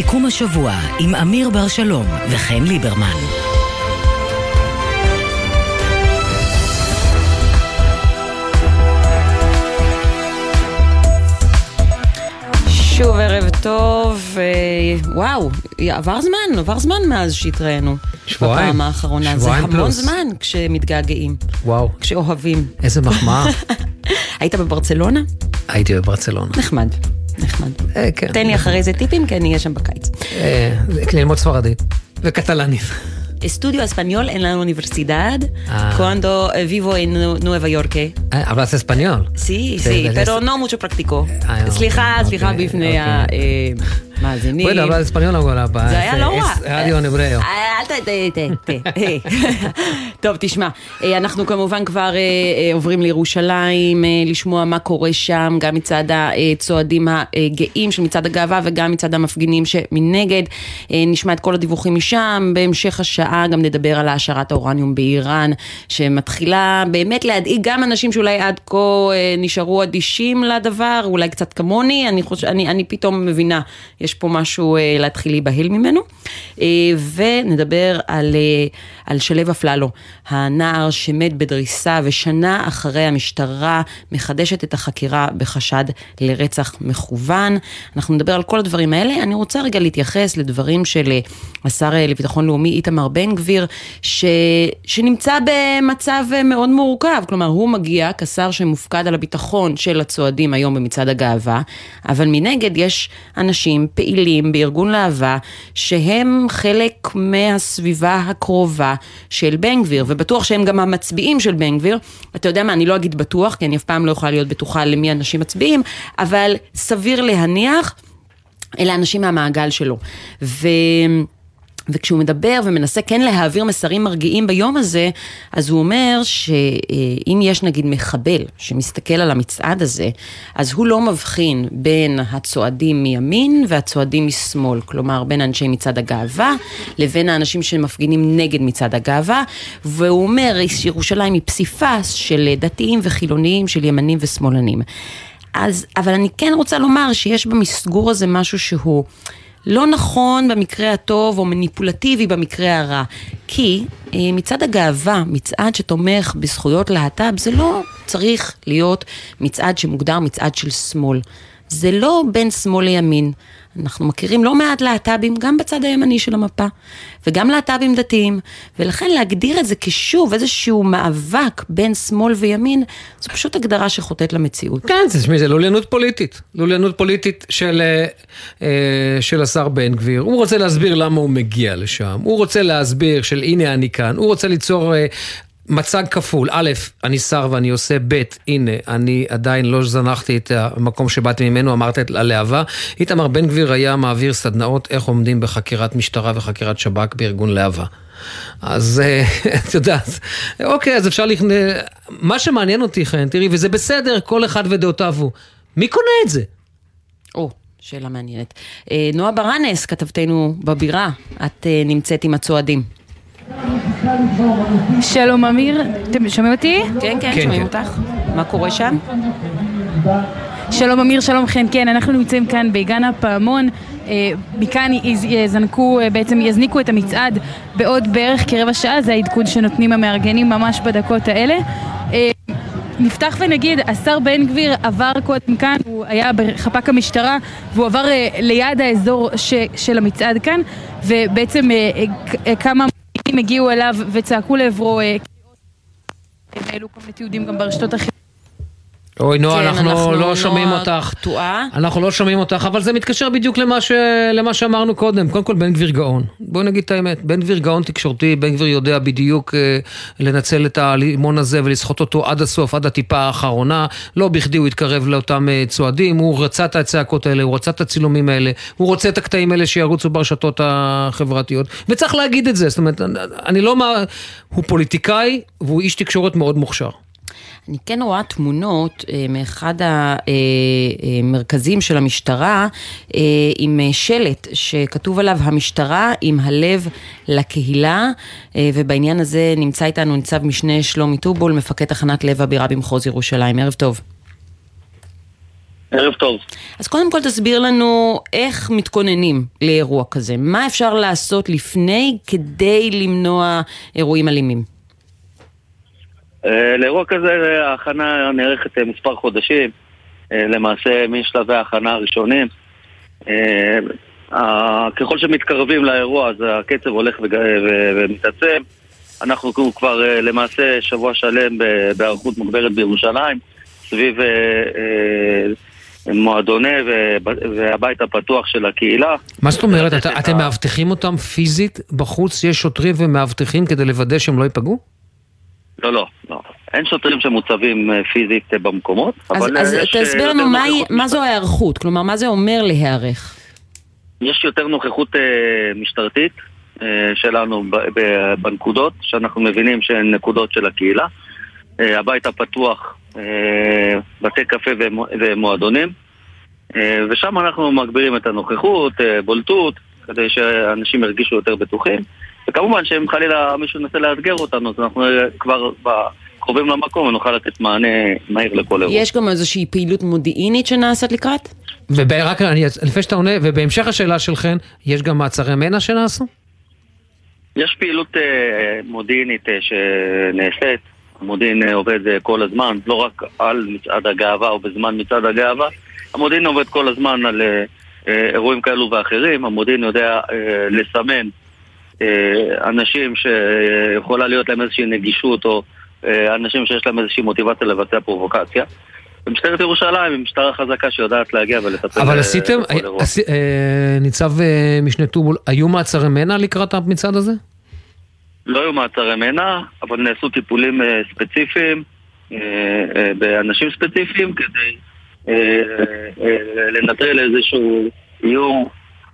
סיכום השבוע עם אמיר בר שלום וחן ליברמן. שוב ערב טוב, אה, וואו, עבר זמן, עבר זמן מאז שהתראינו. שבועיים. בפעם האחרונה. שבועיים זה המון פלוס. זמן כשמתגעגעים. וואו, כשאוהבים. איזה מחמאה. היית בברצלונה? הייתי בברצלונה. נחמד, נחמד. אה, כן. תן לי אחרי זה טיפים, כי אני אהיה שם בקיץ. אה, ללמוד ספרדית. וקטלנית. Estudio español en la universidad Ah. cuando vivo en Nu- Nueva York. אבל זה אספניול. Sí, sí, זה- pero no mucho practico. אה, סליחה, אוקיי, סליחה אוקיי, בפני אוקיי. המאזינים. Bueno, hablar español ahora. זה היה לא רע. רדיו en hebreo. אה, אל ת... ת... טוב, תשמע, אה, אנחנו כמובן כבר אה, אה, עוברים לירושלים, אה, לשמוע מה קורה שם, גם מצד הצועדים הגאים של מצעד הגאווה וגם מצד המפגינים שמנגד. אה, נשמע את כל הדיווחים משם, בהמשך השעה גם נדבר על העשרת האורניום באיראן, שמתחילה באמת להדאיג גם אנשים שאולי עד כה אה, נשארו אדישים לדבר, אולי קצת כמוני, אני, חוש... אני, אני פתאום מבינה, יש פה משהו אה, להתחיל להיבהל ממנו. אה, ונדבר על, אה, על שלו אפללו, הנער שמת בדריסה ושנה אחרי המשטרה מחדשת את החקירה בחשד לרצח מכוון. אנחנו נדבר על כל הדברים האלה. אני רוצה רגע להתייחס לדברים של השר לביטחון לאומי איתמר בן גביר, ש... שנמצא במצב מאוד מורכב. כלומר, הוא מגיע כשר שמופקד על הביטחון של הצועדים היום במצעד הגאווה, אבל מנגד יש אנשים פעילים בארגון להבה שהם חלק מהסביבה הקרובה של בן גביר, ובטוח שהם גם המצביעים של בן גביר. אתה יודע מה, אני לא אגיד בטוח, כי אני אף פעם לא יכולה להיות בטוחה למי אנשים מצביעים, אבל סביר להניח, אלה אנשים מהמעגל שלו. ו... וכשהוא מדבר ומנסה כן להעביר מסרים מרגיעים ביום הזה, אז הוא אומר שאם יש נגיד מחבל שמסתכל על המצעד הזה, אז הוא לא מבחין בין הצועדים מימין והצועדים משמאל, כלומר בין אנשי מצעד הגאווה לבין האנשים שמפגינים נגד מצעד הגאווה, והוא אומר, ירושלים היא פסיפס של דתיים וחילוניים, של ימנים ושמאלנים. אז, אבל אני כן רוצה לומר שיש במסגור הזה משהו שהוא... לא נכון במקרה הטוב או מניפולטיבי במקרה הרע. כי אה, מצעד הגאווה, מצעד שתומך בזכויות להט"ב, זה לא צריך להיות מצעד שמוגדר מצעד של שמאל. זה לא בין שמאל לימין. אנחנו מכירים לא מעט להט"בים גם בצד הימני של המפה, וגם להט"בים דתיים, ולכן להגדיר את זה כשוב איזשהו מאבק בין שמאל וימין, זו פשוט הגדרה שחוטאת למציאות. כן, זה, זה לוליינות פוליטית. לוליינות פוליטית של, אה, אה, של השר בן גביר. הוא רוצה להסביר למה הוא מגיע לשם. הוא רוצה להסביר של הנה אני כאן. הוא רוצה ליצור... מצג כפול, א', אני שר ואני עושה, ב', הנה, אני עדיין לא זנחתי את המקום שבאתי ממנו, אמרת את הלהבה. איתמר בן גביר היה מעביר סדנאות איך עומדים בחקירת משטרה וחקירת שב"כ בארגון להבה. אז אה, את יודעת, אוקיי, אז אפשר לכנ... מה שמעניין אותי, חן, תראי, וזה בסדר, כל אחד ודעותיו הוא. מי קונה את זה? או, שאלה מעניינת. אה, נועה ברנס, כתבתנו בבירה, את אה, נמצאת עם הצועדים. שלום אמיר, אתם שומעים אותי? כן, כן, כן, שומעים כן. אותך. מה קורה שם? שלום אמיר, שלום חן, כן, אנחנו נמצאים כאן בגן הפעמון. אה, מכאן יז- יזנקו, אה, בעצם יזניקו את המצעד בעוד בערך כרבע שעה, זה העדכון שנותנים המארגנים ממש בדקות האלה. אה, נפתח ונגיד, השר בן גביר עבר קודם כאן, הוא היה בחפ"ק המשטרה, והוא עבר אה, ליד האזור ש, של המצעד כאן, ובעצם אה, אה, אה, כמה הגיעו אליו וצעקו לעברו אה, העלו כל מיני תיעודים גם ברשתות החברתיות. אוי, נועה, כן, אנחנו לא שומעים נועה אותך. קטועה. אנחנו לא שומעים אותך, אבל זה מתקשר בדיוק למה, ש... למה שאמרנו קודם. קודם כל, בן גביר גאון. בואו נגיד את האמת. בן גביר גאון תקשורתי, בן גביר יודע בדיוק אה, לנצל את הלימון הזה ולסחוט אותו עד הסוף, עד הטיפה האחרונה. לא בכדי הוא התקרב לאותם אה, צועדים, הוא רצה את הצעקות האלה, הוא רצה את הצילומים האלה, הוא רוצה את הקטעים האלה שירוצו ברשתות החברתיות. וצריך להגיד את זה, זאת אומרת, אני לא... מה... הוא פוליטיקאי והוא איש תקשורת מאוד מוכשר. אני כן רואה תמונות אה, מאחד המרכזים של המשטרה אה, עם אה, שלט שכתוב עליו המשטרה עם הלב לקהילה אה, ובעניין הזה נמצא איתנו ניצב משנה שלומי טובול, מפקד תחנת לב הבירה במחוז ירושלים. ערב טוב. ערב טוב. אז קודם כל תסביר לנו איך מתכוננים לאירוע כזה. מה אפשר לעשות לפני כדי למנוע אירועים אלימים? אה, לאירוע כזה ההכנה נערכת אה, מספר חודשים, אה, למעשה משלבי ההכנה הראשונים. ככל שמתקרבים לאירוע אז הקצב הולך ומתעצם. אנחנו כבר למעשה שבוע שלם בהיערכות מוגברת בירושלים, סביב מועדוני והבית הפתוח של הקהילה. מה זאת אומרת? אתם מאבטחים אותם פיזית בחוץ? יש שוטרים ומאבטחים כדי לוודא שהם לא ייפגעו? לא, לא, לא. אין שוטרים שמוצבים אה, פיזית אה, במקומות, אז, אבל אז יש... אז תסביר לנו מה, מה זו ההיערכות, כלומר, מה זה אומר להיערך? יש יותר נוכחות אה, משטרתית אה, שלנו ב, ב, בנקודות, שאנחנו מבינים שהן נקודות של הקהילה. אה, הבית הפתוח, אה, בתי קפה ומועדונים, אה, ושם אנחנו מגבירים את הנוכחות, אה, בולטות, כדי שאנשים ירגישו יותר בטוחים. וכמובן שאם חלילה מישהו ינסה לאתגר אותנו, אז אנחנו כבר קרובים למקום ונוכל לתת מענה מהיר לכל אירוע. יש גם איזושהי פעילות מודיעינית שנעשית לקראת? ורק לפני שאתה עונה, ובהמשך השאלה שלכם, יש גם מעצרי מנע שנעשו? יש פעילות uh, מודיעינית uh, שנעשית, המודיעין uh, עובד uh, כל הזמן, לא רק על מצעד הגאווה או בזמן מצעד הגאווה, המודיעין עובד כל הזמן על uh, אירועים כאלו ואחרים, המודיעין יודע uh, לסמן אה, אנשים שיכולה להיות להם איזושהי נגישות או אה, אנשים שיש להם איזושהי מוטיבציה לבצע פרובוקציה. ומשטרת ירושלים היא משטרה חזקה שיודעת להגיע ולטפל אבל עשיתם, אה, ניצב משנה טובול, היו מעצרי מנע לקראת המצעד הזה? לא היו מעצרי מנע, אבל נעשו טיפולים ספציפיים באנשים ספציפיים כדי לנטרל איזשהו איום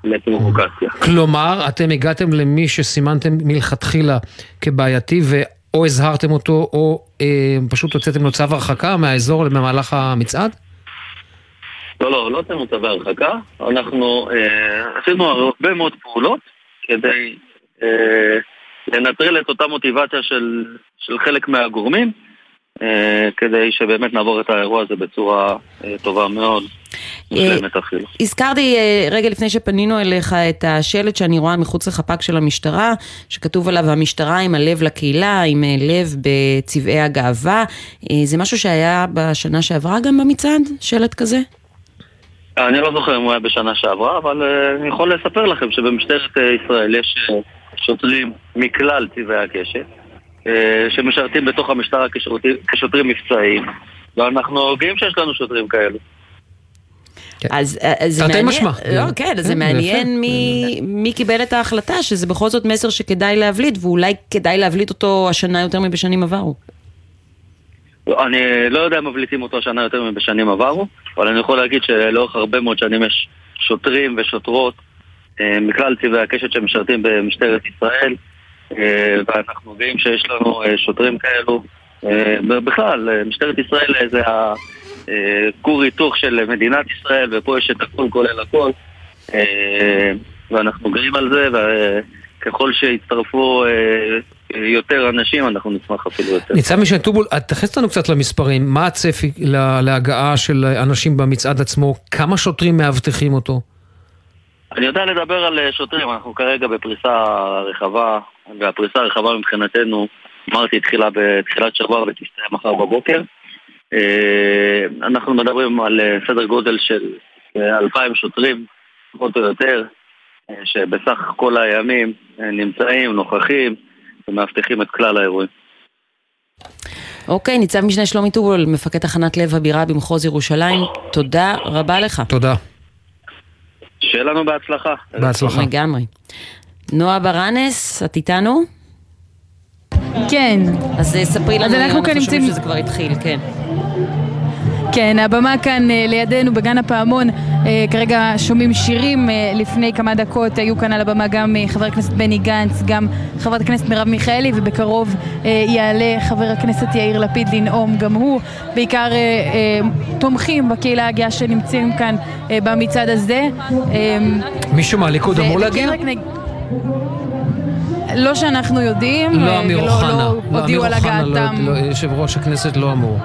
לפרובוקציה. כלומר, אתם הגעתם למי שסימנתם מלכתחילה כבעייתי ואו הזהרתם אותו או אה, פשוט הוצאתם לו צו הרחקה מהאזור במהלך המצעד? לא, לא, לא הוצאנו צווי הרחקה, אנחנו אה, עשינו הרבה מאוד פעולות כדי אה, לנטרל את אותה מוטיבציה של, של חלק מהגורמים כדי שבאמת נעבור את האירוע הזה בצורה אה, טובה מאוד. אה, הזכרתי רגע לפני שפנינו אליך את השלט שאני רואה מחוץ לחפ"ק של המשטרה, שכתוב עליו המשטרה עם הלב לקהילה, עם לב בצבעי הגאווה. זה משהו שהיה בשנה שעברה גם במצעד? שלט כזה? אני לא זוכר אם הוא היה בשנה שעברה, אבל אני יכול לספר לכם שבמשטרת ישראל יש שוטרים מכלל צבעי הקשת. אה, שמשרתים בתוך המשטרה כשותרים מבצעיים, ואנחנו גאים שיש לנו שוטרים כאלו. כן. אז, אה, אז זה מעניין, משמע. לא, כן, זה מעניין מי, מי קיבל את ההחלטה, שזה בכל זאת מסר שכדאי להבליט, ואולי כדאי להבליט אותו השנה יותר מבשנים עברו. לא, אני לא יודע אם מבליטים אותו השנה יותר מבשנים עברו, אבל אני יכול להגיד שלאורך הרבה מאוד שנים יש שוטרים ושוטרות אה, מכלל צבעי הקשת שמשרתים במשטרת ישראל, אה, ואנחנו יודעים שיש לנו אה, שוטרים כאלו. אה, בכלל, משטרת ישראל זה הכור היתוך של מדינת ישראל, ופה יש את הכל כולל הכל. ואנחנו גאים על זה, וככל שיצטרפו יותר אנשים, אנחנו נשמח אפילו יותר. ניצב משנה טובול, תכנס לנו קצת למספרים. מה הצפי להגעה של אנשים במצעד עצמו? כמה שוטרים מאבטחים אותו? אני יודע לדבר על שוטרים, אנחנו כרגע בפריסה רחבה, והפריסה הרחבה מבחינתנו, אמרתי, התחילה בתחילת שבוע ותסתיים מחר בבוקר. אה, אנחנו מדברים על אה, סדר גודל של אה, אלפיים שוטרים, פחות או יותר, שבסך כל הימים נמצאים, נוכחים ומאבטחים את כלל האירועים. אוקיי, ניצב משנה שלומי טובול, מפקד תחנת לב הבירה במחוז ירושלים, תודה רבה לך. תודה. שיהיה לנו בהצלחה. בהצלחה. לגמרי. נועה ברנס, את איתנו? כן. אז אה, ספרי לנו, אנחנו כאן נמצאים... שזה כבר התחיל, כן. כן, הבמה כאן אה, לידינו בגן הפעמון, אה, כרגע שומעים שירים, לפני כמה דקות היו כאן על הבמה גם חבר הכנסת בני גנץ, גם חברת הכנסת מרב מיכאלי, ובקרוב יעלה חבר הכנסת יאיר לפיד לנאום גם הוא, בעיקר תומכים בקהילה הגאה שנמצאים כאן במצעד הזה. מישהו מהליכוד אמור להגיע? לא שאנחנו יודעים, לא אמיר לא, אוחנה, לא, לא הודיעו על הגעתם. לא, יושב ראש הכנסת לא אמור.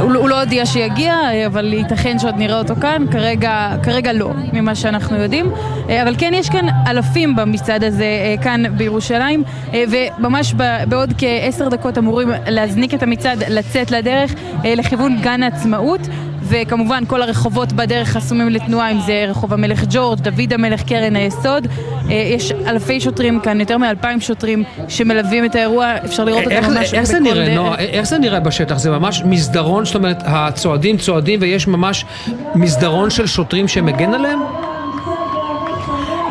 הוא, הוא לא הודיע שיגיע, אבל ייתכן שעוד נראה אותו כאן, כרגע, כרגע לא, ממה שאנחנו יודעים. אבל כן, יש כאן אלפים במצעד הזה כאן בירושלים, וממש בעוד כעשר דקות אמורים להזניק את המצעד, לצאת לדרך לכיוון גן העצמאות. וכמובן כל הרחובות בדרך חסומים לתנועה, אם זה רחוב המלך ג'ורג', דוד המלך, קרן היסוד. אה, יש אלפי שוטרים כאן, יותר מאלפיים שוטרים שמלווים את האירוע, אפשר לראות אותם ממש איך זה נראה, נועה? איך זה נראה בשטח? זה ממש מסדרון, זאת אומרת, הצועדים צועדים ויש ממש מסדרון של שוטרים שמגן עליהם?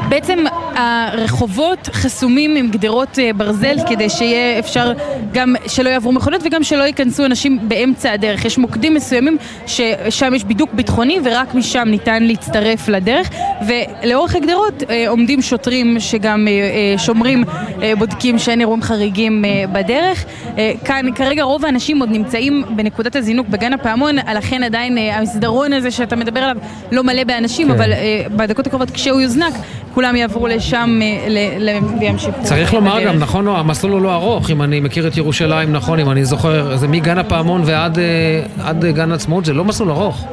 בעצם הרחובות חסומים עם גדרות אה, ברזל כדי שיהיה אפשר גם שלא יעברו מכונות וגם שלא ייכנסו אנשים באמצע הדרך. יש מוקדים מסוימים ששם יש בידוק ביטחוני ורק משם ניתן להצטרף לדרך ולאורך הגדרות אה, עומדים שוטרים שגם אה, שומרים, בודקים שאין אירועים חריגים בדרך. כאן כרגע רוב האנשים עוד נמצאים בנקודת הזינוק בגן הפעמון, לכן עדיין המסדרון הזה שאתה מדבר עליו לא מלא באנשים, כן. אבל בדקות הקרובות כשהוא יוזנק כולם יעברו לשם אה, וימשיכו. צריך לומר גם, נכון, המסלול הוא לא ארוך, אם אני מכיר את ירושלים נכון, אם אני זוכר, זה מגן הפעמון ועד אה, גן עצמאות, זה לא מסלול ארוך.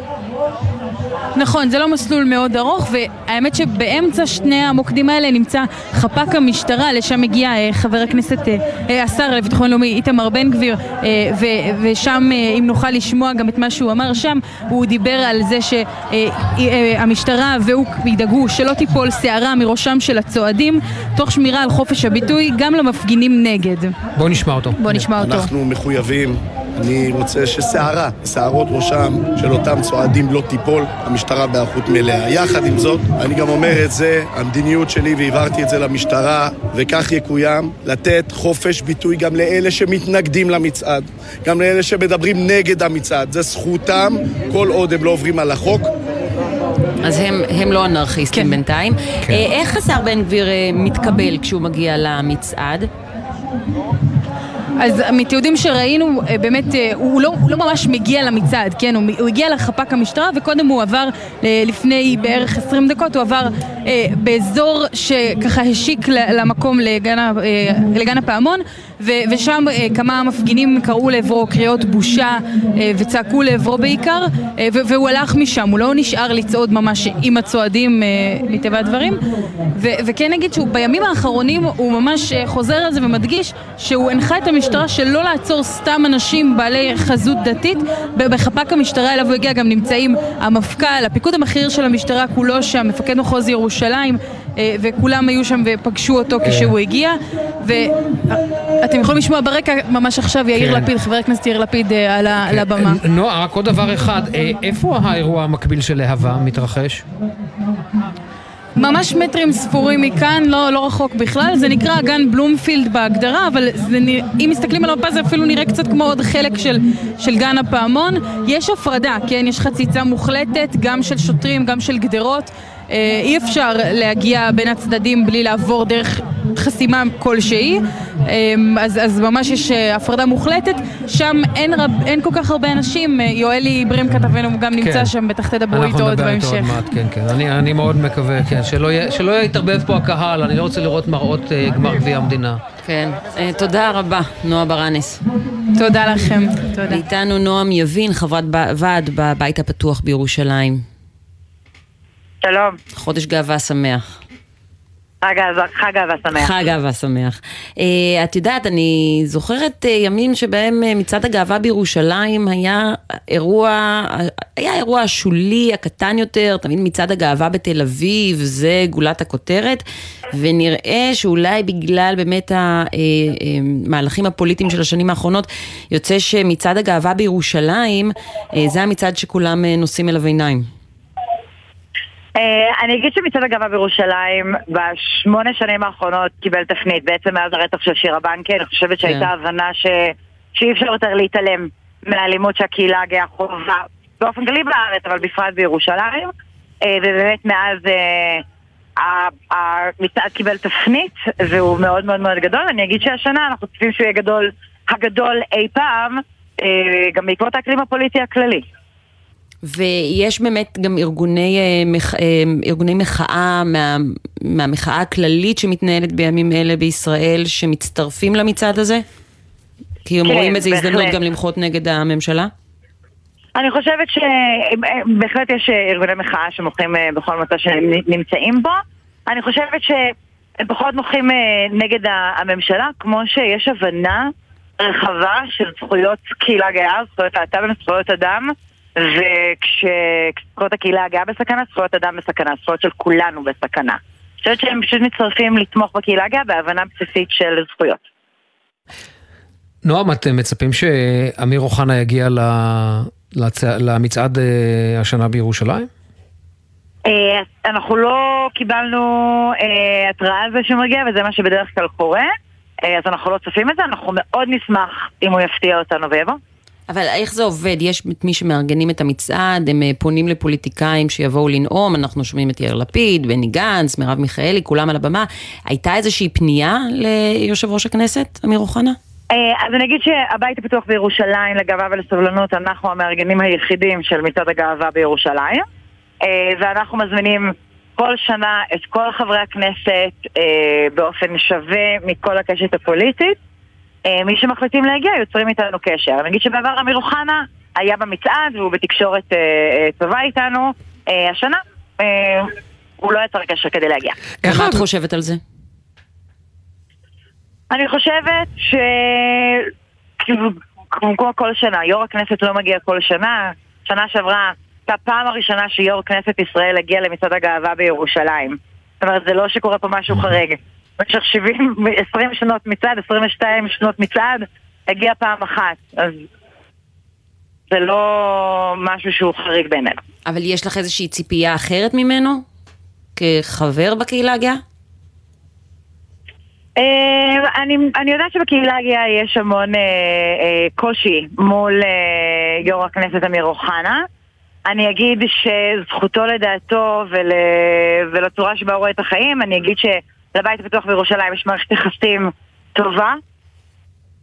נכון, זה לא מסלול מאוד ארוך, והאמת שבאמצע שני המוקדים האלה נמצא חפ"ק המשטרה, לשם הגיע אה, חבר הכנסת, אה, אה, השר לביטחון לאומי איתמר בן גביר, ושם, אם נוכל לשמוע גם את מה שהוא אמר שם, הוא דיבר על זה שהמשטרה והוא ידאגו שלא תיפול שערה מראשם של הצועדים, תוך שמירה על חופש הביטוי, גם למפגינים נגד. בואו נשמע אותו. בואו נשמע אותו. אנחנו מחויבים אני רוצה ששערה, שערות ראשם של אותם צועדים לא תיפול, המשטרה בהיערכות מלאה. יחד עם זאת, אני גם אומר את זה, המדיניות שלי, והעברתי את זה למשטרה, וכך יקוים, לתת חופש ביטוי גם לאלה שמתנגדים למצעד, גם לאלה שמדברים נגד המצעד. זה זכותם, כל עוד הם לא עוברים על החוק. אז הם, הם לא אנרכיסטים כן. בינתיים. כן. אה, איך השר בן גביר אה, מתקבל כשהוא מגיע למצעד? אז מתיעודים שראינו, אה, באמת, אה, הוא לא, הוא לא ממש מגיע למצעד, כן? הוא, הוא הגיע לחפ"ק המשטרה וקודם הוא עבר, אה, לפני בערך 20 דקות, הוא עבר אה, באזור שככה השיק למקום לגן, אה, לגן הפעמון ו, ושם אה, כמה מפגינים קראו לעברו קריאות בושה אה, וצעקו לעברו בעיקר אה, ו, והוא הלך משם, הוא לא נשאר לצעוד ממש עם הצועדים אה, מטבע הדברים ו, וכן נגיד שהוא בימים האחרונים הוא ממש אה, חוזר על זה ומדגיש שהוא הנחה את המשטרה שלא לעצור סתם אנשים בעלי חזות דתית. בחפ"ק המשטרה אליו הוא הגיע גם נמצאים המפכ"ל, הפיקוד הבכיר של המשטרה כולו שם, מפקד מחוז ירושלים, וכולם היו שם ופגשו אותו כשהוא הגיע. ואתם יכולים לשמוע ברקע ממש עכשיו יאיר כן. לפיד, חבר הכנסת יאיר לפיד אה, על כן. הבמה. נועה, רק עוד דבר אחד, אה, איפה האירוע המקביל של להבה מתרחש? ממש מטרים ספורים מכאן, לא, לא רחוק בכלל, זה נקרא גן בלומפילד בהגדרה, אבל זה, אם מסתכלים על המפה זה אפילו נראה קצת כמו עוד חלק של, של גן הפעמון. יש הפרדה, כן? יש חציצה מוחלטת, גם של שוטרים, גם של גדרות. אה, אי אפשר להגיע בין הצדדים בלי לעבור דרך חסימה כלשהי, אמ, אז, אז ממש יש אה, הפרדה מוחלטת, שם אין, רב, אין כל כך הרבה אנשים, אה, יואלי ברם כתבנו גם נמצא כן. שם, בטח תדברו איתו עוד בהמשך. אנחנו נדבר איתו עוד מעט, כן, כן, אני, אני מאוד מקווה, כן, שלא, שלא יתערבב פה הקהל, אני לא רוצה לראות מראות גמר גביע המדינה. כן, תודה רבה, נועה ברנס. תודה לכם, תודה. איתנו נועם יבין, חברת ועד בבית הפתוח בירושלים. שלום. חודש גאווה שמח. חג אהבה שמח. חג אהבה שמח. Uh, את יודעת, אני זוכרת uh, ימים שבהם uh, מצעד הגאווה בירושלים היה אירוע, היה אירוע השולי, הקטן יותר, תמיד מצעד הגאווה בתל אביב, זה גולת הכותרת, ונראה שאולי בגלל באמת המהלכים הפוליטיים של השנים האחרונות, יוצא שמצעד הגאווה בירושלים, זה המצעד שכולם נושאים אליו עיניים. אה, אני אגיד שמצעד הגאווה בירושלים בשמונה שנים האחרונות קיבל תפנית, בעצם מאז הרצח של שירה בנקי, אני חושבת כן. שהייתה הבנה ש... שאי אפשר יותר להתעלם מהאלימות שהקהילה הגאה חווה באופן כללי בארץ, אבל בפרט בירושלים, אה, ובאמת מאז אה, המצעד קיבל תפנית, והוא מאוד מאוד מאוד גדול. אני אגיד שהשנה אנחנו צופים שהוא יהיה גדול, הגדול אי פעם, גם בעקבות האקלים הפוליטי הכללי. ויש באמת גם ארגוני, אה, אה, ארגוני מחאה מה, מהמחאה הכללית שמתנהלת בימים אלה בישראל שמצטרפים למצעד הזה? כי הם כן, רואים איזה הזדמנות גם למחות נגד הממשלה? אני חושבת שבהחלט יש ארגוני מחאה שמוחים אה, בכל מצב שהם נמצאים בו. אני חושבת שהם פחות מוחים אה, נגד הממשלה, כמו שיש הבנה רחבה של זכויות קהילה גאה, זכויות להט"בים, זכויות אדם, וכשזכויות הקהילה הגאה בסכנה, זכויות אדם בסכנה, זכויות של כולנו בסכנה. אני חושבת שהם פשוט מצטרפים לתמוך בקהילה הגאה בהבנה בסיסית של זכויות. נועם, אתם מצפים שאמיר אוחנה יגיע לצ... למצעד אה, השנה בירושלים? אה, אנחנו לא קיבלנו אה, התראה על זה שהוא מגיע, וזה מה שבדרך כלל קורה, אז אנחנו לא צופים את זה, אנחנו מאוד נשמח אם הוא יפתיע אותנו ויבוא. אבל איך זה עובד? יש את מי שמארגנים את המצעד, הם פונים לפוליטיקאים שיבואו לנאום, אנחנו שומעים את יאיר לפיד, בני גנץ, מרב מיכאלי, כולם על הבמה. הייתה איזושהי פנייה ליושב ראש הכנסת, אמיר אוחנה? אה, אז אני אגיד שהבית הפתוח בירושלים לגאווה ולסובלנות, אנחנו המארגנים היחידים של מצעד הגאווה בירושלים. אה, ואנחנו מזמינים כל שנה את כל חברי הכנסת אה, באופן שווה מכל הקשת הפוליטית. מי שמחליטים להגיע יוצרים איתנו קשר. אני אגיד שבעבר אמיר אוחנה היה במצעד והוא בתקשורת טובה איתנו. השנה הוא לא יצר קשר כדי להגיע. איך את חושבת על זה? אני חושבת ש... כמו כל שנה, יו"ר הכנסת לא מגיע כל שנה. שנה שעברה הייתה פעם הראשונה שיו"ר כנסת ישראל הגיע למצעד הגאווה בירושלים. זאת אומרת, זה לא שקורה פה משהו חריג. במשך 70, 20 שנות מצעד, 22 שנות מצעד, הגיע פעם אחת. אז זה לא משהו שהוא חריג בעינינו. אבל יש לך איזושהי ציפייה אחרת ממנו? כחבר בקהילה הגאה? אה, אני, אני יודעת שבקהילה הגאה יש המון אה, אה, קושי מול אה, יו"ר הכנסת אמיר אוחנה. אני אגיד שזכותו לדעתו ול, ולצורה שבה הוא רואה את החיים, אני אגיד שלבית הפתוח בירושלים יש מערכת יחסים טובה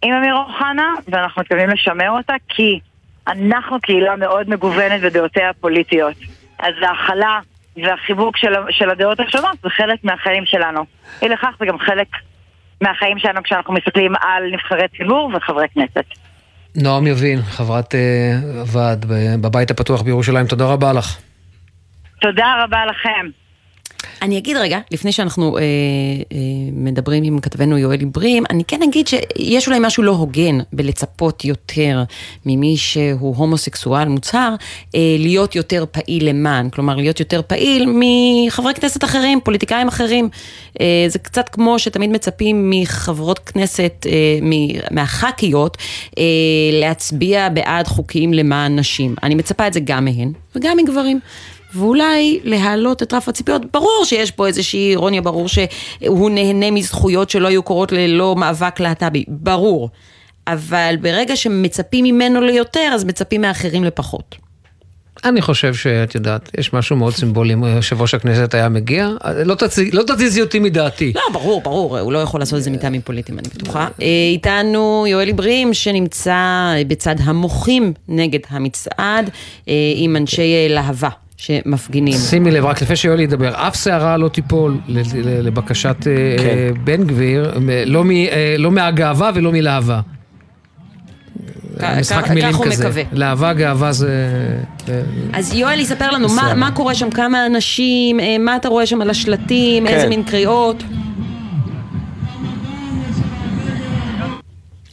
עם אמיר אוחנה, ואנחנו מתכוונים לשמר אותה כי אנחנו קהילה מאוד מגוונת בדעותיה הפוליטיות. אז ההכלה והחיבוק של, של הדעות השונות זה חלק מהחיים שלנו. אי לכך זה גם חלק מהחיים שלנו כשאנחנו מסתכלים על נבחרי ציבור וחברי כנסת. נועם יבין, חברת uh, ועד בבית הפתוח בירושלים, תודה רבה לך. תודה רבה לכם. אני אגיד רגע, לפני שאנחנו אה, אה, מדברים עם כתבנו יואל עיברים, אני כן אגיד שיש אולי משהו לא הוגן בלצפות יותר ממי שהוא הומוסקסואל מוצהר, אה, להיות יותר פעיל למען, כלומר להיות יותר פעיל מחברי כנסת אחרים, פוליטיקאים אחרים. אה, זה קצת כמו שתמיד מצפים מחברות כנסת, אה, מהח"כיות, אה, להצביע בעד חוקים למען נשים. אני מצפה את זה גם מהן וגם מגברים. ואולי להעלות את רף הציפיות. ברור שיש פה איזושהי אירוניה, ברור שהוא נהנה מזכויות שלא היו קורות ללא מאבק להט"בי, ברור. אבל ברגע שמצפים ממנו ליותר, אז מצפים מאחרים לפחות. אני חושב שאת יודעת, יש משהו מאוד סימבולי אם יושב ראש הכנסת היה מגיע, לא, תזיזי, לא תזיזי אותי מדעתי. לא, ברור, ברור, הוא לא יכול לעשות את זה מטעמים פוליטיים, אני בטוחה. אה, איתנו יואל עיברים, שנמצא בצד המוחים נגד המצעד, אה, עם אנשי להבה. שמפגינים. שימי לב, רק לפני שיואל ידבר, אף שערה לא תיפול לבקשת אה, כן. בן גביר, לא, אה, לא מהגאווה ולא מלהבה. משחק מילים כזה. כך הוא מקווה. להבה, גאווה זה... אז יואל יספר לנו מה, מה קורה שם, כמה אנשים, אה, מה אתה רואה שם על השלטים, כן. איזה מין קריאות.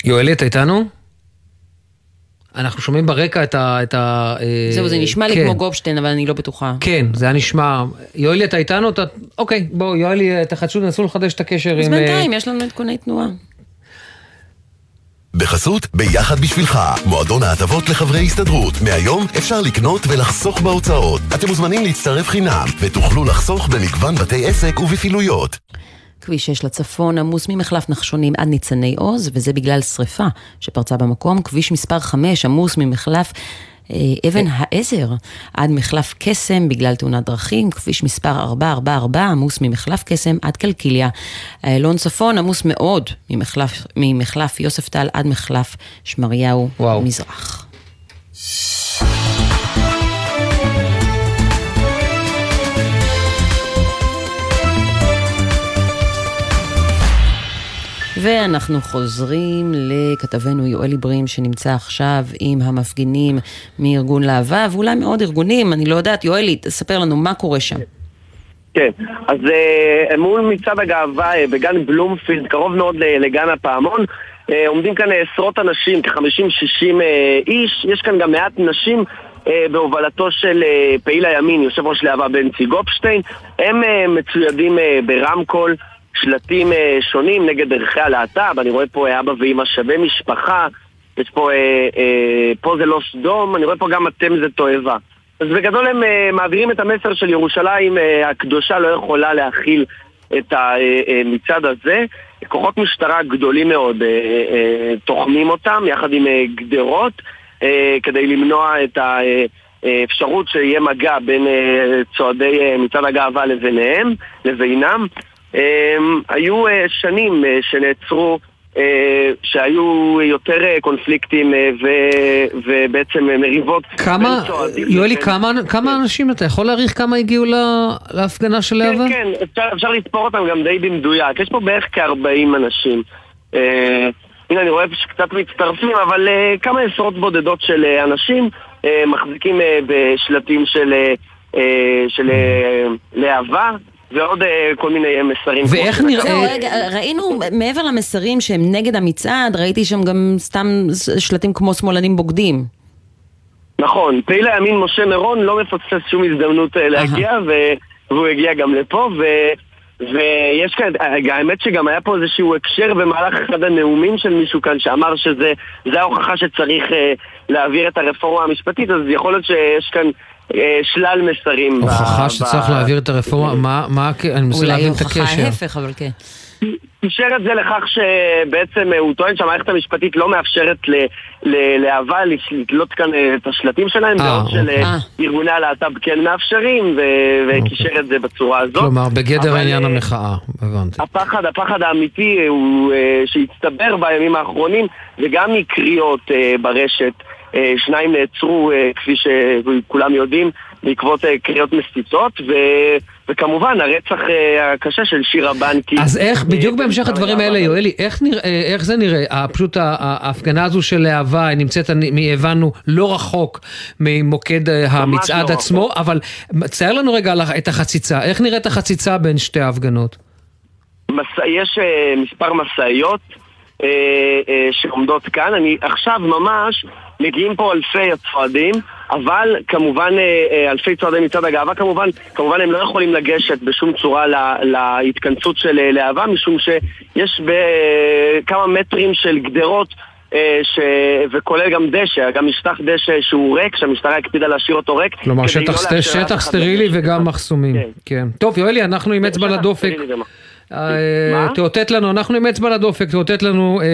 יואל, אתה איתנו? אנחנו שומעים ברקע את ה... את ה אה, זהו, זה נשמע כן. לי כמו גופשטיין, אבל אני לא בטוחה. כן, זה היה נשמע... יואלי, אתה איתנו? אתה... אוקיי, בוא, יואלי, תחדשו, תנסו לחדש את הקשר עם... אז בינתיים, אה, יש לנו עדכוני תנועה. בחסות ביחד בשבילך, מועדון ההטבות לחברי הסתדרות. מהיום אפשר לקנות ולחסוך בהוצאות. אתם מוזמנים להצטרף חינם, ותוכלו לחסוך במגוון בתי עסק ובפעילויות. כביש 6 לצפון עמוס ממחלף נחשונים עד ניצני עוז, וזה בגלל שריפה שפרצה במקום. כביש מספר 5 עמוס ממחלף אה, אבן העזר עד מחלף קסם בגלל תאונת דרכים, כביש מספר 444 עמוס ממחלף קסם עד קלקיליה. איילון צפון עמוס מאוד ממחלף, ממחלף יוספטל עד מחלף שמריהו וואו. מזרח. ואנחנו חוזרים לכתבנו יואל עיברים שנמצא עכשיו עם המפגינים מארגון להבה ואולי מעוד ארגונים, אני לא יודעת, יואלי, תספר לנו מה קורה שם. כן, אז uh, מול מצעד הגאווה uh, בגן בלומפילד, קרוב מאוד לגן הפעמון, uh, עומדים כאן עשרות אנשים, כ-50-60 uh, איש, יש כאן גם מעט נשים בהובלתו של פעיל הימין, יושב ראש להבה בנצי גופשטיין, הם מצוידים ברמקול, שלטים uh, שונים נגד ערכי הלהט"ב, אני רואה פה אבא ואמא שווה משפחה, יש פה, uh, uh, פה זה לא סדום, אני רואה פה גם אתם זה תועבה. אז בגדול הם uh, מעבירים את המסר של ירושלים uh, הקדושה לא יכולה להכיל את המצעד הזה. כוחות משטרה גדולים מאוד uh, uh, תוחמים אותם יחד עם uh, גדרות uh, כדי למנוע את האפשרות שיהיה מגע בין צועדי מצעד הגאווה לביניהם, לבינם. Uh, היו uh, שנים uh, שנעצרו אה, שהיו יותר אה, קונפליקטים אה, ו, ובעצם מריבות. כמה, יואלי, כמה, כמה אנשים, אתה יכול להעריך כמה הגיעו לה, להפגנה של כן, להבה? כן, כן, אפשר, אפשר לספור אותם גם די במדויק. יש פה בערך כ-40 אנשים. אה, הנה, אני רואה שקצת מצטרפים, אבל אה, כמה עשרות בודדות של אה, אנשים אה, מחזיקים אה, בשלטים של, אה, של אה, להבה. ועוד uh, כל מיני מסרים. ואיך נראה... זהו, רגע, ראינו מעבר למסרים שהם נגד המצעד, ראיתי שם גם סתם שלטים כמו שמאלנים בוגדים. נכון, פעיל הימין משה מירון לא מפספס שום הזדמנות להגיע, והוא הגיע גם לפה, ו... ויש כאן, האמת שגם היה פה איזשהו הקשר במהלך אחד הנאומים של מישהו כאן שאמר שזה ההוכחה שצריך להעביר את הרפורמה המשפטית, אז יכול להיות שיש כאן אה, שלל מסרים. הוכחה שצריך להעביר את הרפורמה, מה, אני מנסה להבין את הקשר. אולי הוכחה ההפך, אבל כן. קישר את זה לכך שבעצם אה, הוא טוען שהמערכת המשפטית לא מאפשרת להבה לתלות כאן אה, את השלטים שלהם, בעוד של ארגוני הלהט"ב כן מאפשרים, וקישר את זה בצורה הזאת. כלומר, בגדר עניין המחאה, הבנתי. הפחד, הפחד האמיתי הוא שהצטבר בימים האחרונים, וגם מקריאות ברשת. אה, שניים נעצרו, אה, כפי שכולם יודעים, בעקבות אה, קריאות מסיתות, ו... וכמובן הרצח הקשה של שירה בנקי. אז איך, בדיוק בהמשך הדברים האלה, יואלי, איך, נראה, איך זה נראה? פשוט ההפגנה הזו של להבה, היא נמצאת, הבנו, לא רחוק ממוקד המצעד לא עצמו, רחוק. אבל צייר לנו רגע את החציצה. איך נראית החציצה בין שתי ההפגנות? מס... יש מספר משאיות. שעומדות כאן. אני עכשיו ממש מגיעים פה אלפי הצועדים, אבל כמובן אה, אה, אלפי צועדי מצעד הגאווה כמובן, כמובן הם לא יכולים לגשת בשום צורה לה, להתכנסות של אה, להבה, משום שיש בכמה מטרים של גדרות ש... וכולל גם דשא, גם משטח דשא שהוא ריק, שהמשטרה הקפידה להשאיר אותו ריק. כלומר שטח, לא שטח סטרילי וגם מחסומים. כן. כן. טוב יואלי, אנחנו עם אצבע לדופק. אה, תאותת לנו, אנחנו עם אצבע לדופק, תאותת לנו אה,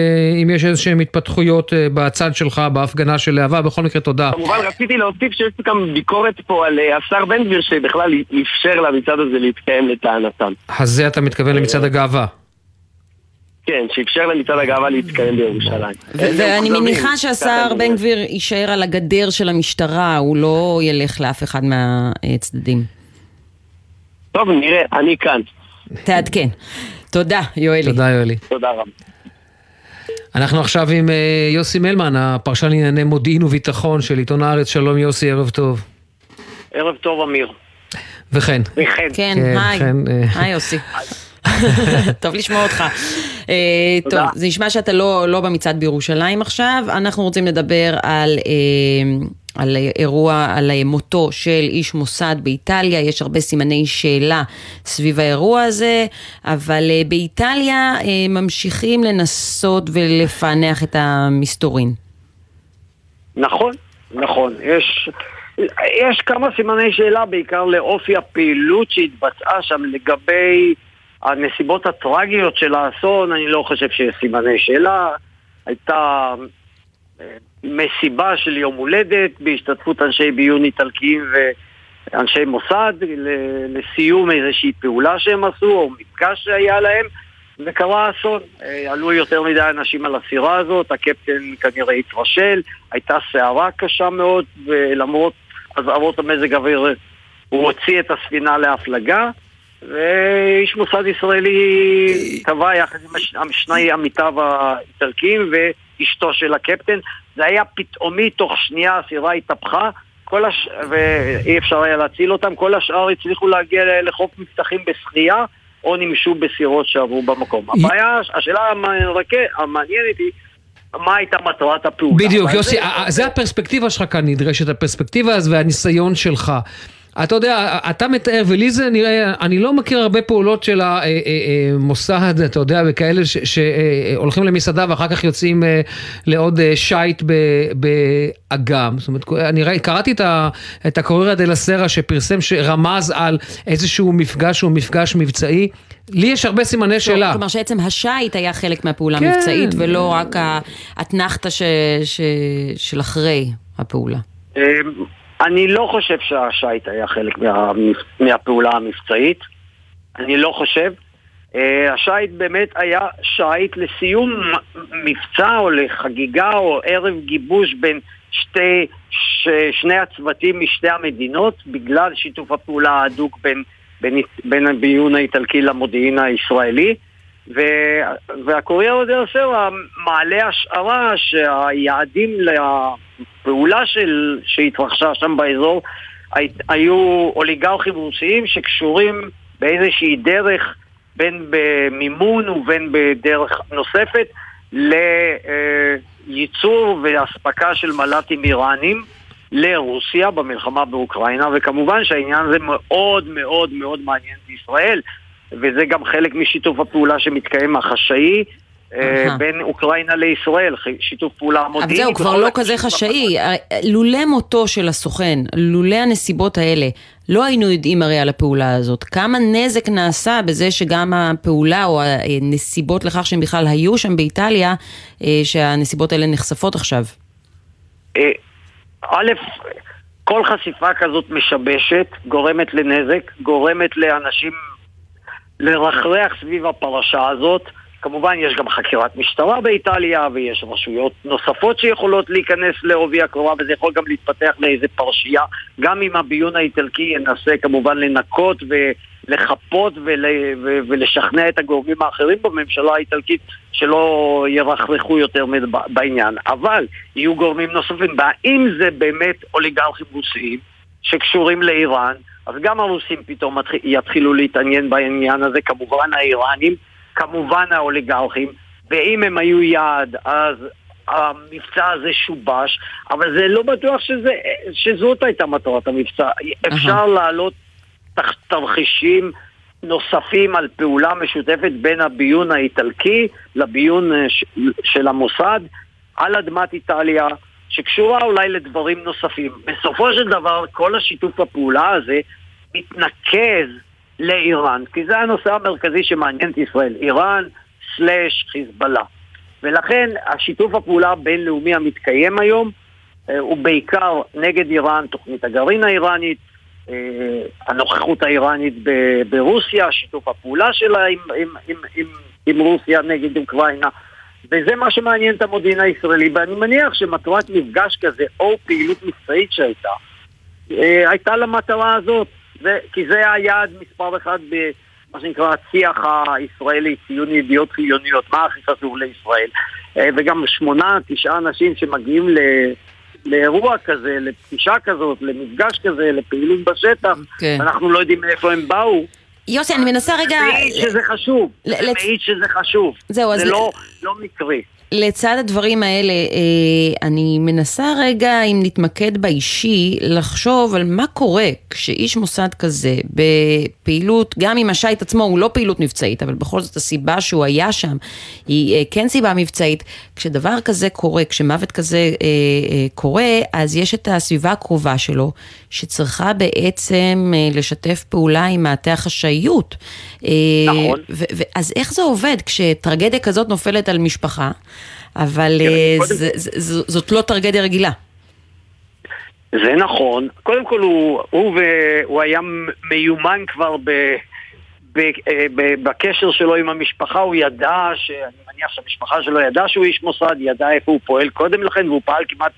אם יש איזשהן התפתחויות אה, בצד שלך בהפגנה של להבה, בכל מקרה תודה. כמובן רציתי להוסיף שיש גם ביקורת פה על השר בן גביר שבכלל אפשר למצעד הזה להתקיים לטענתם. אז זה אתה מתכוון למצעד הגאווה. כן, שאפשר למצעד הגאווה להתקיים בירושלים. ואני מניחה שהשר בן גביר יישאר על הגדר של המשטרה, הוא לא ילך לאף אחד מהצדדים. טוב, נראה, אני כאן. תעדכן. תודה, יואלי. תודה, יואלי. תודה רבה. אנחנו עכשיו עם אה, יוסי מלמן, הפרשן לענייני מודיעין וביטחון של עיתון הארץ. שלום יוסי, ערב טוב. ערב טוב, אמיר. וכן. וכן. כן, היי. אה, היי יוסי. טוב לשמוע אותך. אה, טוב, זה נשמע שאתה לא, לא במצעד בירושלים עכשיו. אנחנו רוצים לדבר על על אירוע, על מותו של איש מוסד באיטליה, יש הרבה סימני שאלה סביב האירוע הזה, אבל אה, באיטליה אה, ממשיכים לנסות ולפענח את המסתורין. נכון, נכון. יש, יש כמה סימני שאלה, בעיקר לאופי הפעילות שהתבצעה שם לגבי הנסיבות הטרגיות של האסון, אני לא חושב שיש סימני שאלה. הייתה אה, מסיבה של יום הולדת בהשתתפות אנשי ביון איטלקיים ואנשי מוסד לסיום איזושהי פעולה שהם עשו או מפגש שהיה להם וקרה אסון. אה, עלו יותר מדי אנשים על הסירה הזאת, הקפטן כנראה התרשל, הייתה סערה קשה מאוד ולמרות אזהרות המזג אוויר הוא הוציא את הספינה להפלגה ואיש מוסד ישראלי טבע יחד עם שני עמיתיו האיטלקים ואשתו של הקפטן. זה היה פתאומי, תוך שנייה הסירה התהפכה, כל הש... ואי אפשר היה להציל אותם, כל השאר הצליחו להגיע לחוף מבטחים בשחייה. או נמשו בסירות שעברו במקום. הבעיה, השאלה המעניינת היא מה הייתה מטרת הפעולה. בדיוק, יוסי, זה הפרספקטיבה שלך כאן נדרשת, הפרספקטיבה הזו והניסיון שלך. אתה יודע, אתה מתאר, ולי זה נראה, אני לא מכיר הרבה פעולות של המוסד, אה, אה, אתה יודע, וכאלה שהולכים למסעדה ואחר כך יוצאים אה, לעוד שייט באגם. זאת אומרת, אני ראי, קראתי את הקורריה דה לסרה שפרסם, שרמז על איזשהו מפגש שהוא מפגש מבצעי. לי יש הרבה סימני שאלה. כלומר שעצם השייט היה חלק מהפעולה כן. המבצעית, ולא רק האתנחתא של אחרי הפעולה. אני לא חושב שהשייט היה חלק מה, מהפעולה המבצעית. אני לא חושב. Uh, השייט באמת היה שייט לסיום מבצע או לחגיגה או ערב גיבוש בין שתי, ש, שני הצוותים משתי המדינות בגלל שיתוף הפעולה ההדוק בין, בין, בין הביון האיטלקי למודיעין הישראלי. והקוריאר דה סרה מעלה השערה שהיעדים לפעולה של, שהתרחשה שם באזור היו אוליגרכים רוסיים שקשורים באיזושהי דרך בין במימון ובין בדרך נוספת לייצור ואספקה של מל"טים איראנים לרוסיה במלחמה באוקראינה וכמובן שהעניין הזה מאוד מאוד מאוד מעניין את ישראל וזה גם חלק משיתוף הפעולה שמתקיים החשאי. אה, בין אוקראינה לישראל, שיתוף פעולה מודיעיני. אבל זהו, כבר לא כזה חשאי. אה, לולא מותו של הסוכן, לולא הנסיבות האלה, לא היינו יודעים הרי על הפעולה הזאת. כמה נזק נעשה בזה שגם הפעולה או הנסיבות לכך שהם בכלל היו שם באיטליה, אה, שהנסיבות האלה נחשפות עכשיו? א', כל חשיפה כזאת משבשת, גורמת לנזק, גורמת לאנשים לרחרח סביב הפרשה הזאת. כמובן יש גם חקירת משטרה באיטליה ויש רשויות נוספות שיכולות להיכנס לעובי הקרובה וזה יכול גם להתפתח לאיזה פרשייה. גם אם הביון האיטלקי ינסה כמובן לנקות ולחפות ול, ו, ולשכנע את הגורמים האחרים בממשלה האיטלקית שלא ירחרחו יותר בעניין. אבל יהיו גורמים נוספים והאם זה באמת אוליגרכים רוסיים שקשורים לאיראן אז גם הרוסים פתאום יתחילו להתעניין בעניין הזה, כמובן האיראנים, כמובן האוליגרכים, ואם הם היו יעד, אז המבצע הזה שובש, אבל זה לא בטוח שזה, שזאת הייתה מטרת המבצע. אפשר להעלות תרחישים נוספים על פעולה משותפת בין הביון האיטלקי לביון אה, של המוסד על אדמת איטליה. שקשורה אולי לדברים נוספים. בסופו של דבר, כל השיתוף הפעולה הזה מתנקז לאיראן, כי זה הנושא המרכזי שמעניין את ישראל, איראן סלאש חיזבאללה. ולכן השיתוף הפעולה הבינלאומי המתקיים היום אה, הוא בעיקר נגד איראן, תוכנית הגרעין האיראנית, אה, הנוכחות האיראנית ברוסיה, שיתוף הפעולה שלה עם, עם, עם, עם, עם רוסיה נגד אוקראינה. וזה מה שמעניין את המודיעין הישראלי, ואני מניח שמטרת מפגש כזה, או פעילות מבצעית שהייתה, אה, הייתה למטרה הזאת, זה, כי זה היעד מספר אחד במה שנקרא השיח הישראלי, ציון ידיעות חיוניות, מה הכי חשוב לישראל. אה, וגם שמונה, תשעה אנשים שמגיעים ל... לאירוע כזה, לפגישה כזאת, למפגש כזה, לפעילות בשטח, כן. אנחנו לא יודעים מאיפה הם באו. יוסי, אני מנסה רגע... זה מעיד שזה חשוב, זה מעיד שזה חשוב. זהו, אז... זה לא, לא מקרי. לצד הדברים האלה, אה, אני מנסה רגע, אם נתמקד באישי, לחשוב על מה קורה כשאיש מוסד כזה, בפעילות, גם אם השייט עצמו הוא לא פעילות מבצעית, אבל בכל זאת הסיבה שהוא היה שם היא אה, כן סיבה מבצעית. כשדבר כזה קורה, כשמוות כזה אה, קורה, אז יש את הסביבה הקרובה שלו, שצריכה בעצם לשתף פעולה עם מעטה החשאיות. נכון. אז איך זה עובד כשטרגדיה כזאת נופלת על משפחה? אבל כן, זה, זה, זה, זאת לא טרגדיה רגילה. זה נכון. קודם כל הוא, הוא, הוא היה מיומן כבר ב, ב, אה, ב, בקשר שלו עם המשפחה, הוא ידע, אני מניח שהמשפחה שלו ידעה שהוא איש מוסד, ידע איפה הוא פועל קודם לכן, והוא פעל כמעט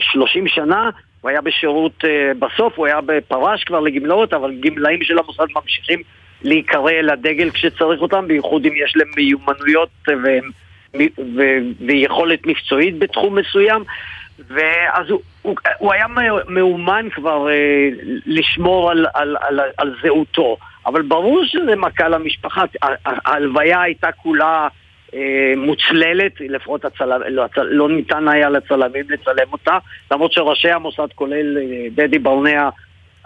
30 שנה. הוא היה בשירות, uh, בסוף הוא היה בפרש כבר לגמלאות, אבל גמלאים של המוסד ממשיכים להיקרא אל הדגל כשצריך אותם, בייחוד אם יש להם מיומנויות ו- ו- ויכולת מקצועית בתחום מסוים. ואז הוא, הוא, הוא היה מאומן כבר אה, לשמור על, על, על, על זהותו, אבל ברור שזה מכה למשפחה, ההלוויה הייתה כולה אה, מוצללת, לפחות הצלם, לא, לא ניתן היה לצלמים לצלם אותה, למרות שראשי המוסד, כולל אה, דדי ברנע,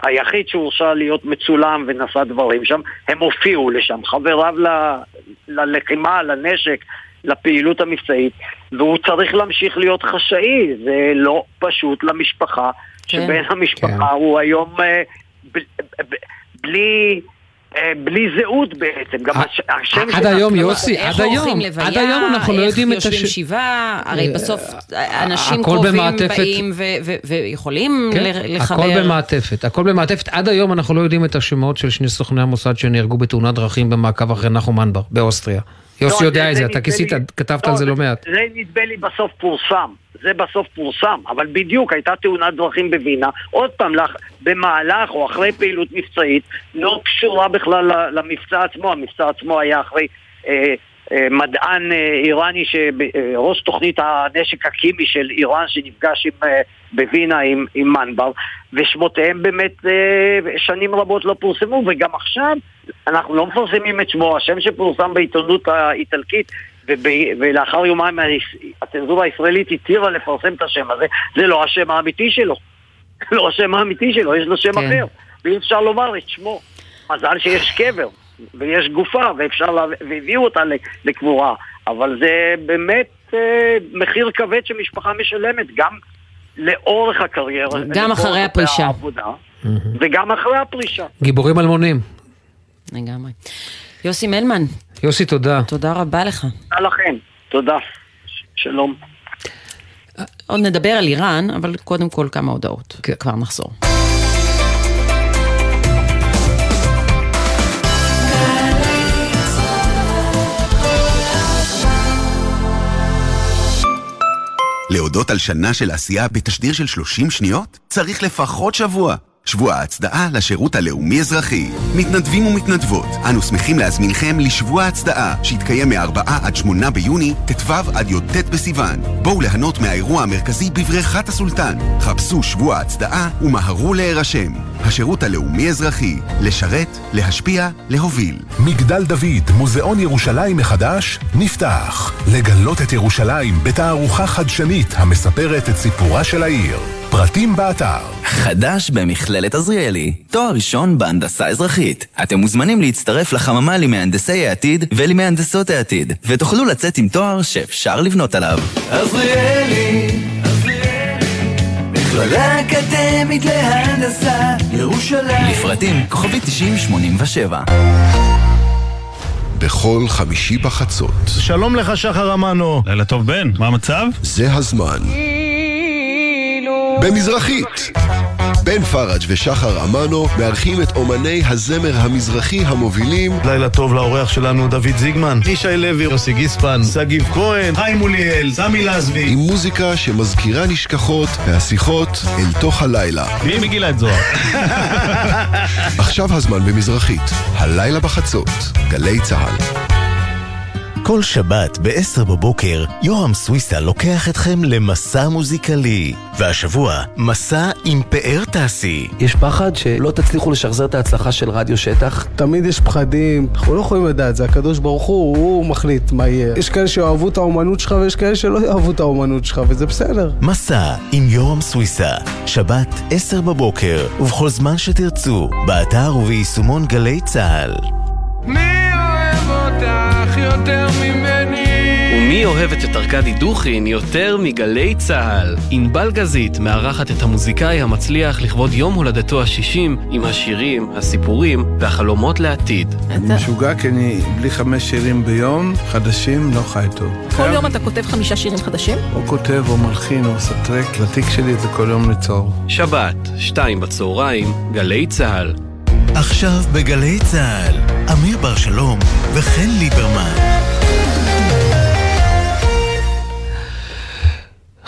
היחיד שהורשע להיות מצולם ונשא דברים שם, הם הופיעו לשם, חבריו ל, ללחימה, לנשק, לפעילות המבצעית, והוא צריך להמשיך להיות חשאי, זה לא פשוט למשפחה, כן. שבן המשפחה כן. הוא היום אה, ב, ב, בלי... אה, בלי זהות בעצם, גם השם של... עד היום, יוסי, עד היום, עד היום אנחנו לא יודעים את השם. איך יושבים שבעה, הרי אה, בסוף אנשים קרובים באים ויכולים כן, לחבר. הכל במעטפת, הכל במעטפת. עד היום אנחנו לא יודעים את השמות של שני סוכני המוסד שנהרגו בתאונת דרכים במעקב אחרי נחום מנבר, באוסטריה. יוסי לא, יודע את זה, אתה כיסית, כתבת על זה לא מעט. זה נדמה לי בסוף פורסם, זה בסוף פורסם, אבל בדיוק הייתה תאונת דרכים בווינה, עוד פעם, במהלך או אחרי פעילות מבצעית, לא קשורה בכלל למבצע עצמו, המבצע עצמו היה אחרי... אה, אה, מדען אה, איראני, ראש תוכנית הנשק הקימי של איראן שנפגש עם, בווינה עם, עם מנבר ושמותיהם באמת שנים רבות לא פורסמו וגם עכשיו אנחנו לא מפרסמים את שמו, השם שפורסם בעיתונות האיטלקית וב, ולאחר יומיים הצנזורה הישראלית התירה לפרסם את השם הזה, זה לא השם האמיתי שלו. לא השם האמיתי שלו, יש לו שם כן. אחר. ואי אפשר לומר את שמו. מזל שיש קבר, ויש גופה, ואפשר לה... והביאו אותה לקבורה. אבל זה באמת אה, מחיר כבד שמשפחה משלמת, גם לאורך הקריירה. גם אחרי הפרישה. העבודה, וגם אחרי הפרישה. גיבורים אלמונים. לגמרי. יוסי מלמן. יוסי, תודה. תודה רבה לך. תודה לכם. תודה. שלום. עוד נדבר על איראן, אבל קודם כל כמה הודעות. כן. כבר נחזור. להודות על שנה של עשייה בתשדיר של 30 שניות? צריך לפחות שבוע. שבוע ההצדעה לשירות הלאומי-אזרחי. מתנדבים ומתנדבות, אנו שמחים להזמינכם לשבוע ההצדעה, שיתקיים מ-4 עד 8 ביוני, ט"ו עד י"ט בסיוון. בואו ליהנות מהאירוע המרכזי בבריכת הסולטן. חפשו שבוע ההצדעה ומהרו להירשם. השירות הלאומי-אזרחי, לשרת, להשפיע, להוביל. מגדל דוד, מוזיאון ירושלים מחדש, נפתח. לגלות את ירושלים בתערוכה חדשנית המספרת את סיפורה של העיר. פרטים באתר. חדש במכללת עזריאלי, תואר ראשון בהנדסה אזרחית. אתם מוזמנים להצטרף לחממה למהנדסי העתיד ולמהנדסות העתיד, ותוכלו לצאת עם תואר שאפשר לבנות עליו. עזריאלי, מכללה אקדמית להנדסה, ירושלים. לפרטים כוכבי 9087 בכל חמישי בחצות. שלום לך שחר אמנו. לילה טוב בן, מה המצב? זה הזמן. במזרחית. בן פראג' ושחר אמנו מארחים את אומני הזמר המזרחי המובילים. לילה טוב לאורח שלנו דוד זיגמן, ישי לוי, יוסי גיספן, שגיב כהן, חיים מוליאל, סמי לזבי. עם מוזיקה שמזכירה נשכחות והשיחות אל תוך הלילה. מי מגילה את זוהר? עכשיו הזמן במזרחית, הלילה בחצות, גלי צה"ל כל שבת ב-10 בבוקר, יורם סוויסה לוקח אתכם למסע מוזיקלי. והשבוע, מסע עם פאר טסי. יש פחד שלא תצליחו לשחזר את ההצלחה של רדיו שטח? תמיד יש פחדים, אנחנו לא יכולים לדעת, זה הקדוש ברוך הוא, הוא מחליט מה יהיה. יש כאלה שאוהבו את האומנות שלך ויש כאלה שלא יאהבו את האומנות שלך, וזה בסדר. מסע עם יורם סוויסה, שבת 10 בבוקר, ובכל זמן שתרצו, באתר וביישומון גלי צה"ל. מי ומי אוהבת את ארכדי דוכין יותר מגלי צה"ל? ענבל גזית מארחת את המוזיקאי המצליח לכבוד יום הולדתו ה-60 עם השירים, הסיפורים והחלומות לעתיד. אני משוגע כי אני בלי חמש שירים ביום, חדשים, לא חי טוב. כל יום אתה כותב חמישה שירים חדשים? או כותב או מלחין או עושה טרק, לתיק שלי זה כל יום ליצור. שבת, שתיים בצהריים, גלי צה"ל. עכשיו בגלי צה"ל, אמיר בר שלום וחן ליברמן.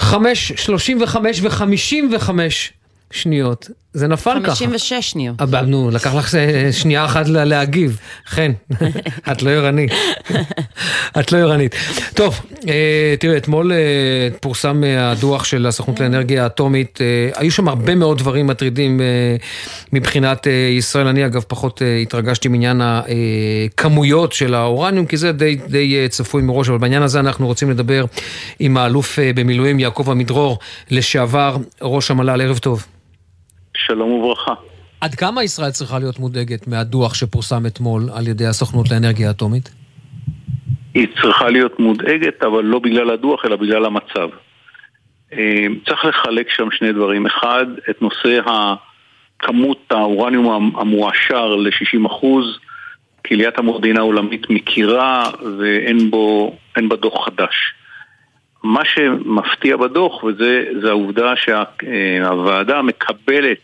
חמש, שלושים וחמש וחמישים וחמש שניות. זה נפל ככה. 56 שניות. אבל נו, לקח לך אה, שנייה אחת לה- להגיב. חן, את לא ערנית. את לא ערנית. טוב, אה, תראה, אתמול אה, פורסם הדוח של הסוכנות לאנרגיה האטומית. היו שם הרבה מאוד דברים מטרידים מבחינת ישראל. אני אגב פחות התרגשתי מעניין הכמויות של האורניום, כי זה די, די צפוי מראש, אבל בעניין הזה אנחנו רוצים לדבר עם האלוף במילואים יעקב עמידרור, לשעבר ראש המל"ל. ערב טוב. שלום וברכה. עד כמה ישראל צריכה להיות מודאגת מהדוח שפורסם אתמול על ידי הסוכנות לאנרגיה אטומית? היא צריכה להיות מודאגת, אבל לא בגלל הדוח, אלא בגלל המצב. אה, צריך לחלק שם שני דברים. אחד, את נושא כמות האורניום המועשר ל-60 אחוז, קהיליית המודיעין העולמית מכירה ואין בו, אין בדוח חדש. מה שמפתיע בדוח, וזה העובדה שהוועדה מקבלת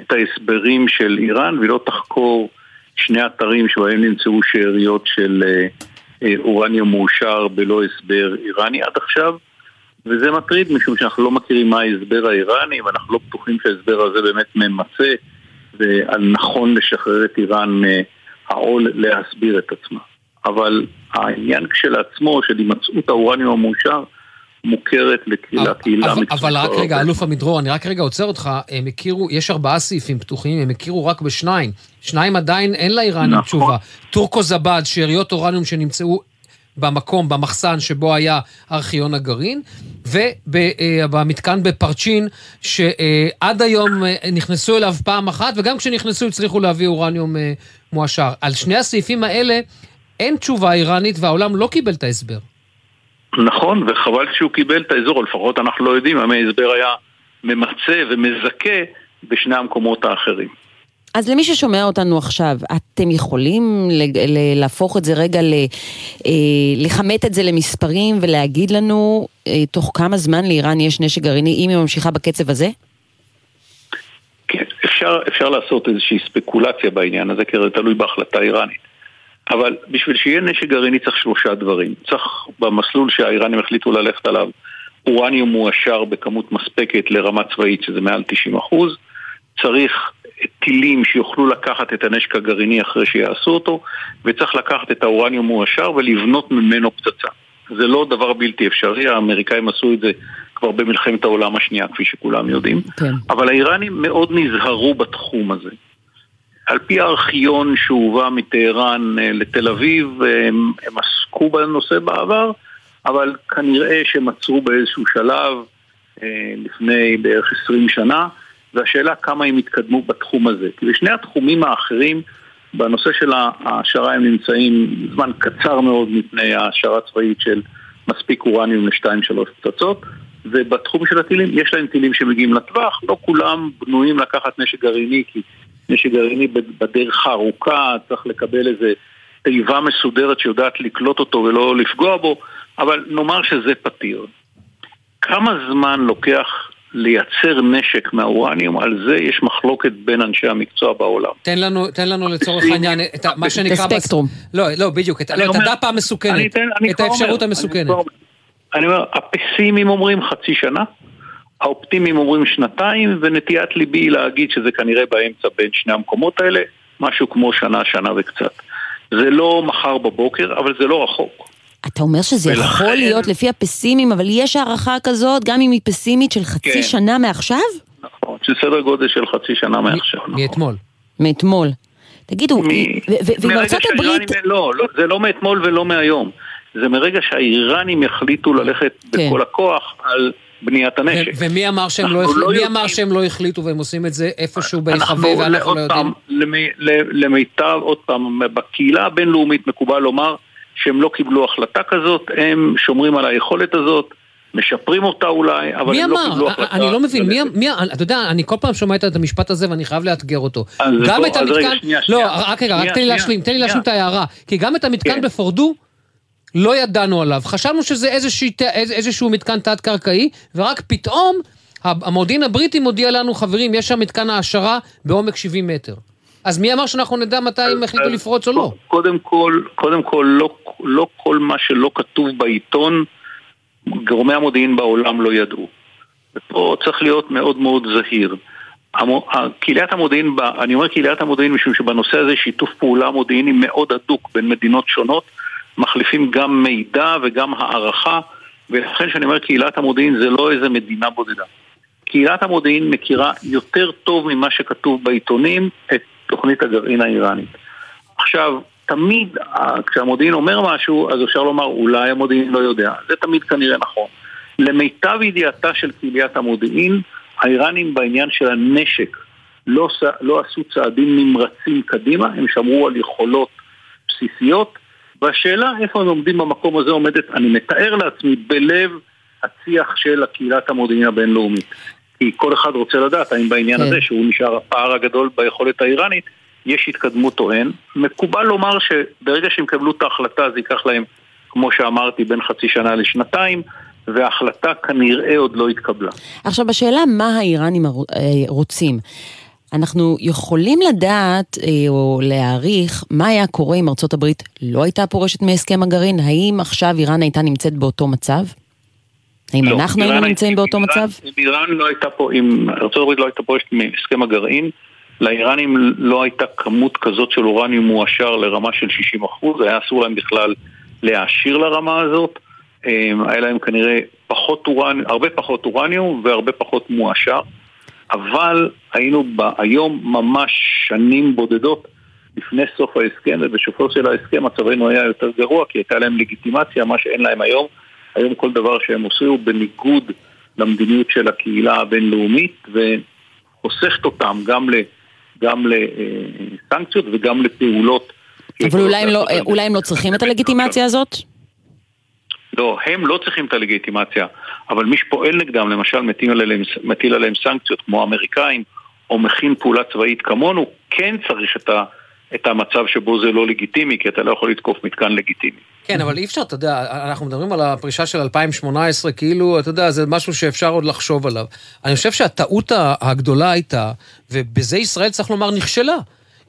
את ההסברים של איראן והיא לא תחקור שני אתרים שבהם נמצאו שאריות של אה, אה, אורניום מאושר בלא הסבר איראני עד עכשיו וזה מטריד משום שאנחנו לא מכירים מה ההסבר האיראני ואנחנו לא בטוחים שההסבר הזה באמת ממצה ונכון לשחרר את איראן מהעול להסביר את עצמה. אבל העניין כשלעצמו של הימצאות האורניום המאושר מוכרת לקהילה אבל, אבל רק רגע, אלוף עמידרור, אני רק רגע עוצר אותך, הם הכירו, יש ארבעה סעיפים פתוחים, הם הכירו רק בשניים. שניים עדיין אין לאיראנים נכון. תשובה. טורקו זבד, שאריות אורניום שנמצאו במקום, במחסן שבו היה ארכיון הגרעין, ובמתקן בפרצ'ין, שעד היום נכנסו אליו פעם אחת, וגם כשנכנסו הצליחו להביא אורניום מועשר. על שני הסעיפים האלה אין תשובה איראנית והעולם לא קיבל את ההסבר. נכון, וחבל שהוא קיבל את האזור, לפחות אנחנו לא יודעים אם ההסבר היה ממצה ומזכה בשני המקומות האחרים. אז למי ששומע אותנו עכשיו, אתם יכולים להפוך את זה רגע, לכמת את זה למספרים ולהגיד לנו תוך כמה זמן לאיראן יש נשק גרעיני, אם היא ממשיכה בקצב הזה? כן, אפשר, אפשר לעשות איזושהי ספקולציה בעניין הזה, כי זה תלוי בהחלטה איראנית. אבל בשביל שיהיה נשק גרעיני צריך שלושה דברים. צריך במסלול שהאיראנים החליטו ללכת עליו אורניום מועשר בכמות מספקת לרמה צבאית שזה מעל 90 אחוז. צריך טילים שיוכלו לקחת את הנשק הגרעיני אחרי שיעשו אותו, וצריך לקחת את האורניום מועשר ולבנות ממנו פצצה. זה לא דבר בלתי אפשרי, האמריקאים עשו את זה כבר במלחמת העולם השנייה, כפי שכולם יודעים. כן. אבל האיראנים מאוד נזהרו בתחום הזה. על פי הארכיון שהובא מטהרן לתל אביב, הם, הם עסקו בנושא בעבר, אבל כנראה עצרו באיזשהו שלב לפני בערך 20 שנה, והשאלה כמה הם התקדמו בתחום הזה. כי בשני התחומים האחרים, בנושא של ההעשרה הם נמצאים זמן קצר מאוד מפני ההעשרה צבאית של מספיק אורניום לשתיים שלוש פצצות, ובתחום של הטילים יש להם טילים שמגיעים לטווח, לא כולם בנויים לקחת נשק גרעיני, כי נשק גרעיני בדרך הארוכה, צריך לקבל איזה תיבה מסודרת שיודעת לקלוט אותו ולא לפגוע בו, אבל נאמר שזה פתיר. כמה זמן לוקח לייצר נשק מהאורניום, על זה יש מחלוקת בין אנשי המקצוע בעולם. תן לנו, תן לנו לצורך העניין את מה שנקרא... את הספקטרום. לא, לא, בדיוק, את הדאפה המסוכנת, את האפשרות המסוכנת. אני אומר, הפסימים אומרים חצי שנה, האופטימיים אומרים שנתיים, ונטיית ליבי היא להגיד שזה כנראה באמצע בין שני המקומות האלה, משהו כמו שנה, שנה וקצת. זה לא מחר בבוקר, אבל זה לא רחוק. אתה אומר שזה ולכן... יכול להיות לפי הפסימים, אבל יש הערכה כזאת, גם אם היא פסימית, של חצי כן. שנה מעכשיו? נכון, של סדר גודל של חצי שנה מעכשיו. מ- מאתמול. מאתמול. תגידו, מארצות הברית... לא, לא, זה לא מאתמול ולא מהיום. זה מרגע שהאיראנים יחליטו ללכת כן. בכל הכוח על בניית הנשק. ומי אמר שהם לא, לא, מי אמר שהם לא החליטו והם עושים את זה איפשהו בהיחווה ואנחנו לא יודעים? למיטב, עוד פעם, בקהילה הבינלאומית מקובל לומר שהם לא קיבלו החלטה כזאת, הם שומרים על היכולת הזאת. משפרים אותה אולי, אבל הם לא קיבלו החלטה. אני לא מבין, מי, מי, אתה יודע, אני כל פעם שומע את המשפט הזה ואני חייב לאתגר אותו. גם את המתקן, לא, רק רגע, רק תן לי להשלים, תן לי להשלים את ההערה, כי גם את המתקן בפורדו, לא ידענו עליו. חשבנו שזה איזושהי, איזשהו מתקן תת-קרקעי, ורק פתאום המודיעין הבריטי מודיע לנו, חברים, יש שם מתקן העשרה בעומק 70 מטר. אז מי אמר שאנחנו נדע מתי הם החליטו לפרוץ או לא? קודם כל, קודם כל, לא, לא כל מה שלא כתוב בעיתון, גורמי המודיעין בעולם לא ידעו. ופה צריך להיות מאוד מאוד זהיר. קהיליית המודיעין, אני אומר קהיליית המודיעין משום שבנושא הזה שיתוף פעולה מודיעיני מאוד הדוק בין מדינות שונות, מחליפים גם מידע וגם הערכה, ולכן כשאני אומר קהילת המודיעין זה לא איזה מדינה בודדה. קהילת המודיעין מכירה יותר טוב ממה שכתוב בעיתונים את תוכנית הגרעין האיראנית. עכשיו, תמיד אה, כשהמודיעין אומר משהו, אז אפשר לומר אולי המודיעין לא יודע. זה תמיד כנראה נכון. למיטב ידיעתה של קהיליית המודיעין, האיראנים בעניין של הנשק לא, לא עשו צעדים נמרצים קדימה, הם שמרו על יכולות בסיסיות, והשאלה איפה הם עומדים במקום הזה עומדת, אני מתאר לעצמי, בלב השיח של הקהילת המודיעין הבינלאומית. כי כל אחד רוצה לדעת האם בעניין כן. הזה, שהוא נשאר הפער הגדול ביכולת האיראנית, יש התקדמות או אין. מקובל לומר שברגע שהם יקבלו את ההחלטה זה ייקח להם, כמו שאמרתי, בין חצי שנה לשנתיים, וההחלטה כנראה עוד לא התקבלה. עכשיו, בשאלה מה האיראנים אה, רוצים, אנחנו יכולים לדעת אה, או להעריך מה היה קורה אם ארצות הברית לא הייתה פורשת מהסכם הגרעין? האם עכשיו איראן הייתה נמצאת באותו מצב? האם לא, אנחנו היינו נמצאים באותו איראן- מצב? אם איראן לא הייתה פה, אם ארה"ב לא הייתה פורשת מהסכם הגרעין, לאיראנים לא הייתה כמות כזאת של אורניום מועשר לרמה של 60%, היה אסור להם בכלל להעשיר לרמה הזאת. אמ, היה להם כנראה פחות אורניום, הרבה פחות אורניום והרבה פחות מועשר. אבל היינו ב- היום ממש שנים בודדות לפני סוף ההסכם, ובסופו של ההסכם מצבנו היה יותר גרוע, כי הייתה להם לגיטימציה, מה שאין להם היום. היום כל דבר שהם עושים הוא בניגוד למדיניות של הקהילה הבינלאומית, וחוסכת אותם גם, ל, גם לסנקציות וגם לפעולות. אבל אולי הם לא- אה, אולי הם לא צריכים את הלגיטימציה הזאת? לא, הם לא צריכים את הלגיטימציה, אבל מי שפועל נגדם, למשל מטיל עליהם, מטיל עליהם סנקציות כמו האמריקאים, או מכין פעולה צבאית כמונו, כן צריך את, ה, את המצב שבו זה לא לגיטימי, כי אתה לא יכול לתקוף מתקן לגיטימי. כן, אבל אי אפשר, אתה יודע, אנחנו מדברים על הפרישה של 2018, כאילו, אתה יודע, זה משהו שאפשר עוד לחשוב עליו. אני חושב שהטעות הגדולה הייתה, ובזה ישראל, צריך לומר, נכשלה.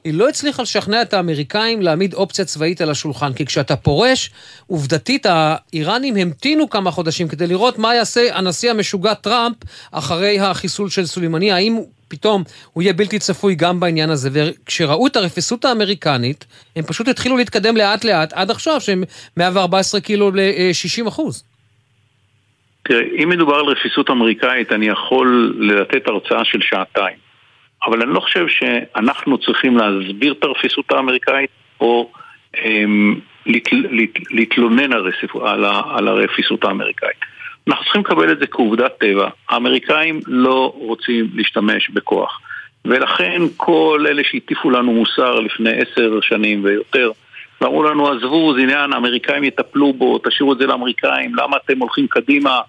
היא לא הצליחה לשכנע את האמריקאים להעמיד אופציה צבאית על השולחן, כי כשאתה פורש, עובדתית האיראנים המתינו כמה חודשים כדי לראות מה יעשה הנשיא המשוגע טראמפ אחרי החיסול של סולימני, האם פתאום הוא יהיה בלתי צפוי גם בעניין הזה, וכשראו את הרפיסות האמריקנית, הם פשוט התחילו להתקדם לאט לאט, עד עכשיו שהם 114 קילו ל-60 אחוז. תראה, אם מדובר על רפיסות אמריקאית, אני יכול לתת הרצאה של שעתיים. אבל אני לא חושב שאנחנו צריכים להסביר את הרפיסות האמריקאית, או אמ, להתלונן על, רסיפ, על, על הרפיסות האמריקאית. אנחנו צריכים לקבל את זה כעובדת טבע. האמריקאים לא רוצים להשתמש בכוח. ולכן כל אלה שהטיפו לנו מוסר לפני עשר שנים ויותר, ואמרו לנו, עזבו, זה עניין, האמריקאים יטפלו בו, תשאירו את זה לאמריקאים, למה אתם הולכים קדימה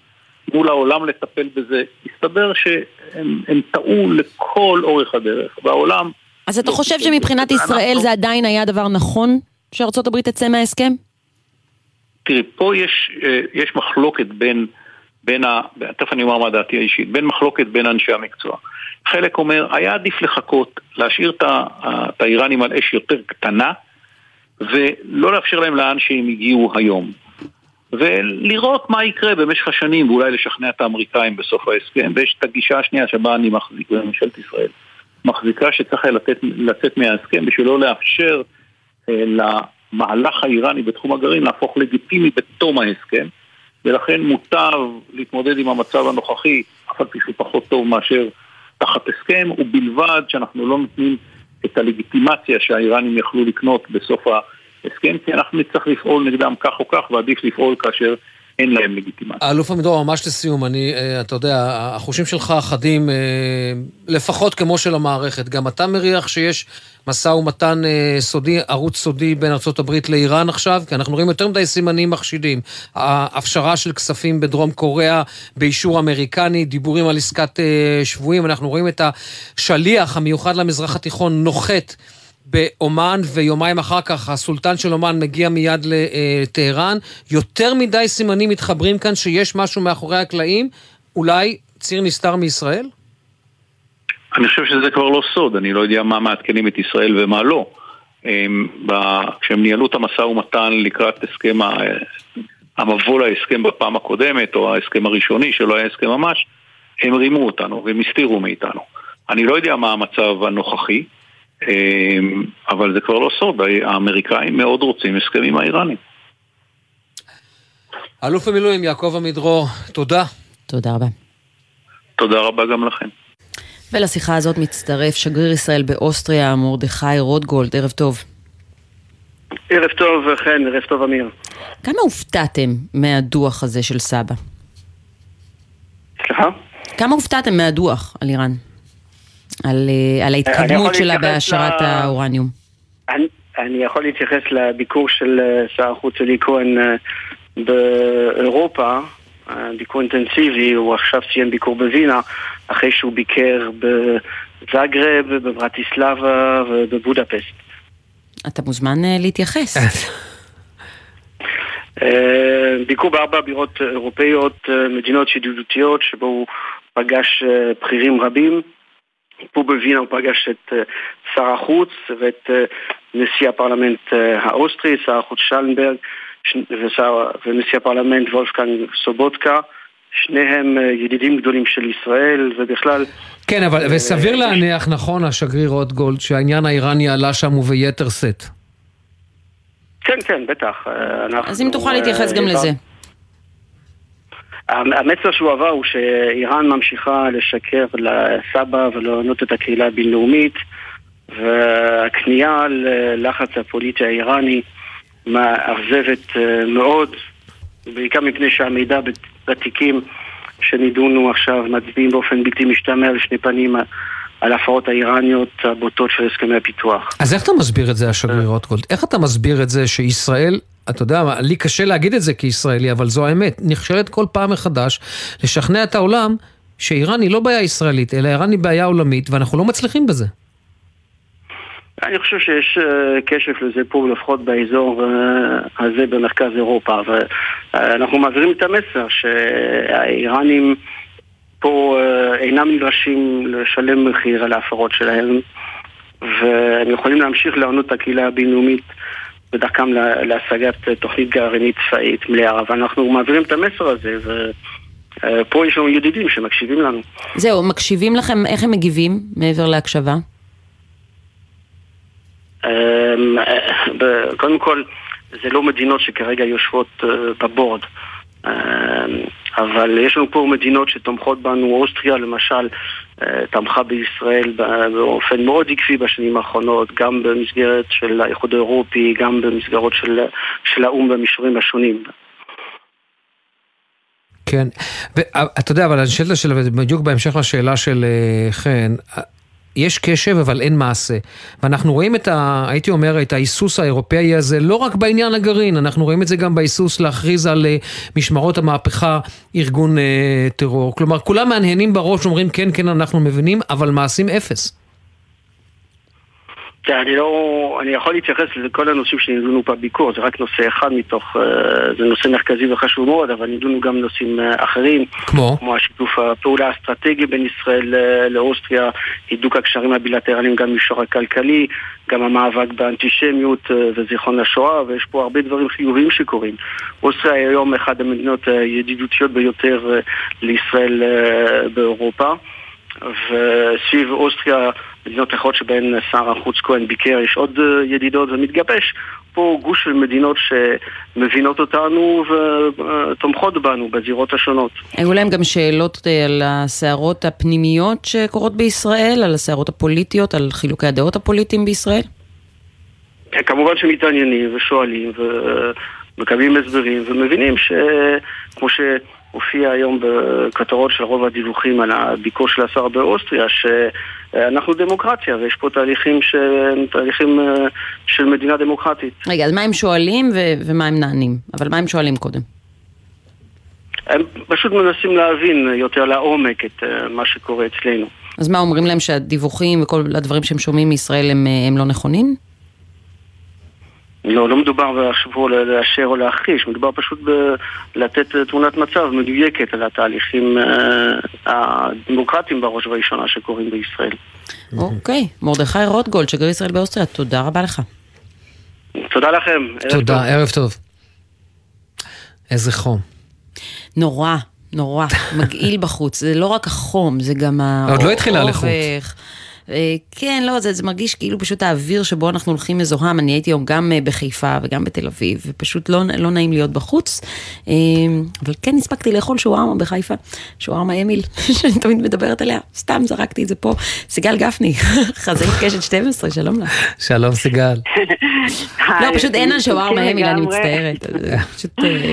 מול העולם לטפל בזה? הסתבר שהם הם טעו לכל אורך הדרך, והעולם... אז אתה לא חושב שמבחינת. ישראל אנחנו- זה עדיין היה דבר נכון שארצות הברית תצא מההסכם? תראי, פה יש, אה, יש מחלוקת בין, בין ה... תכף אני אומר מה דעתי האישית, בין מחלוקת בין אנשי המקצוע. חלק אומר, היה עדיף לחכות, להשאיר את האיראנים על אש יותר קטנה, ולא לאפשר להם לאן שהם הגיעו היום. ולראות מה יקרה במשך השנים, ואולי לשכנע את האמריקאים בסוף ההסכם. ויש את הגישה השנייה שבה אני מחזיק, וממשלת ישראל מחזיקה שצריך היה לתת, לצאת מההסכם בשביל לא לאפשר אה, למהלך האיראני בתחום הגרעין להפוך לגיטימי בתום ההסכם, ולכן מוטב להתמודד עם המצב הנוכחי, אף על פי שהוא פחות טוב מאשר תחת הסכם, ובלבד שאנחנו לא נותנים את הלגיטימציה שהאיראנים יכלו לקנות בסוף ההסכם, כי אנחנו נצטרך לפעול נגדם כך או כך, ועדיף לפעול כאשר אין להם לגיטימציה. האלוף עמידור, ממש לסיום, אני, אה, אתה יודע, החושים שלך חדים אה, לפחות כמו של המערכת. גם אתה מריח שיש משא ומתן אה, סודי, ערוץ סודי בין ארה"ב לאיראן עכשיו, כי אנחנו רואים יותר מדי סימנים מחשידים. ההפשרה של כספים בדרום קוריאה באישור אמריקני, דיבורים על עסקת שבויים, אנחנו רואים את השליח המיוחד למזרח התיכון נוחת. באומן, ויומיים אחר כך הסולטן של אומן מגיע מיד לטהרן. יותר מדי סימנים מתחברים כאן שיש משהו מאחורי הקלעים, אולי ציר נסתר מישראל? אני חושב שזה כבר לא סוד, אני לא יודע מה מעדכנים את ישראל ומה לא. הם, ב- כשהם ניהלו את המשא ומתן לקראת הסכם, ה- המבוא להסכם בפעם הקודמת, או ההסכם הראשוני שלא היה הסכם ממש, הם רימו אותנו והם הסתירו מאיתנו. אני לא יודע מה המצב הנוכחי, אבל זה כבר לא סוד, האמריקאים מאוד רוצים הסכם עם האיראנים. אלוף במילואים יעקב עמידרור, תודה. תודה רבה. תודה רבה גם לכם. ולשיחה הזאת מצטרף שגריר ישראל באוסטריה, מרדכי רוטגולד, ערב טוב. ערב טוב, חן, ערב טוב, אמיר. כמה הופתעתם מהדוח הזה של סבא? סליחה? כמה הופתעתם מהדוח על איראן? על, אה, על ההתקדמות שלה בהשארת ל- האורניום. אני, אני יכול להתייחס לביקור של אה, שר החוץ אלי כהן אה, באירופה, ביקור אינטנסיבי, הוא עכשיו סיים ביקור בווינה, אחרי שהוא ביקר בזאגרב, בברטיסלבה ובבודפסט. אתה מוזמן להתייחס. ביקור בארבע בירות אירופאיות, מדינות ידידותיות, שבו הוא פגש בכירים רבים. פה בווינה הוא פגש את אה, שר החוץ ואת אה, נשיא הפרלמנט אה, האוסטרי, שר החוץ שלנברג, ושר- ונשיא הפרלמנט וולפקנג סובוטקה. שניהם ידידים גדולים של ישראל, ובכלל... כן, אבל וסביר להניח, נכון, השגריר רוטגולד, שהעניין האיראני עלה שם וביתר שאת. כן, כן, בטח. אנחנו, אז אם תוכל להתייחס גם לזה. המסר שהוא עבר הוא שאיראן ממשיכה לשקר לסבא ולענות את הקהילה הבינלאומית והכניעה ללחץ הפוליטי האיראני מאכזבת אה, מאוד, בעיקר מפני שהמידע בתיקים שנידונו עכשיו מצביעים באופן בלתי משתמע לשני פנים על ההפרות האיראניות הבוטות של הסכמי הפיתוח. אז איך אתה מסביר את זה, השגריר רוטגולד? איך אתה מסביר את זה שישראל, אתה יודע מה, לי קשה להגיד את זה כישראלי, אבל זו האמת, נכשלת כל פעם מחדש לשכנע את העולם שאיראן היא לא בעיה ישראלית, אלא איראן היא בעיה עולמית, ואנחנו לא מצליחים בזה. אני חושב שיש אה, קשב לזה פה, לפחות באזור אה, הזה במרכז אירופה, ואנחנו מעבירים את המסר שהאיראנים פה אה, אינם נדרשים לשלם מחיר על ההפרות שלהם, והם יכולים להמשיך לענות את הקהילה הבינלאומית בדרכם לה- להשגת אה, תוכנית גרעינית צבאית מלאה, ואנחנו מעבירים את המסר הזה, ופה יש לנו ידידים שמקשיבים לנו. זהו, מקשיבים לכם, איך הם מגיבים מעבר להקשבה? אמ, אה, קודם כל, זה לא מדינות שכרגע יושבות אה, בבורד. אבל יש לנו פה מדינות שתומכות בנו, אוסטריה למשל אה, תמכה בישראל באופן מאוד עקבי בשנים האחרונות, גם במסגרת של האיחוד האירופי, גם במסגרות של, של האו"ם במישורים השונים. כן, ואתה יודע, אבל אני שואלת השאלה, בדיוק בהמשך לשאלה של אה, חן, יש קשב אבל אין מעשה. ואנחנו רואים את ה... הייתי אומר, את ההיסוס האירופאי הזה, לא רק בעניין הגרעין, אנחנו רואים את זה גם בהיסוס להכריז על אה, משמרות המהפכה ארגון אה, טרור. כלומר, כולם מהנהנים בראש, אומרים כן, כן, אנחנו מבינים, אבל מעשים אפס. תראה, אני לא... אני יכול להתייחס לכל הנושאים שנידונו בביקור, זה רק נושא אחד מתוך... אה, זה נושא מרכזי וחשוב מאוד, אבל נידונו גם נושאים אה, אחרים. כמו? כמו השיתוף הפעולה האסטרטגי בין ישראל אה, לאוסטריה, הידוק הקשרים הבילטרליים גם במישור הכלכלי, גם המאבק באנטישמיות וזיכרון השואה, ויש פה הרבה דברים חיוביים שקורים. אוסטריה היא היום אחת המדינות הידידותיות ביותר לישראל באירופה. וסביב אוסטריה, מדינות אחרות שבהן שר החוץ כהן ביקר, יש עוד אה, ידידות ומתגבש פה גוש של מדינות שמבינות אותנו ותומכות בנו בזירות השונות. היו להם גם שאלות אה, על הסערות הפנימיות שקורות בישראל, על הסערות הפוליטיות, על חילוקי הדעות הפוליטיים בישראל? כמובן שמתעניינים ושואלים ומקבלים הסברים ומבינים שכמו שהופיע היום בכותרות של רוב הדיווחים על הביקור של השר באוסטריה, שאנחנו דמוקרטיה ויש פה תהליכים שהם תהליכים אה, של מדינה דמוקרטית. רגע, אז מה הם שואלים ו- ומה הם נענים? אבל מה הם שואלים קודם? הם פשוט מנסים להבין יותר לעומק את אה, מה שקורה אצלנו. אז מה, אומרים להם שהדיווחים וכל הדברים שהם שומעים מישראל הם, אה, הם לא נכונים? לא, לא מדובר בשבוע לאשר או להכחיש, מדובר פשוט לתת תמונת מצב מדויקת על התהליכים אה, הדמוקרטיים בראש ובראשונה שקורים בישראל. אוקיי, מרדכי רוטגולד, שגריר ישראל באוסטריה, תודה רבה לך. תודה לכם. תודה, ערב טוב. איזה חום. נורא, נורא, מגעיל בחוץ. זה לא רק החום, זה גם האובך. עוד לא התחילה הלחות. אה, כן, לא, זה, זה מרגיש כאילו פשוט האוויר שבו אנחנו הולכים מזוהם. אני הייתי היום גם אה, בחיפה וגם בתל אביב, ופשוט לא, לא נעים להיות בחוץ. אה, אבל כן הספקתי לאכול שווארמה בחיפה, שווארמה אמיל, שאני תמיד מדברת עליה. סתם זרקתי את זה פה. סיגל גפני, חזאית קשת 12, שלום לך. שלום סיגל. לא, פשוט אין על שווארמה כן, אמיל, אני. מצטערת.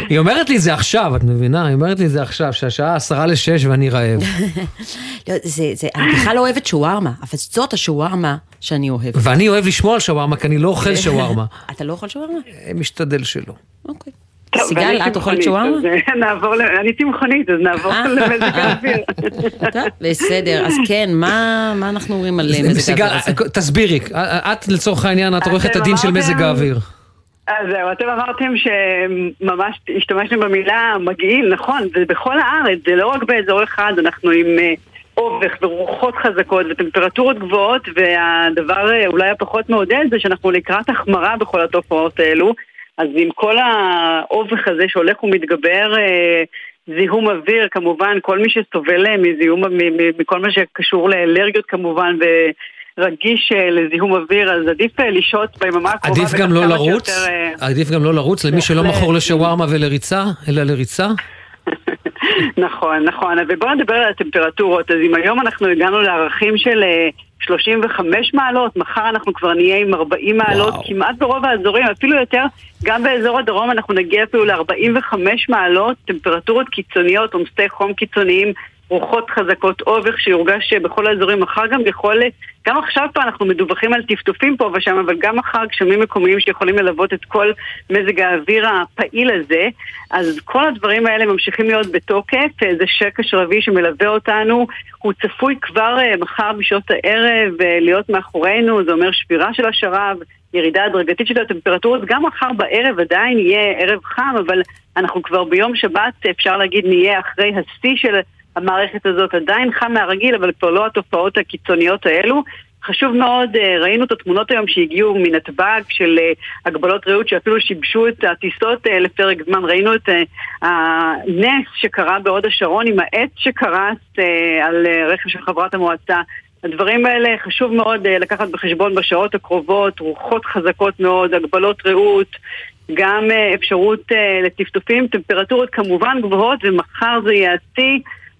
היא אומרת לי זה עכשיו, את מבינה? היא אומרת לי זה עכשיו, שהשעה עשרה לשש ואני רעב. לא, זה, זה, אני בכלל לא אוהבת שווארמה, אבל זאת השווארמה שאני אוהבת. ואני אוהב לשמוע על שווארמה, כי אני לא אוכל שווארמה. אתה לא אוכל שווארמה? משתדל שלא. טוב, סיגל, את אוכלת שווארמה? אז, אה, אני צמחונית, אז נעבור אה. למזג האוויר. בסדר, אז כן, מה, מה אנחנו אומרים על אה, מזג סיגל, האוויר הזה? תסבירי, את לצורך העניין, את עורכת הדין של מזג האוויר. אז זהו, אתם אמרתם שממש השתמשתם במילה מגעיל, נכון, זה בכל הארץ, זה לא רק באזור אחד, אנחנו עם אה, אובך ורוחות חזקות וטמפרטורות גבוהות, והדבר אה, אולי הפחות מעודד זה שאנחנו לקראת החמרה בכל התופעות האלו, אז עם כל האובך הזה שהולך ומתגבר, אה, זיהום אוויר כמובן, כל מי שסובל אה, מזיהום, מכל מה שקשור לאלרגיות כמובן, ורגיש אה, לזיהום אוויר, אז עדיף לשהות ביממה הקרובה. עדיף גם לא לרוץ? שיותר, אה, עדיף גם לא לרוץ למי שלא. מכור לשווארמה ולריצה, אלא לריצה? נכון, נכון, ובואו נדבר על הטמפרטורות. אז אם היום אנחנו הגענו לערכים של אה, 35 מעלות, מחר אנחנו כבר נהיה עם 40 מעלות, וואו. כמעט ברוב האזורים, אפילו יותר, גם באזור הדרום אנחנו נגיע אפילו ל-45 מעלות, טמפרטורות קיצוניות, עומסי חום קיצוניים. רוחות חזקות, אובך שיורגש בכל האזורים. מחר גם יכול, גם עכשיו פה אנחנו מדווחים על טפטופים פה ושם, אבל גם מחר גשמים מקומיים שיכולים ללוות את כל מזג האוויר הפעיל הזה. אז כל הדברים האלה ממשיכים להיות בתוקף. אה, זה שקש רביעי שמלווה אותנו. הוא צפוי כבר אה, מחר בשעות הערב אה, להיות מאחורינו, זה אומר שבירה של השרב. ירידה הדרגתית של הטמפרטורות, גם מחר בערב עדיין יהיה ערב חם, אבל אנחנו כבר ביום שבת, אפשר להגיד, נהיה אחרי השיא של המערכת הזאת עדיין חם מהרגיל, אבל כבר לא התופעות הקיצוניות האלו. חשוב מאוד, אה, ראינו את התמונות היום שהגיעו מנתב"ג של אה, הגבלות רעות שאפילו שיבשו את הטיסות אה, לפרק זמן. ראינו את הנס שקרה בהוד השרון עם העץ שקרס על רכב של חברת המועצה. הדברים האלה חשוב מאוד לקחת בחשבון בשעות הקרובות, רוחות חזקות מאוד, הגבלות רעות, גם אפשרות לטפטופים, טמפרטורות כמובן גבוהות ומחר זה יהיה.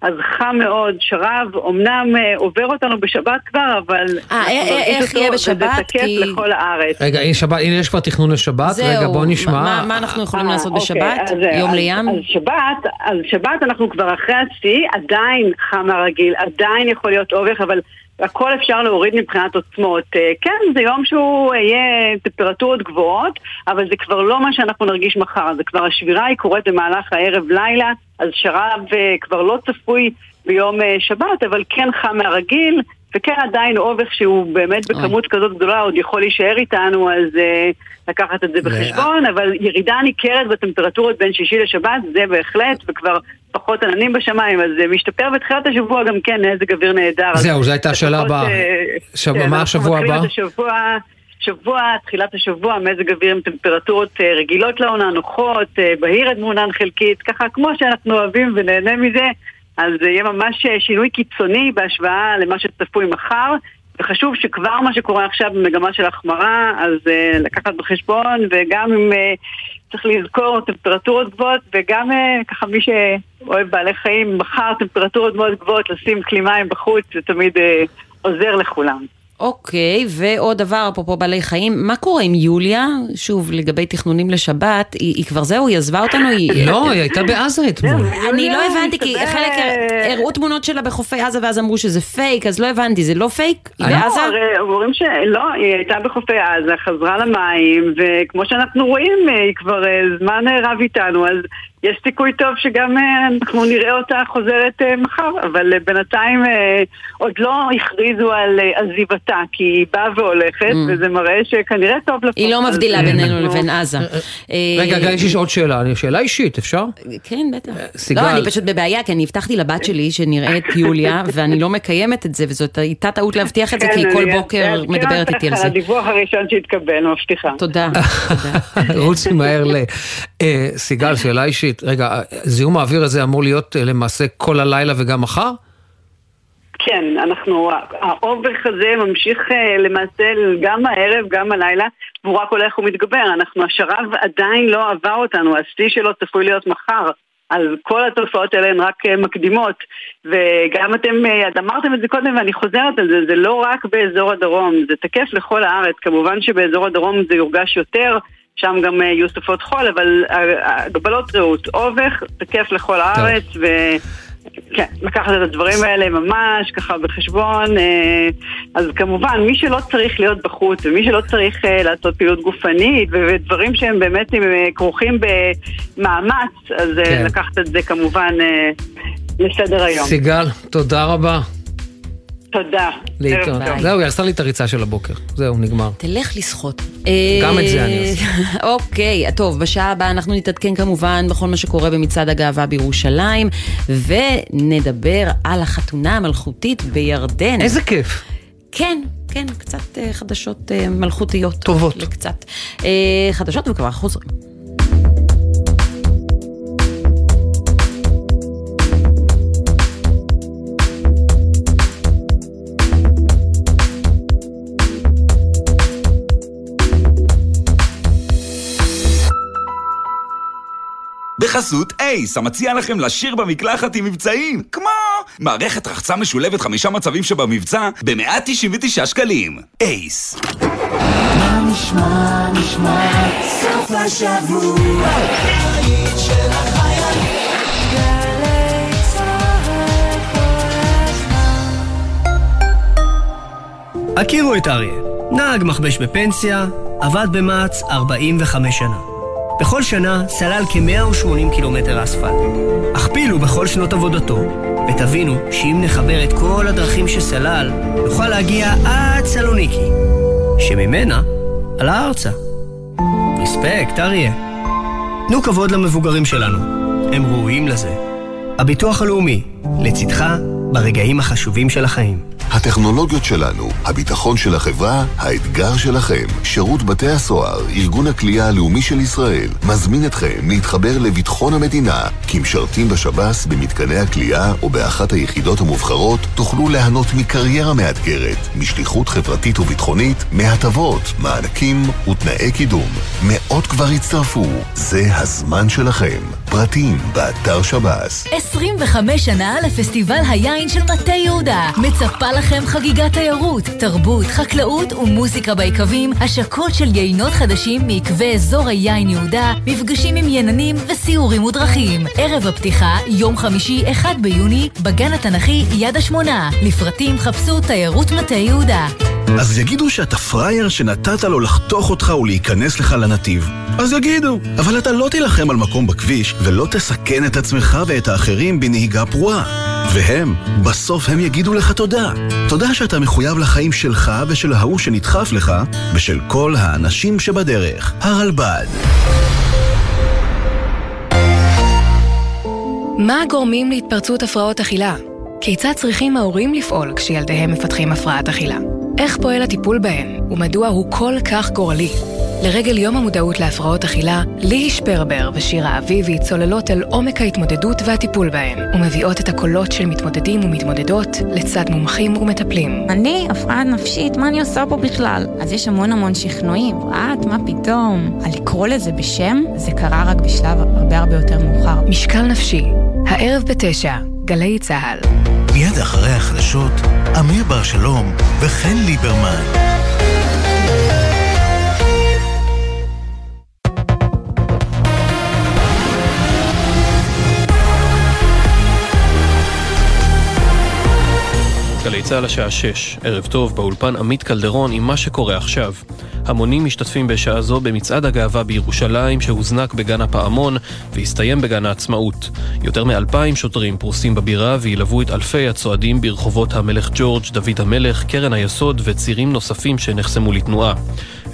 אז חם מאוד, שרב, אמנם אה, עובר אותנו בשבת כבר, אבל... אה, אה, נרגיש איך יהיה וזה בשבת? תקף כי- לכל הארץ. רגע, הנה יש כבר תכנון לשבת, זהו, רגע בוא מה- נשמע. מה- מה אנחנו יכולים אה, לעשות אוקיי, בשבת? אז, אה, יום אז- לים? אז שבת, אז שבת אנחנו כבר אחרי השיא, עדיין חם מהרגיל, עדיין יכול להיות אובך, אבל הכל אפשר להוריד מבחינת עוצמות. אה, כן, זה יום שהוא אה, יהיה טמפרטורות גבוהות, אבל זה כבר לא מה שאנחנו נרגיש מחר, זה כבר השבירה היא קורית במהלך הערב-לילה, אז שרב אה, כבר לא צפוי ביום אה, שבת, אבל כן חם מהרגיל. וכן עדיין אובך שהוא באמת בכמות כזאת גדולה עוד יכול להישאר איתנו, אז uh, לקחת את זה בחשבון, אבל ירידה ניכרת בטמפרטורות בין שישי לשבת, זה בהחלט, וכבר פחות עננים בשמיים, אז זה משתפר בתחילת השבוע גם כן, מזג אוויר נהדר. זהו, זו הייתה השאלה הבאה. אה, שב- כן, מה השבוע הבא? השבוע, שבוע, תחילת השבוע, מזג אוויר עם טמפרטורות אה, רגילות לעונה, נוחות, אה, בהיר עד מעונן חלקית, ככה כמו שאנחנו אוהבים ונהנה מזה, אז זה יהיה ממש אה, שינוי קיצוני בהשוואה למה שצפוי מחר. וחשוב שכבר מה שקורה עכשיו במגמה של החמרה, אז uh, לקחת בחשבון, וגם אם uh, צריך לזכור טמפרטורות גבוהות, וגם uh, ככה מי שאוהב בעלי חיים, מחר טמפרטורות מאוד גבוהות, לשים כלי מים בחוץ, זה תמיד uh, עוזר לכולם. אוקיי, ועוד דבר, אפרופו בעלי חיים, מה קורה עם יוליה? שוב, לגבי תכנונים לשבת, היא, היא כבר זהו, היא עזבה אותנו? היא... לא, היא הייתה בעזה אתמול. אני לא הבנתי, כי חלק הראו תמונות שלה בחופי עזה ואז אמרו שזה פייק, אז לא הבנתי, זה לא פייק? היא לא, בעזה? הרי אומרים שלא, היא הייתה בחופי עזה, חזרה למים, וכמו שאנחנו רואים, היא כבר אה, זמן אה, רב איתנו, אז יש סיכוי טוב שגם אה, אנחנו נראה אותה חוזרת אה, מחר, אבל אה, בינתיים עוד לא הכריזו על עזיבתה, כי היא באה והולכת, וזה מראה שכנראה טוב. Mm. היא לא מבדילה בינינו אנחנו- לבין עזה. רגע, גיא, יש לי עוד שאלה, שאלה אישית, אפשר? כן, בטח. סיגל- לא, אני פשוט בבעיה, כי אני הבטחתי לבת שלי שנראה את יוליה, ואני לא מקיימת את זה, וזאת הייתה טעות להבטיח את זה, כי כן, כל בוקר מדברת איתי על זה. הדיווח הראשון שהתקבל, מבטיחה. תודה. רוצי מהר ל... סיגל, שאלה אישית. ראשית, רגע, זיהום האוויר הזה אמור להיות אה, למעשה כל הלילה וגם מחר? כן, אנחנו, האובך הזה ממשיך אה, למעשה גם הערב, גם הלילה, והוא רק הולך ומתגבר. אנחנו, השרב עדיין לא עבר אותנו, השיא שלו צפוי להיות מחר. אז כל התופעות האלה הן רק אה, מקדימות, וגם אתם אה, אמרתם את זה קודם ואני חוזרת על זה, זה לא רק באזור הדרום, זה תקף לכל הארץ, כמובן שבאזור הדרום זה יורגש יותר, שם גם יהיו סופות חול, אבל הגבלות רעות, אובך, תקף לכל הארץ, ו... כן, לקחת את הדברים האלה ממש ככה בחשבון. אה, אז כמובן, מי שלא צריך להיות בחוץ ומי שלא צריך אה, לעשות פעילות גופנית ודברים שהם באמת אה, כרוכים במאמץ, אז כן. לקחת את זה כמובן לסדר היום. סיגל, תודה רבה. תודה. להתראות. זהו, היא עשתה לי את הריצה של הבוקר. זהו, נגמר. תלך לשחות. גם את זה אני עושה. אוקיי, טוב, בשעה הבאה אנחנו נתעדכן כמובן בכל מה שקורה במצעד הגאווה בירושלים, ונדבר על החתונה המלכותית בירדן. איזה כיף. כן, כן, קצת אה, חדשות אה, מלכותיות. טובות. קצת. אה, חדשות וכבר חוזרים. בחסות אייס, המציע לכם לשיר במקלחת עם מבצעים, כמו מערכת רחצה משולבת חמישה מצבים שבמבצע ב-199 שקלים. אייס. מה נשמע, נשמע, סוף השבוע, של החיילים. הכירו את אריה, נהג מכבש בפנסיה, עבד במע"צ 45 שנה. בכל שנה סלל כ-180 קילומטר אספלט. הכפילו בכל שנות עבודתו, ותבינו שאם נחבר את כל הדרכים שסלל, נוכל להגיע עד סלוניקי, שממנה עלה ארצה. רספקט, אריה. תנו כבוד למבוגרים שלנו, הם ראויים לזה. הביטוח הלאומי, לצדך ברגעים החשובים של החיים. הטכנולוגיות שלנו, הביטחון של החברה, האתגר שלכם. שירות בתי הסוהר, ארגון הכלייה הלאומי של ישראל, מזמין אתכם להתחבר לביטחון המדינה. כמשרתים בשב"ס, במתקני הכלייה או באחת היחידות המובחרות, תוכלו ליהנות מקריירה מאתגרת, משליחות חברתית וביטחונית, מהטבות, מענקים ותנאי קידום. מאות כבר הצטרפו, זה הזמן שלכם. פרטים, באתר שב"ס. 25 שנה לפסטיבל היין של מטה יהודה. מצפה לכם חגיגת תיירות, תרבות, חקלאות ומוזיקה ביקבים, השקות של יינות חדשים מעקבי אזור היין יהודה, מפגשים עם יננים וסיורים ודרכים. ערב הפתיחה, יום חמישי, 1 ביוני, בגן התנ"כי יד השמונה. לפרטים חפשו תיירות מטה יהודה. אז יגידו שאתה פראייר שנתת לו לחתוך אותך ולהיכנס לך לנתיב. אז יגידו, אבל אתה לא תילחם על מקום בכביש ולא תסכן את עצמך ואת האחרים בנהיגה פרועה. והם, בסוף הם יגידו לך תודה. תודה שאתה מחויב לחיים שלך ושל ההוא שנדחף לך, ושל כל האנשים שבדרך. הרלב"ד. מה הגורמים להתפרצות הפרעות אכילה? כיצד צריכים ההורים לפעול כשילדיהם מפתחים הפרעת אכילה? איך פועל הטיפול בהן, ומדוע הוא כל כך גורלי? לרגל יום המודעות להפרעות אכילה, ליהי שפרבר ושירה אביבי צוללות אל עומק ההתמודדות והטיפול בהן, ומביאות את הקולות של מתמודדים ומתמודדות לצד מומחים ומטפלים. אני הפרעה נפשית, מה אני עושה פה בכלל? אז יש המון המון שכנועים, את, מה פתאום? על לקרוא לזה בשם, זה קרה רק בשלב הרבה הרבה יותר מאוחר. משקל נפשי, הערב בתשע, גלי צה"ל. מיד אחרי החדשות, אמיר בר שלום וחן ליברמן. גלי צה"ל השעה 6, ערב טוב, באולפן עמית קלדרון עם מה שקורה עכשיו. המונים משתתפים בשעה זו במצעד הגאווה בירושלים שהוזנק בגן הפעמון והסתיים בגן העצמאות. יותר מאלפיים שוטרים פרוסים בבירה וילוו את אלפי הצועדים ברחובות המלך ג'ורג', דוד המלך, קרן היסוד וצירים נוספים שנחסמו לתנועה.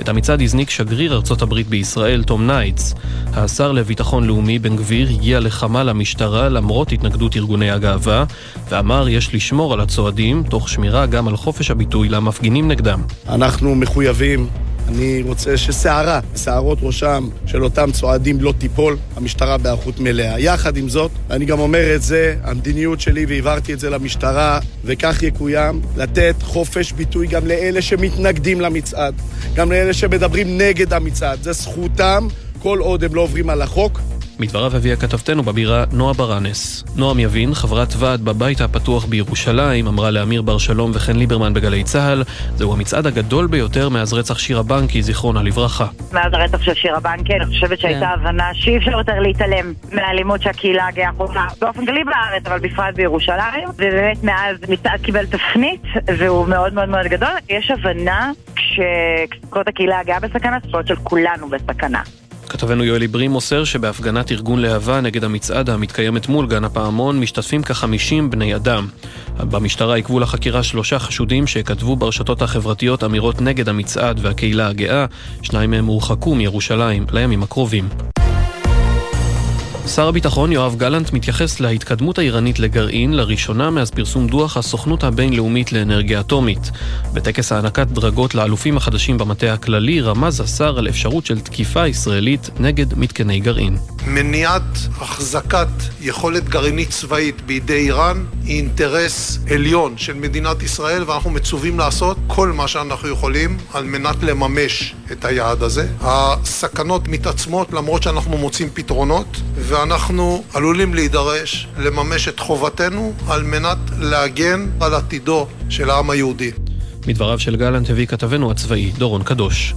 את המצעד הזניק שגריר ארצות הברית בישראל, תום ניידס. השר לביטחון לאומי בן גביר הגיע לחמ"ל המשטרה למרות התנגדות ארגוני הגאווה, ואמר יש לשמור על הצועדים, תוך שמירה גם על חופש הביטוי למפגינים נגדם. אנחנו מחויבים אני רוצה ששערה, שערות ראשם של אותם צועדים לא תיפול, המשטרה בהיערכות מלאה. יחד עם זאת, אני גם אומר את זה, המדיניות שלי, והעברתי את זה למשטרה, וכך יקוים, לתת חופש ביטוי גם לאלה שמתנגדים למצעד, גם לאלה שמדברים נגד המצעד. זה זכותם, כל עוד הם לא עוברים על החוק, מדבריו הביאה כתבתנו בבירה נועה ברנס. נועם יבין, חברת ועד בבית הפתוח בירושלים, אמרה לאמיר בר שלום וחן ליברמן בגלי צה"ל, זהו המצעד הגדול ביותר מאז רצח שירה בנקי, זיכרונה לברכה. מאז הרצח של שירה בנקי, אני חושבת שהייתה כן. הבנה שאי אפשר יותר להתעלם מהאלימות שהקהילה הגאה חווה באופן כללי בארץ, אבל בפרט בירושלים. ובאמת מאז מצעד קיבל תפנית, והוא מאוד מאוד מאוד גדול. יש הבנה כשזכויות הקהילה הגאה בסכנה, זכויות של כולנו בסכנה. כתבנו יואל עברי מוסר שבהפגנת ארגון להבה נגד המצעד המתקיימת מול גן הפעמון משתתפים כ-50 בני אדם. במשטרה עיכבו לחקירה שלושה חשודים שכתבו ברשתות החברתיות אמירות נגד המצעד והקהילה הגאה, שניים מהם הורחקו מירושלים לימים הקרובים. שר הביטחון יואב גלנט מתייחס להתקדמות האיראנית לגרעין לראשונה מאז פרסום דוח הסוכנות הבינלאומית לאנרגיה אטומית. בטקס הענקת דרגות לאלופים החדשים במטה הכללי רמז השר על אפשרות של תקיפה ישראלית נגד מתקני גרעין. מניעת החזקת יכולת גרעינית צבאית בידי איראן היא אינטרס עליון של מדינת ישראל ואנחנו מצווים לעשות כל מה שאנחנו יכולים על מנת לממש את היעד הזה. הסכנות מתעצמות למרות שאנחנו מוצאים פתרונות ואנחנו עלולים להידרש לממש את חובתנו על מנת להגן על עתידו של העם היהודי. מדבריו של גלנט הביא כתבנו הצבאי דורון קדוש.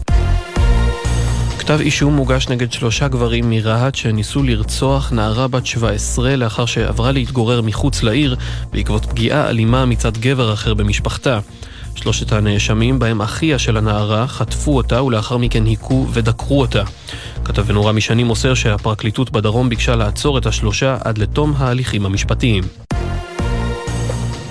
כתב אישום מוגש נגד שלושה גברים מרהט שניסו לרצוח נערה בת 17 לאחר שעברה להתגורר מחוץ לעיר בעקבות פגיעה אלימה מצד גבר אחר במשפחתה. שלושת הנאשמים, בהם אחיה של הנערה, חטפו אותה ולאחר מכן היכו ודקרו אותה. כתבנו רמי שני מוסר שהפרקליטות בדרום ביקשה לעצור את השלושה עד לתום ההליכים המשפטיים.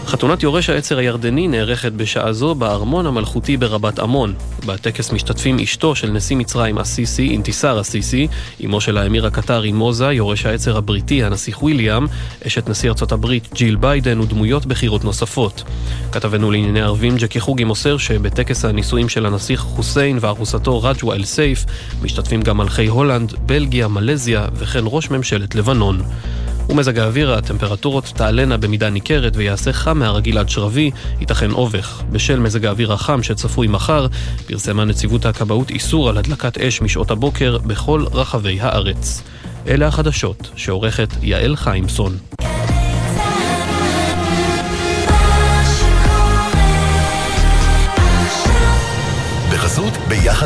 חתונת יורש העצר הירדני נערכת בשעה זו בארמון המלכותי ברבת עמון. בטקס משתתפים אשתו של נשיא מצרים א-סיסי, אינתיסאר א-סיסי, אמו של האמיר הקטרי מוזה, יורש העצר הבריטי, הנסיך וויליאם, אשת נשיא ארצות הברית ג'יל ביידן ודמויות בכירות נוספות. כתבנו לענייני ערבים ג'קי חוגי מוסר שבטקס הנישואים של הנסיך חוסיין וארוסתו רג'ווה אל סייף משתתפים גם מלכי הולנד, בלגיה, מלזיה וכן ראש ממשלת לבנון. ומזג האוויר, הטמפרטורות תעלנה במידה ניכרת ויעשה חם מהרגיל עד שרבי, ייתכן אובך. בשל מזג האוויר החם שצפוי מחר, פרסמה נציבות הכבאות איסור על הדלקת אש משעות הבוקר בכל רחבי הארץ. אלה החדשות שעורכת יעל חיימסון.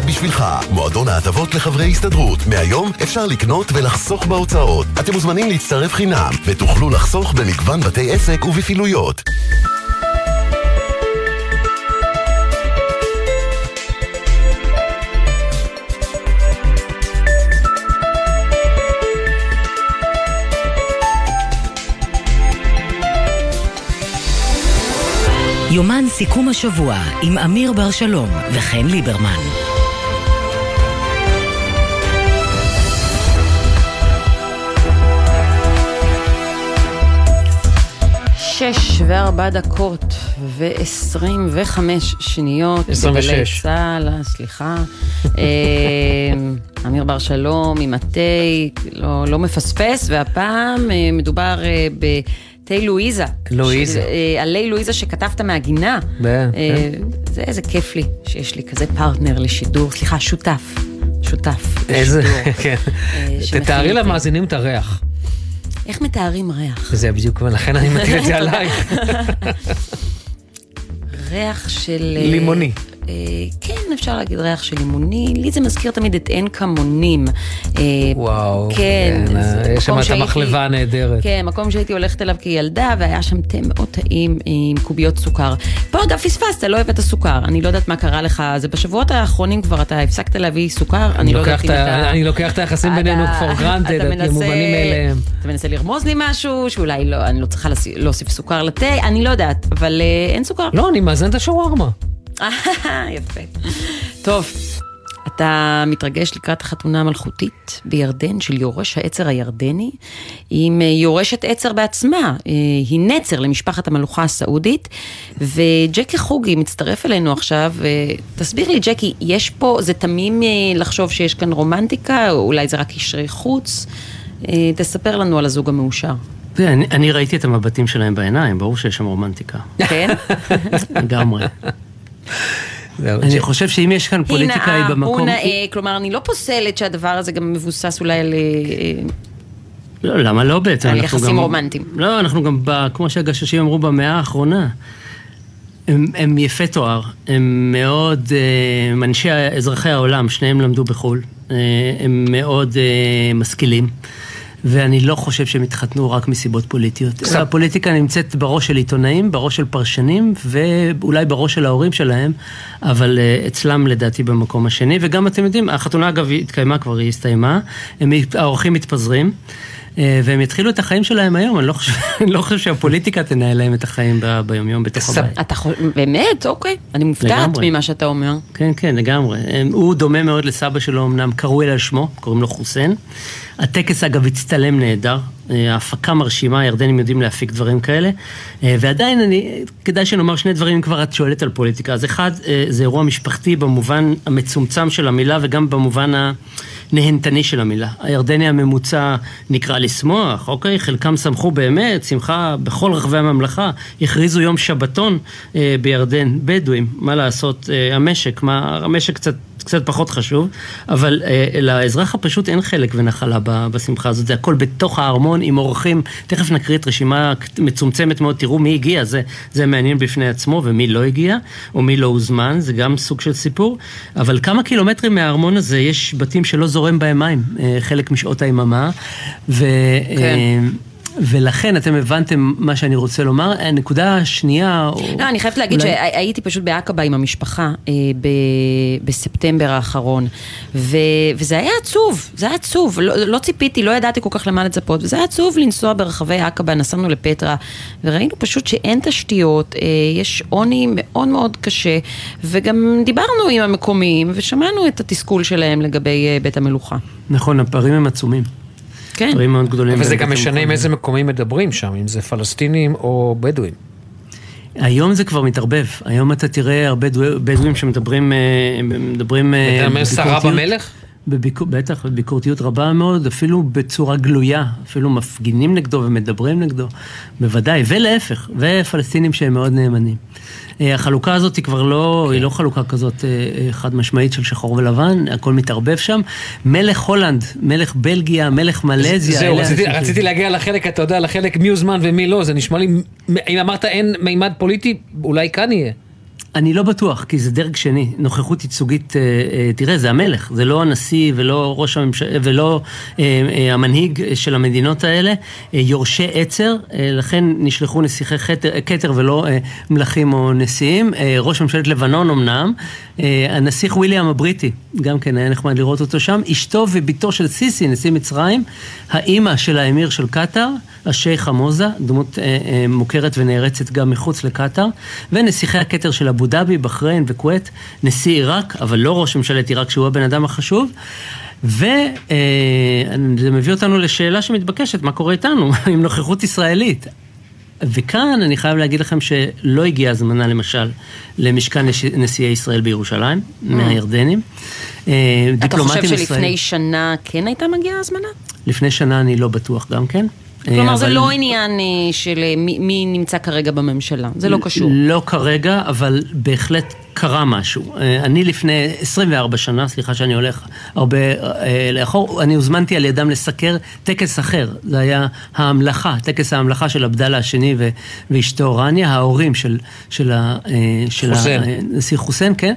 ביחד בשבילך, מועדון ההטבות לחברי הסתדרות. מהיום אפשר לקנות ולחסוך בהוצאות. אתם מוזמנים להצטרף חינם, ותוכלו לחסוך במגוון בתי עסק ובפעילויות. יומן סיכום השבוע עם אמיר בר שלום וחן ליברמן. שש וארבע דקות ועשרים וחמש שניות. 26. בגלי צה"ל, אה, סליחה. אה, אמיר בר שלום ממטה, לא, לא מפספס, והפעם אה, מדובר אה, בתה לואיזה. לואיזה. אה, עלי לואיזה שכתבת מהגינה. ב- כן. זה איזה כיף לי שיש לי כזה פרטנר לשידור, סליחה, שותף. שותף. איזה. כן. תתארי. למאזינים את הריח. איך מתארים ריח? זה בדיוק, ולכן אני מטיל את זה עלייך. ריח של... אה, לימוני. אה, כן, אפשר להגיד ריח של לימוני. לי זה מזכיר תמיד את עין כמונים. אה, וואו. כן. כן, זה יש שם את המחלבה הנהדרת. כן, מקום שהייתי הולכת אליו כילדה, והיה שם תה מאוד טעים עם קוביות סוכר. פה אגב פספסת, לא הבאת סוכר. אני לא יודעת מה קרה לך. זה בשבועות האחרונים כבר אתה הפסקת להביא סוכר. אני לא לוקח יודעת אם אתה... אני לוקח את היחסים בינינו אתה- for granted, אתה מנסה- כמובנים מאליהם. אתה מנסה לרמוז לי משהו, שאולי לא, אני לא צריכה להוסיף- להוסיף סוכר לתה, אני לא יודעת, אבל אה, אין סוכר. לא, אני מאזן את השווארמה. יפה. טוב, אתה מתרגש לקראת החתונה המלכותית בירדן של יורש העצר הירדני, עם אה, יורשת עצר בעצמה, אה, היא נצר למשפחת המלוכה הסעודית, וג'קי חוגי מצטרף אלינו עכשיו, תסביר לי ג'קי, יש פה, זה תמים אה, לחשוב שיש כאן רומנטיקה, או אולי זה רק קשרי חוץ? תספר לנו על הזוג המאושר. אני, אני ראיתי את המבטים שלהם בעיניים, ברור שיש שם רומנטיקה. כן? לגמרי. אני חושב שאם יש כאן פוליטיקאי במקום... הוא נאה, כלומר, אני לא פוסלת שהדבר הזה גם מבוסס אולי על... אה, לא, למה לא בעצם? על יחסים רומנטיים. לא, אנחנו גם, כמו שהגששים אמרו, במאה האחרונה. הם, הם יפי תואר, הם מאוד, אה, הם אנשי אזרחי העולם, שניהם למדו בחו"ל, אה, הם מאוד משכילים. ואני לא חושב שהם התחתנו רק מסיבות פוליטיות. קצת. הפוליטיקה נמצאת בראש של עיתונאים, בראש של פרשנים, ואולי בראש של ההורים שלהם, אבל uh, אצלם לדעתי במקום השני. וגם אתם יודעים, החתונה אגב התקיימה כבר, היא הסתיימה, הם, האורחים מתפזרים. אה, והם יתחילו את החיים שלהם היום, אני לא חושב, אני לא חושב שהפוליטיקה תנהל להם את החיים ב, ביומיום בתוך הבית. אתה חושב, באמת? אוקיי. אני מופתעת ממה שאתה אומר. כן, כן, לגמרי. הוא דומה מאוד לסבא שלו, אמנם קראו אל על שמו, קוראים לו חוסיין. הטקס אגב הצטלם נהדר, אה, ההפקה מרשימה, הירדנים יודעים להפיק דברים כאלה, אה, ועדיין אני, כדאי שנאמר שני דברים אם כבר את שואלת על פוליטיקה. אז אחד, זה אירוע משפחתי במובן המצומצם של המילה וגם במובן ה... נהנתני של המילה. הירדני הממוצע נקרא לשמוח, אוקיי? חלקם שמחו באמת, שמחה בכל רחבי הממלכה. הכריזו יום שבתון אה, בירדן, בדואים, מה לעשות, אה, המשק, מה, המשק קצת קצת פחות חשוב, אבל אה, לאזרח הפשוט אין חלק ונחלה בשמחה הזאת, זה הכל בתוך הארמון עם אורחים, תכף נקריא את רשימה מצומצמת מאוד, תראו מי הגיע, זה, זה מעניין בפני עצמו, ומי לא הגיע, או מי לא הוזמן, זה גם סוג של סיפור, אבל כמה קילומטרים מהארמון הזה יש בתים שלא זורם בהם מים, אה, חלק משעות היממה, ו... כן. אה, ולכן אתם הבנתם מה שאני רוצה לומר. הנקודה השנייה... לא, אני חייבת להגיד אולי... שהייתי פשוט בעקבה עם המשפחה אה, ב... בספטמבר האחרון, ו... וזה היה עצוב, זה היה עצוב. לא, לא ציפיתי, לא ידעתי כל כך למה לצפות, וזה היה עצוב לנסוע ברחבי עקבה, נסענו לפטרה, וראינו פשוט שאין תשתיות, אה, יש עוני מאוד מאוד קשה, וגם דיברנו עם המקומיים, ושמענו את התסכול שלהם לגבי אה, בית המלוכה. נכון, הפערים הם עצומים. כן. דברים מאוד גדולים. וזה גם משנה עם איזה מקומים מדברים שם, אם זה פלסטינים או בדואים. היום זה כבר מתערבב, היום אתה תראה הרבה בדואים שמדברים, אה, מדברים... אה, אתה אומר שרה במלך? בביקור, בטח, בביקורתיות רבה מאוד, אפילו בצורה גלויה, אפילו מפגינים נגדו ומדברים נגדו, בוודאי, ולהפך, ופלסטינים שהם מאוד נאמנים. אה, החלוקה הזאת היא כבר לא, כן. היא לא חלוקה כזאת אה, אה, חד משמעית של שחור ולבן, הכל מתערבב שם. מלך הולנד, מלך בלגיה, מלך מלזיה. זהו, רציתי, רציתי להגיע לחלק, אתה יודע, לחלק מי הוזמן ומי לא, זה נשמע לי, אם אמרת אין מימד פוליטי, אולי כאן יהיה. אני לא בטוח, כי זה דרג שני. נוכחות ייצוגית, אה, אה, תראה, זה המלך, זה לא הנשיא ולא ראש הממשלה, ולא אה, המנהיג של המדינות האלה. יורשי עצר, לכן נשלחו נסיכי כתר ולא מלכים או נשיאים. ראש ממשלת לבנון אמנם, הנסיך וויליאם הבריטי, גם כן היה נחמד לראות אותו שם. אשתו וביתו של סיסי, נשיא מצרים, האימא של האמיר של קטאר. השייח' חמוזה, דמות אה, אה, מוכרת ונערצת גם מחוץ לקטאר, ונסיכי הכתר של אבו דאבי, בחריין וכווית, נשיא עיראק, אבל לא ראש ממשלת עיראק שהוא הבן אדם החשוב. וזה אה, מביא אותנו לשאלה שמתבקשת, מה קורה איתנו עם נוכחות ישראלית? וכאן אני חייב להגיד לכם שלא הגיעה הזמנה למשל למשכן נשיאי ישראל בירושלים, mm. מהירדנים. אה, אתה חושב שלפני ישראל... שנה כן הייתה מגיעה הזמנה? לפני שנה אני לא בטוח גם כן. כלומר, אבל... זה לא עניין אה, של אה, מי, מי נמצא כרגע בממשלה, זה לא קשור. לא כרגע, אבל בהחלט קרה משהו. אה, אני לפני 24 שנה, סליחה שאני הולך הרבה לאחור, אני הוזמנתי על ידם לסקר טקס אחר. זה היה ההמלכה, טקס ההמלכה של עבדאללה השני ו- ואשתו רניה, ההורים של, של, ה, של הנשיא חוסיין, כן.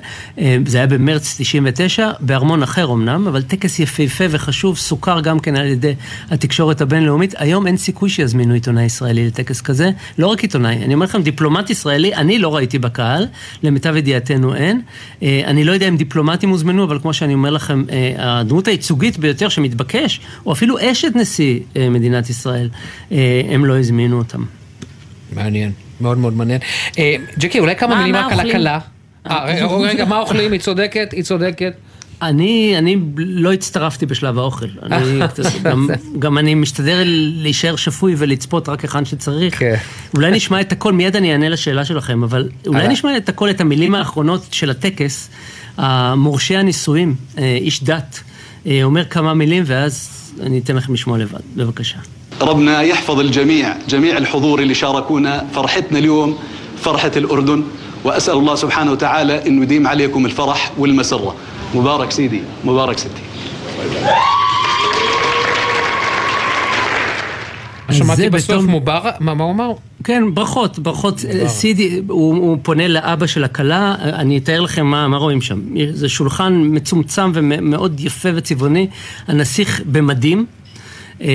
זה היה במרץ 99, בארמון אחר אמנם, אבל טקס יפהפה וחשוב, סוכר גם כן על ידי התקשורת הבינלאומית. היום אין סיכוי שיזמינו עיתונאי ישראלי לטקס כזה. לא רק עיתונאי, אני אומר לכם, דיפלומט ישראלי, אני לא ראיתי בקהל, למיטב ידיעתנו אין. אה, אני לא יודע אם דיפלומטים הוזמנו, אבל כמו שאני אומר לכם, אה, הדמות הייצוגית ביותר שמתבקש, או אפילו אשת נשיא אה, מדינת ישראל, הם לא הזמינו אותם. מעניין, מאוד מאוד מעניין. ג'קי, אולי כמה מילים רק על הכלה. רגע, מה אוכלים? היא צודקת, היא צודקת. אני, אני לא הצטרפתי בשלב האוכל. אני, גם, גם אני משתדל להישאר שפוי ולצפות רק היכן שצריך. כן. אולי נשמע את הכל, מיד אני אענה לשאלה שלכם, אבל אולי הלאה. נשמע את הכל, את המילים האחרונות של הטקס. המורשי הנישואים, אה, איש דת, אה, אומר כמה מילים ואז אני אתן לכם לשמוע לבד. בבקשה. ربنا يحفظ الجميع جميع الحضور اللي شاركونا فرحتنا اليوم فرحة الأردن وأسأل الله سبحانه وتعالى أنه يديم عليكم الفرح والمسرة مبارك سيدي مبارك ستي שמעתי זה בסוף בתום- מובארק, מה מה הוא אמר? כן, ברכות, ברכות. סידי, הוא, הוא פונה לאבא של הכלה, אני אתאר לכם מה, מה רואים שם. זה שולחן מצומצם ומאוד יפה וצבעוני, הנסיך במדים. אה,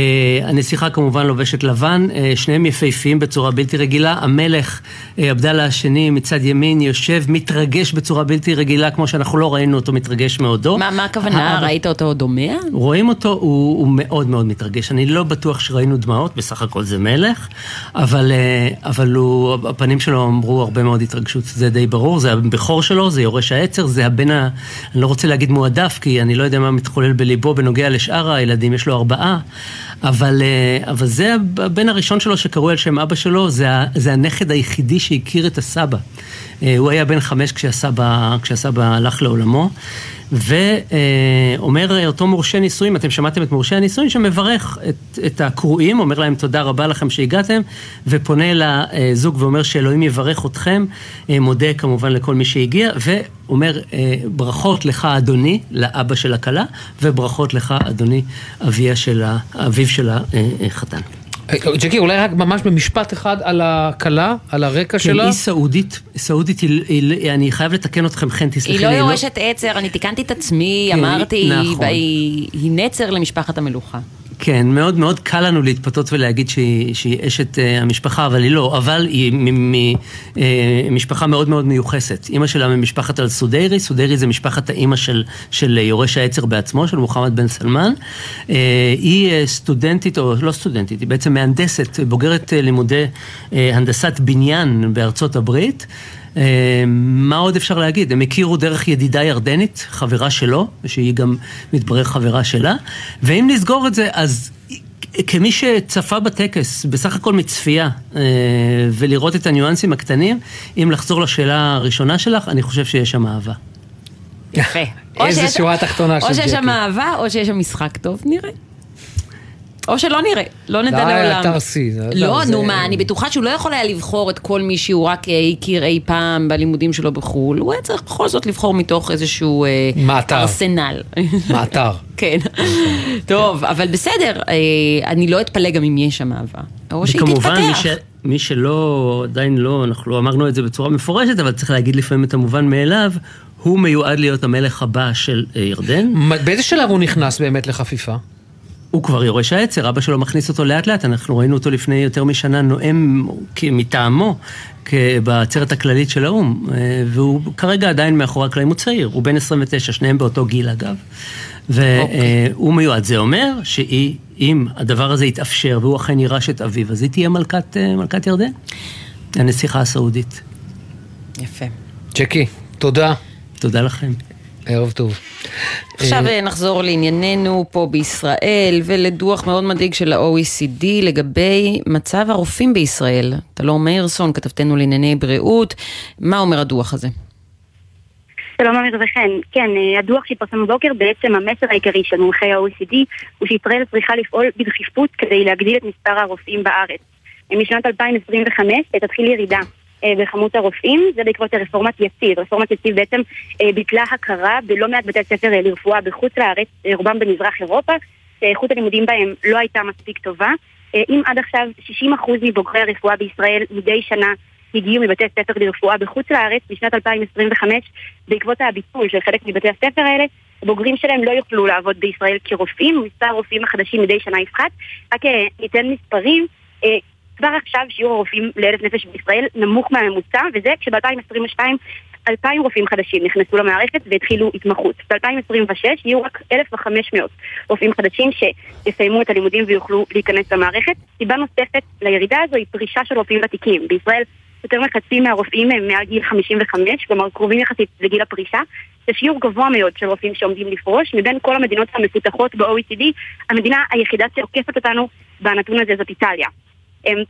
הנסיכה כמובן לובשת לבן, אה, שניהם יפהפיים בצורה בלתי רגילה. המלך, אה, עבדאללה השני מצד ימין, יושב, מתרגש בצורה בלתי רגילה, כמו שאנחנו לא ראינו אותו מתרגש מעודו. מה מה הכוונה? האבא- ראית אותו דומע? רואים אותו, הוא, הוא מאוד מאוד מתרגש. אני לא בטוח שראינו דמעות, בסך הכל זה מלך, אבל, אבל הוא, הפנים שלו אמרו הרבה מאוד התרגשות, זה די ברור, זה הבכור שלו, זה יורש העצר, זה הבן ה... אני לא רוצה להגיד מועדף, כי אני לא יודע מה מתחולל בליבו בנוגע לשאר הילדים, יש לו ארבעה, אבל, אה, אבל זה הבן הראשון שלו שקראו על שם אבא שלו, זה, זה הנכד היחידי שהכיר את הסבא. אה, הוא היה בן חמש כשהסבא, כשהסבא הלך לעולמו. ואומר אותו מורשה נישואים, אתם שמעתם את מורשה הנישואים שמברך את, את הקרואים, אומר להם תודה רבה לכם שהגעתם, ופונה לזוג ואומר שאלוהים יברך אתכם, אה, מודה כמובן לכל מי שהגיע, ואומר אה, ברכות לך אדוני, לאבא של הכלה, וברכות לך אדוני, אביה של אביו של החתן. ג'קי, אולי רק ממש במשפט אחד על הכלה, על הרקע כן, שלה? היא סעודית, סעודית, היא- היא- אני חייב לתקן אתכם, חן, תסלחי היא לי. לא היא יורשת עצר, אני תיקנתי את עצמי, כן, אמרתי, נכון. היא היא נצר למשפחת המלוכה. כן, מאוד מאוד קל לנו להתפתות ולהגיד שהיא, שהיא אשת uh, המשפחה, אבל היא לא, אבל היא ממשפחה מאוד מאוד מיוחסת. אימא שלה ממשפחת אל-סודיירי, סודיירי זה משפחת האימא של, של אה, יורש העצר בעצמו, של מוחמד בן סלמן. Uh, היא uh, סטודנטית, או לא סטודנטית, היא בעצם מהנדסת, בוגרת uh, לימודי uh, הנדסת בניין בארצות הברית. אה, מה עוד אפשר להגיד? הם הכירו דרך ידידה ירדנית, חברה שלו, שהיא גם מתברר חברה שלה, ואם נסגור את זה, אז כמי שצפה בטקס, בסך הכל מצפייה, אה, ולראות את הניואנסים הקטנים, אם לחזור לשאלה הראשונה שלך, אני חושב שיש שם אהבה. יפה. או איזה שיש- שורה תחתונה של או שיש ג'קי. שם אהבה, או שיש שם משחק טוב, נראה. או שלא נראה, לא נדע די, לעולם. אתר C, זה- לא, זה- נו מה, אני בטוחה שהוא לא יכול היה לבחור את כל מי שהוא רק אה, הכיר אי פעם בלימודים שלו בחו"ל. הוא היה צריך בכל זאת לבחור מתוך איזשהו אה, מאתר. ארסנל. מאתר. כן. טוב, אבל בסדר, אה, אני לא אתפלא גם אם יש שם אהבה. או שהיא תתפתח. ש, מי שלא, עדיין לא, אנחנו לא אמרנו את זה בצורה מפורשת, אבל צריך להגיד לפעמים את המובן מאליו, הוא מיועד להיות המלך הבא של ירדן. באיזה שלב הוא נכנס באמת לחפיפה? הוא כבר יורש העצר, אבא שלו מכניס אותו לאט לאט, אנחנו ראינו אותו לפני יותר משנה נואם מטעמו בעצרת הכללית של האו"ם, אה, והוא כרגע עדיין מאחורי הקלעים, הוא צעיר, הוא בן 29, שניהם באותו גיל אגב. והוא מיועד, זה אומר שהיא, אם הדבר הזה יתאפשר והוא אכן יירש את אביו, אז היא תהיה מלכת, אה, מלכת ירדן, הנסיכה הסעודית. יפה. ג'קי, תודה. תודה לכם. ערב טוב. עכשיו אה, נחזור לענייננו פה בישראל ולדוח מאוד מדאיג של ה-OECD לגבי מצב הרופאים בישראל. טלור מאירסון, כתבתנו לענייני בריאות, מה אומר הדוח הזה? שלום אמיר וחן. כן, אה, הדוח שהתפרסם בבוקר, בעצם המסר העיקרי של מומחי ה-OECD הוא שישראל צריכה לפעול בדחיפות כדי להגדיל את מספר הרופאים בארץ. אה, משנת 2025 תתחיל ירידה אה, בכמות הרופאים, זה בעקבות רפורמת יציב. רפורמת יציב בעצם אה, ביטלה הכרה בלא מעט בתי ספר אה, לרפואה בחוץ לארץ, אה, רובם במזרח אירופה, שאיכות הלימודים בהם לא הייתה מספיק טובה. אה, אם עד עכשיו 60% מבוגרי הרפואה בישראל מדי שנה הגיעו מבתי ספר לרפואה בחוץ לארץ, בשנת 2025, בעקבות הביטול של חלק מבתי הספר האלה, הבוגרים שלהם לא יוכלו לעבוד בישראל כרופאים, מספר הרופאים החדשים מדי שנה יפחת. רק אה, ניתן מספרים, אה, כבר עכשיו שיעור הרופאים לאלף נפש בישראל נמוך מהממוצע, וזה כשב-2022 2,000 רופאים חדשים נכנסו למערכת והתחילו התמחות. ב-2026 יהיו רק 1,500 רופאים חדשים שיסיימו את הלימודים ויוכלו להיכנס למערכת. סיבה נוספת לירידה הזו היא פרישה של רופאים ותיקים. בישראל יותר מחצי מהרופאים הם מעל גיל 55, כלומר קרובים יחסית לגיל הפרישה. זה שיעור גבוה מאוד של רופאים שעומדים לפרוש. מבין כל המדינות המפותחות ב-OECD, המדינה היחידה שעוקפת אותנו בנתון הזה זאת איטליה. אמ,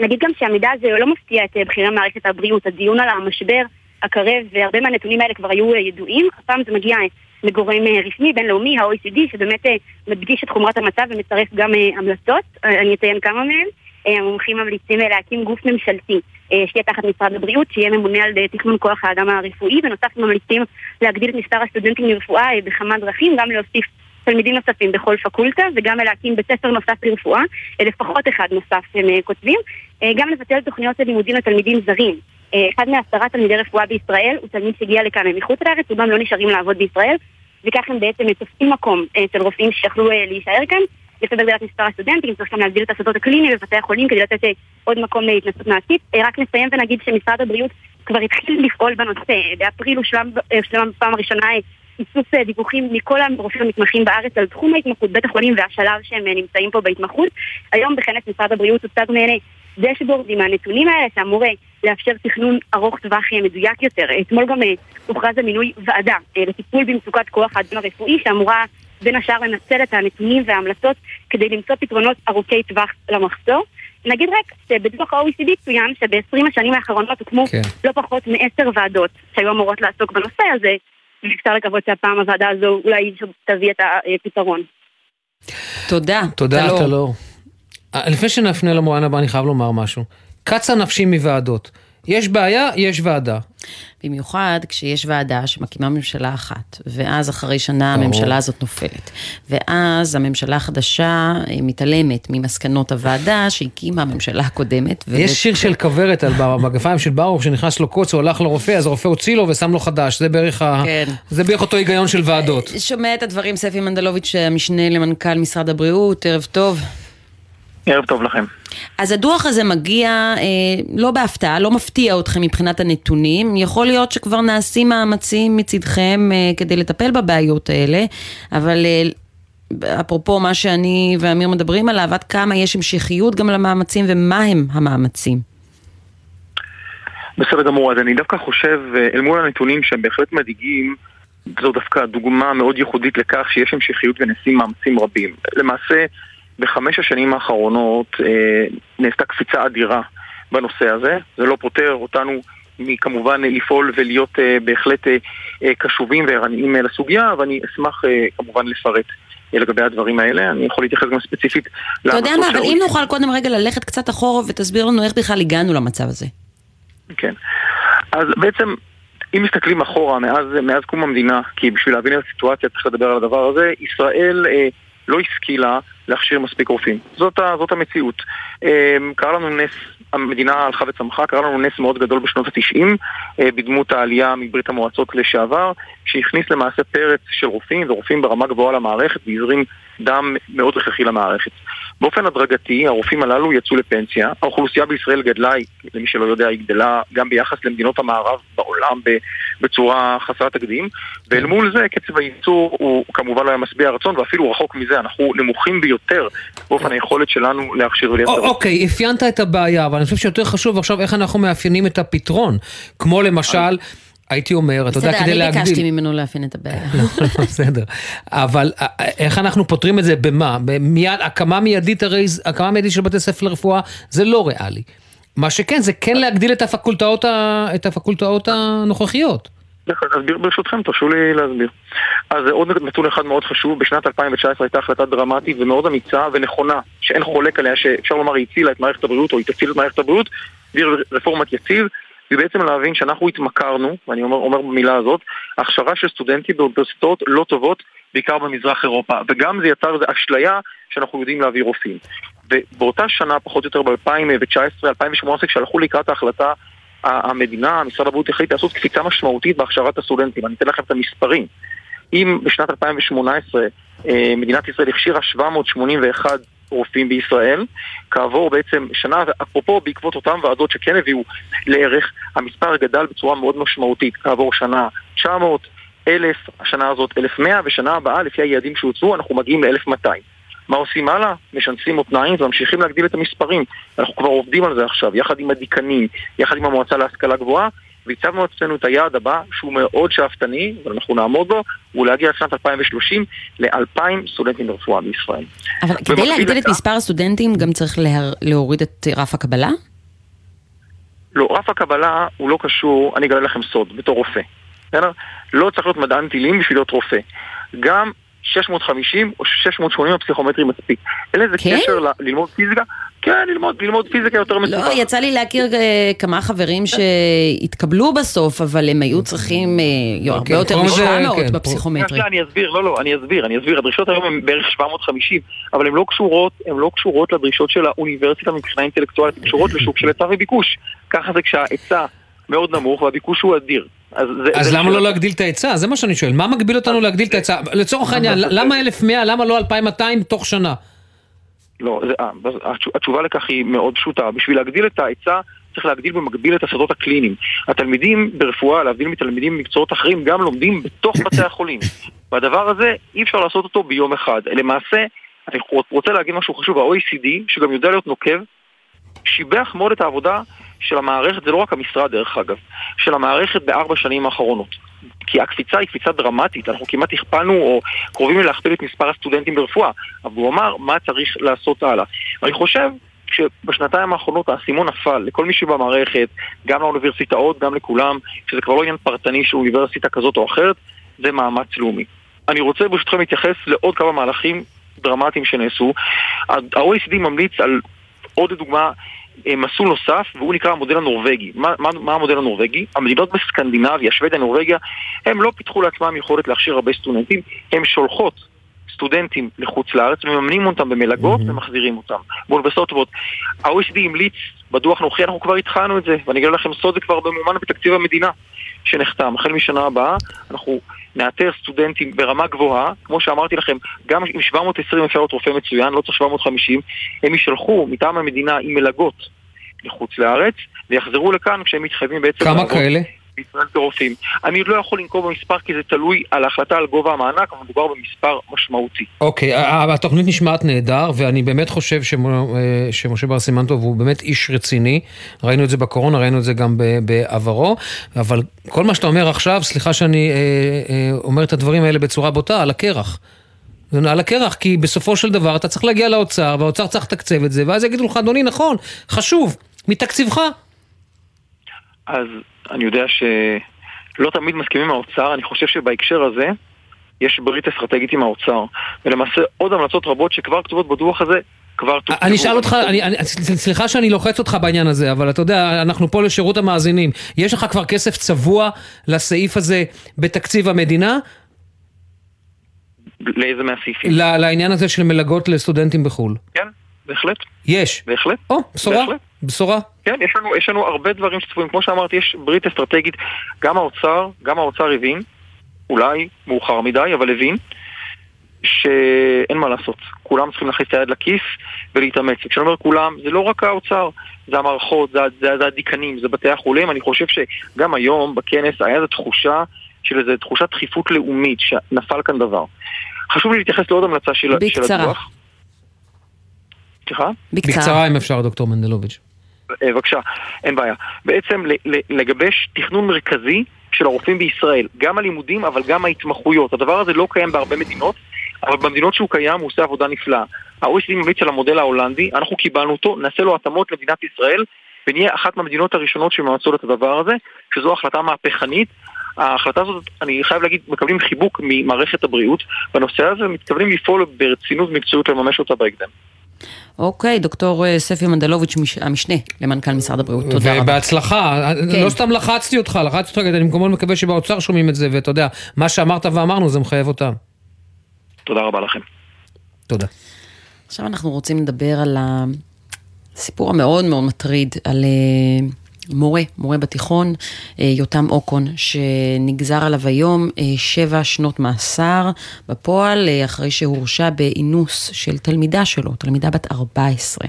נגיד גם שהמידע הזה לא מפתיע את אה, בכירי מערכת הבריאות. הדיון על המשבר הקרב והרבה מהנתונים האלה כבר היו אה, ידועים. הפעם זה מגיע אה, לגורם אה, רשמי בינלאומי, ה-OECD, שבאמת מדגיש את חומרת המצב ומצרף גם המלצות. אני אציין כמה מהם. המומחים ממליצים להקים גוף ממשלתי שיהיה תחת משרד הבריאות, שיהיה ממונה על תכנון כוח האדם הרפואי, בנוסף ממליצים להגדיל את מספר הסטודנטים לרפואה אה, בכמה דרכים, גם להוסיף תלמידים נוספים בכל פקולטה, וגם להקים בית ספר נוסף לרפואה, אה, לפחות אחד נוסף הם אה, כותבים, אה, גם לבטל תוכניות לימודים לתלמידים זרים. אה, אחד מעשרה תלמידי רפואה בישראל הוא תלמיד שהגיע לכאן מחוץ לארץ, רובם לא נשארים לעבוד בישראל, וכך הם בעצם תופסים מקום אה, אצל רופאים שיכלו אה, להישאר כאן. לפי הגדלת מספר הסטודנטים, צריך גם להגדיל את השדות הקליניים בבתי החולים כדי לתת אה, עוד מקום להתנסות מעשית. אה, רק נסיים ונגיד שמשרד הבריאות כבר התחיל לפעול בנושא. באפריל הושלם אה, בפעם הראשונה אה, איסוף אה, דיווחים מכל הרופאים המתמחים בארץ על תחום ההתמחות, בית החולים והשלב שהם אה, נמצאים פה בהתמחות. היום בכנס משרד הבריאות הוצג מעין דשבורד עם הנתונים האלה שאמור אה, לאפשר תכנון ארוך טווח אה, מדויק יותר. אה, אתמול גם אה, הוכרז על מינוי ועדה אה, לטיפול במצוקת כוח האדם הרפואי שאמורה בין השאר לנצל את הנתונים וההמלצות כדי למצוא פתרונות ארוכי טווח למחסור. נגיד רק שבדוח ה-OECD צוין שב-20 השנים האחרונות הוקמו כן. לא פחות מעשר ועדות שהיו אמורות לעסוק בנושא הזה, ואפשר לקוות שהפעם הוועדה הזו אולי תביא את הפתרון. תודה. תודה, טלור. טלור. אה, לפני שנפנה למורן הבא, אני חייב לומר משהו. קצה נפשי מוועדות. יש בעיה, יש ועדה. במיוחד כשיש ועדה שמקימה ממשלה אחת, ואז אחרי שנה ברור. הממשלה הזאת נופלת. ואז הממשלה החדשה אה, מתעלמת ממסקנות הוועדה שהקימה הממשלה הקודמת. יש שיר של כוורת על בר- מגפיים של ברוך, שנכנס לו קוץ, הוא הלך לרופא, אז הרופא הוציא לו ושם לו חדש. זה בערך, ה... כן. זה בערך אותו היגיון של ועדות. שומע את הדברים ספי מנדלוביץ', המשנה למנכ"ל משרד הבריאות, ערב טוב. ערב טוב לכם. אז הדוח הזה מגיע אה, לא בהפתעה, לא מפתיע אתכם מבחינת הנתונים. יכול להיות שכבר נעשים מאמצים מצדכם אה, כדי לטפל בבעיות האלה, אבל אה, אפרופו מה שאני ואמיר מדברים עליו, עד כמה יש המשכיות גם למאמצים ומה הם המאמצים. בסדר גמור, אז אני דווקא חושב, אה, אל מול הנתונים שהם בהחלט מדאיגים, זו דווקא דוגמה מאוד ייחודית לכך שיש המשכיות ונעשים מאמצים רבים. למעשה, בחמש השנים האחרונות אה, נעשתה קפיצה אדירה בנושא הזה. זה לא פוטר אותנו מכמובן לפעול ולהיות אה, בהחלט אה, אה, קשובים וערניים אה, לסוגיה, ואני אשמח אה, כמובן לפרט אה, לגבי הדברים האלה. אני יכול להתייחס גם ספציפית אתה יודע מה, אבל אם נוכל קודם רגע ללכת קצת אחורה ותסביר לנו איך בכלל הגענו למצב הזה. כן. אז בעצם, אם מסתכלים אחורה מאז, מאז קום המדינה, כי בשביל להבין את הסיטואציה צריך לדבר על הדבר הזה, ישראל אה, לא השכילה להכשיר מספיק רופאים. זאת, ה, זאת המציאות. אה, קרה לנו נס, המדינה הלכה וצמחה, קרה לנו נס מאוד גדול בשנות התשעים, אה, בדמות העלייה מברית המועצות לשעבר, שהכניס למעשה פרץ של רופאים, ורופאים ברמה גבוהה למערכת, והזרים דם מאוד הכרחי למערכת. באופן הדרגתי, הרופאים הללו יצאו לפנסיה, האוכלוסייה בישראל גדלה, למי שלא יודע, היא גדלה גם ביחס למדינות המערב בעולם בצורה חסרת תקדים, ואל מול זה קצב הייצור הוא כמובן לא היה משביע רצון, ואפילו רחוק מזה, אנחנו נמוכים ביותר באופן היכולת שלנו להכשיר ולייצר. אוקיי, אפיינת את הבעיה, אבל אני חושב שיותר חשוב עכשיו איך אנחנו מאפיינים את הפתרון. כמו למשל, הייתי אומר, אתה יודע, בסדר, כדי אני להגדיל... ביקשתי ממנו לאפיין את הבעיה. בסדר. אבל אה, איך אנחנו פותרים את זה? במה? מיד, הקמה מיידית הרי, הקמה מיידית של בתי ספר לרפואה זה לא ריאלי. מה שכן, זה כן להגדיל את הפקולטאות, ה- את הפקולטאות הנוכחיות. נכון, אז בר- ברשותכם, תרשו לי להסביר. אז עוד נתון אחד מאוד חשוב, בשנת 2019 הייתה החלטה דרמטית ומאוד אמיצה ונכונה, שאין חולק עליה, שאפשר לומר היא הצילה את מערכת הבריאות או היא תציל את מערכת הבריאות, והיא רפורמת יציב, היא בעצם להבין שאנחנו התמכרנו, ואני אומר, אומר במילה הזאת, הכשרה של סטודנטים באוניברסיטאות לא טובות, בעיקר במזרח אירופה, וגם זה יצר איזו אשליה שאנחנו יודעים להביא רופאים. ובאותה שנה, פחות או יותר ב-2019-2018, כשהלכו לקראת ההחלטה המדינה, משרד הבריאות החליט לעשות קפיצה משמעותית בהכשרת הסטודנטים. אני אתן לכם את המספרים. אם בשנת 2018 אה, מדינת ישראל הכשירה 781 רופאים בישראל, כעבור בעצם שנה, ואפרופו בעקבות אותן ועדות שכן הביאו לערך, המספר גדל בצורה מאוד משמעותית. כעבור שנה 900, 1,000, השנה הזאת 1,100, ושנה הבאה, לפי היעדים שהוצאו, אנחנו מגיעים ל-1,200. מה עושים הלאה? משנסים מותניים וממשיכים להגדיל את המספרים. אנחנו כבר עובדים על זה עכשיו, יחד עם הדיקנים, יחד עם המועצה להשכלה גבוהה, והצבנו אצלנו את היעד הבא, שהוא מאוד שאפתני, אבל אנחנו נעמוד בו, הוא להגיע לשנת 2030 ל-2,000 סטודנטים לרפואה בישראל. אבל כדי להגדיל את מספר הסטודנטים גם צריך להר- להוריד את רף הקבלה? לא, רף הקבלה הוא לא קשור, אני אגלה לכם סוד, בתור רופא. בסדר? לא צריך להיות מדען טילים בשביל להיות רופא. גם 650 או 680 הפסיכומטרי מספיק. אין לזה כן? קשר ל- ללמוד פיזיקה? כן, ללמוד, ללמוד פיזיקה יותר מסובך. לא, יצא לי להכיר אה, כמה חברים שהתקבלו בסוף, אבל הם היו צריכים אה, הרבה יותר כמו זה, מ-700 כן, בפסיכומטרי. אני אסביר, לא, לא, אני אסביר, אני אסביר. הדרישות היום הן בערך 750, אבל הן לא קשורות, הן לא קשורות לדרישות של האוניברסיטה מבחינה אינטלקטואלית, הן קשורות לשוק של היצע וביקוש. ככה זה כשההיצע מאוד נמוך והביקוש הוא אדיר. אז, זה, אז זה למה לא להגדיל את ההיצע? זה מה שאני שואל. מה מגביל אותנו להגדיל את ההיצע? לצורך העניין, למה 1,100? למה לא 2,200 תוך שנה? לא, זה, אה, התשו- התשובה לכך היא מאוד פשוטה. בשביל להגדיל את ההיצע, צריך להגדיל במקביל את השדות הקליניים. התלמידים ברפואה, להבדיל מתלמידים במקצועות אחרים, גם לומדים בתוך בתי החולים. והדבר הזה, אי אפשר לעשות אותו ביום אחד. למעשה, אני רוצה להגיד משהו חשוב, ה-OECD, שגם יודע להיות נוקב, שיבח מאוד את העבודה של המערכת, זה לא רק המשרד דרך אגב, של המערכת בארבע שנים האחרונות. כי הקפיצה היא קפיצה דרמטית, אנחנו כמעט הכפלנו או קרובים להכפיל את מספר הסטודנטים ברפואה, אבל הוא אמר מה צריך לעשות הלאה. אני חושב שבשנתיים האחרונות האסימון נפל לכל מי שבמערכת, גם לאוניברסיטאות, גם לכולם, שזה כבר לא עניין פרטני של אוניברסיטה כזאת או אחרת, זה מאמץ לאומי. אני רוצה ברשותכם להתייחס לעוד כמה מהלכים דרמטיים שנעשו. ה-OECD ממליץ על עוד דוגמה, מסלול נוסף, והוא נקרא המודל הנורבגי. מה, מה, מה המודל הנורבגי? המדינות בסקנדינביה, שוודיה, נורבגיה, הם לא פיתחו לעצמם יכולת להכשיר הרבה סטודנטים, הם שולחות סטודנטים לחוץ לארץ, מממנים אותם במלגות ומחזירים אותם. באוניברסיטאות טובות. ה-OECD המליץ בדוח הנוכחי, אנחנו כבר התחלנו את זה, ואני אגיד לכם סוד, זה כבר ממומן בתקציב המדינה שנחתם. החל משנה הבאה, אנחנו נאתר סטודנטים ברמה גבוהה, כמו שאמרתי לכם, גם עם 720 אפשר להיות רופא מצוין, לא צריך 750, הם יישלחו מטעם המדינה עם מלגות לחוץ לארץ, ויחזרו לכאן כשהם מתחייבים בעצם כמה לעבוד כאלה? בישראל כרופאים. אני לא יכול לנקוב במספר כי זה תלוי על ההחלטה על גובה המענק, אבל מדובר במספר משמעותי. אוקיי, ה- התוכנית נשמעת נהדר, ואני באמת חושב אה, שמשה בר סימנטוב הוא באמת איש רציני. ראינו את זה בקורונה, ראינו את זה גם בעברו, אבל כל מה שאתה אומר עכשיו, סליחה שאני אה, אה, אומר את הדברים האלה בצורה בוטה, על הקרח. על הקרח, כי בסופו של דבר אתה צריך להגיע לאוצר, והאוצר צריך לתקצב את זה, ואז יגידו לך, אדוני, נכון, חשוב, מתקציבך. אז אני יודע שלא תמיד מסכימים עם האוצר, אני חושב שבהקשר הזה יש ברית אסטרטגית עם האוצר. ולמעשה עוד המלצות רבות שכבר כתובות בדוח הזה, כבר תוקצבו. אני אשאל אותך, אני, אני, סליחה שאני לוחץ אותך בעניין הזה, אבל אתה יודע, אנחנו פה לשירות המאזינים. יש לך כבר כסף צבוע לסעיף הזה בתקציב המדינה? לאיזה מהסעיפים? לעניין הזה של מלגות לסטודנטים בחו"ל. כן, בהחלט. יש. בהחלט. או, בשורה. בהחלט. בשורה. כן, יש לנו, יש לנו הרבה דברים שצפויים. כמו שאמרתי, יש ברית אסטרטגית. גם האוצר, גם האוצר הבין, אולי מאוחר מדי, אבל הבין, שאין מה לעשות. כולם צריכים להכניס את היד לכיס ולהתאמץ. וכשאני אומר כולם, זה לא רק האוצר, זה המערכות, זה, זה, זה הדיקנים, זה בתי החולים. אני חושב שגם היום בכנס היה איזו תחושה של איזו תחושת דחיפות לאומית, שנפל כאן דבר. חשוב לי להתייחס לעוד המלצה של, של בקצרה. הדוח. סליחה? בקצרה אם אפשר, דוקטור מנדלוביץ'. אה, בבקשה, אין בעיה. בעצם לגבש תכנון מרכזי של הרופאים בישראל, גם הלימודים אבל גם ההתמחויות. הדבר הזה לא קיים בהרבה מדינות, אבל במדינות שהוא קיים הוא עושה עבודה נפלאה. ה-OECD ממליץ על המודל ההולנדי, אנחנו קיבלנו אותו, נעשה לו התאמות למדינת ישראל, ונהיה אחת מהמדינות הראשונות שמאמצות את הדבר הזה, שזו החלטה מהפכנית. ההחלטה הזאת, אני חייב להגיד, מקבלים חיבוק ממערכת הבריאות בנושא הזה, ומתכוונים לפעול ברצינות ומקצועיות לממש אותה בהקדם. אוקיי, דוקטור אה, ספי מנדלוביץ', מש- המשנה למנכ"ל משרד הבריאות, תודה רבה. ובהצלחה. כן. לא סתם לחצתי אותך, לחצתי אותך, אני במקומות מקווה שבאוצר שומעים את זה, ואתה יודע, מה שאמרת ואמרנו זה מחייב אותם. תודה רבה לכם. תודה. עכשיו אנחנו רוצים לדבר על הסיפור המאוד מאוד מטריד, על אה, מורה, מורה בתיכון, אה, יותם אוקון, שנגזר עליו היום אה, שבע שנות מאסר בפועל, אה, אחרי שהורשע באינוס של תלמידה שלו, תלמידה בת 14.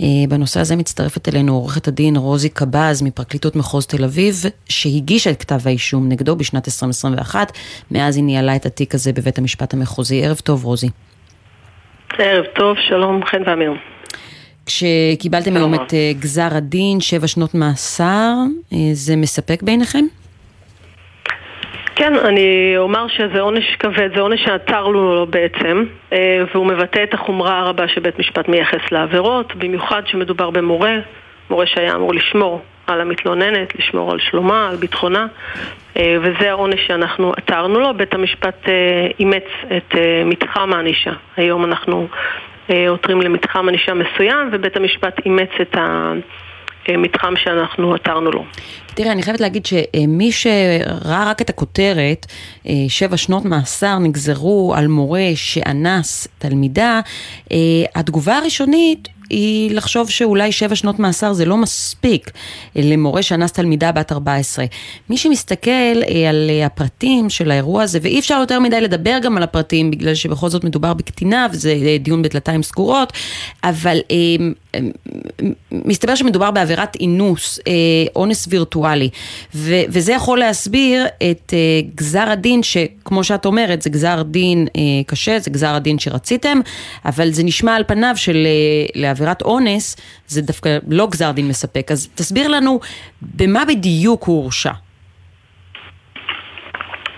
אה, בנושא הזה מצטרפת אלינו עורכת הדין רוזי קבז מפרקליטות מחוז תל אביב, שהגישה את כתב האישום נגדו בשנת 2021, מאז היא ניהלה את התיק הזה בבית המשפט המחוזי. ערב טוב, רוזי. ערב טוב, שלום, חן ואמיר. כשקיבלתם היום את אה, גזר הדין, שבע שנות מאסר, אה, זה מספק בעיניכם? כן, אני אומר שזה עונש כבד, זה עונש שעצרנו לו בעצם, אה, והוא מבטא את החומרה הרבה שבית משפט מייחס לעבירות, במיוחד שמדובר במורה, מורה שהיה אמור לשמור על המתלוננת, לשמור על שלומה, על ביטחונה, וזה העונש שאנחנו עצרנו לו. בית המשפט אימץ את מתחם הענישה. היום אנחנו עותרים למתחם ענישה מסוים, ובית המשפט אימץ את ה... מתחם שאנחנו עתרנו לו. תראה, אני חייבת להגיד שמי שראה רק את הכותרת, אה, שבע שנות מאסר נגזרו על מורה שאנס תלמידה, אה, התגובה הראשונית היא לחשוב שאולי שבע שנות מאסר זה לא מספיק למורה שאנס תלמידה בת 14. מי שמסתכל אה, על אה, הפרטים של האירוע הזה, ואי אפשר יותר מדי לדבר גם על הפרטים, בגלל שבכל זאת מדובר בקטינה וזה אה, דיון בדלתיים סגורות, אבל מסתבר שמדובר בעבירת אינוס, אונס וירטואלי, וזה יכול להסביר את גזר הדין, שכמו שאת אומרת, זה גזר דין קשה, זה גזר הדין שרציתם, אבל זה נשמע על פניו של... עבירת אונס, זה דווקא לא גזר דין מספק. אז תסביר לנו במה בדיוק הוא הורשע.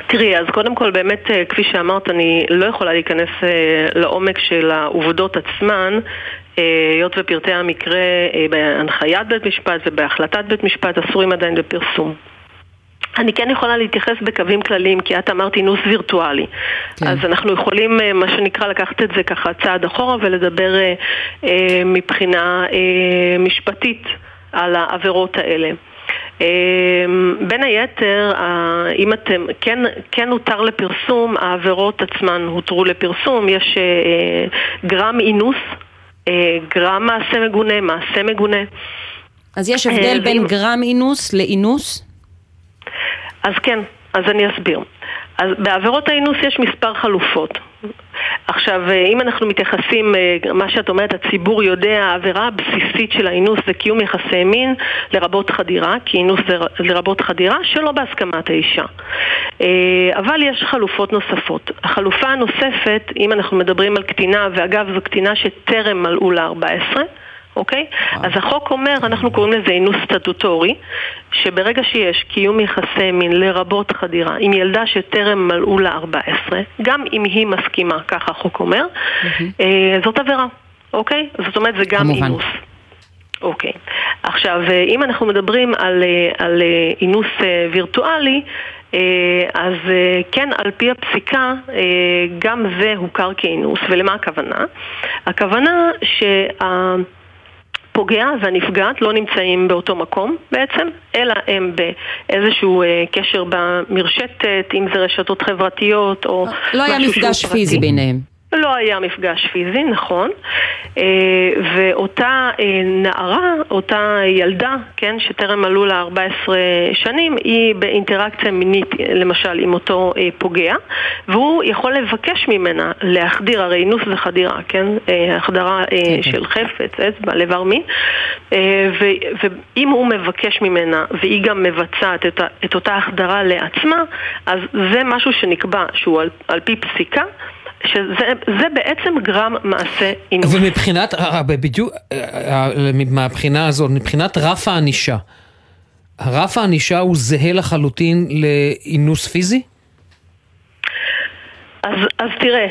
תראי, אז קודם כל באמת, אה, כפי שאמרת, אני לא יכולה להיכנס אה, לעומק של העובדות עצמן, אה, היות ופרטי המקרה בהנחיית בית משפט ובהחלטת בית משפט אסורים עדיין בפרסום. אני כן יכולה להתייחס בקווים כלליים, כי את אמרת אינוס וירטואלי. כן. אז אנחנו יכולים, אה, מה שנקרא, לקחת את זה ככה צעד אחורה ולדבר אה, אה, מבחינה אה, משפטית על העבירות האלה. אה, בין היתר, אם אתם, כן, כן הותר לפרסום, העבירות עצמן הותרו לפרסום, יש אה, גרם אינוס, גרם מעשה מגונה, מעשה מגונה. אז יש הבדל בין גרם אינוס לאינוס? אז כן, אז אני אסביר. אז בעבירות האינוס יש מספר חלופות. עכשיו, אה, אם אנחנו מתייחסים, אה, מה שאת אומרת, הציבור יודע, העבירה הבסיסית של האינוס זה קיום יחסי מין לרבות חדירה, כי אינוס זה לרבות חדירה שלא בהסכמת האישה. אה, אבל יש חלופות נוספות. החלופה הנוספת, אם אנחנו מדברים על קטינה, ואגב זו קטינה שטרם מלאו לה 14, אוקיי? אז החוק אומר, אנחנו קוראים לזה אינוס סטטוטורי, שברגע שיש קיום יחסי מין לרבות חדירה עם ילדה שטרם מלאו לה 14, גם אם היא מסכימה, ככה החוק אומר, אה, זאת עבירה, אוקיי? זאת אומרת, זה גם אינוס. אוקיי. עכשיו, אה, אם אנחנו מדברים על, אה, על אינוס וירטואלי, אז כן, על פי הפסיקה, גם זה הוכר כאינוס, ולמה הכוונה? הכוונה שה... הפוגע והנפגעת לא נמצאים באותו מקום בעצם, אלא הם באיזשהו אה, קשר במרשתת, אם זה רשתות חברתיות או... לא היה מפגש פיזי ביניהם. לא היה מפגש פיזי, נכון. אה, ואותה אה, נערה, אותה ילדה, כן, שטרם מלאו לה 14 שנים, היא באינטראקציה מינית, למשל, עם אותו אה, פוגע, והוא יכול לבקש ממנה להחדיר, הרי אינוס זה חדירה, כן? החדרה כן, כן. של חפץ, אצבע, לבר מין, ואם הוא מבקש ממנה והיא גם מבצעת את, את אותה החדרה לעצמה, אז זה משהו שנקבע שהוא על, על פי פסיקה. שזה בעצם גרם מעשה אינוס. ומבחינת, אה, אה, בדיוק, אה, מהבחינה הזאת, מבחינת רף הענישה, הרף הענישה הוא זהה לחלוטין לאינוס פיזי? אז, אז תראה,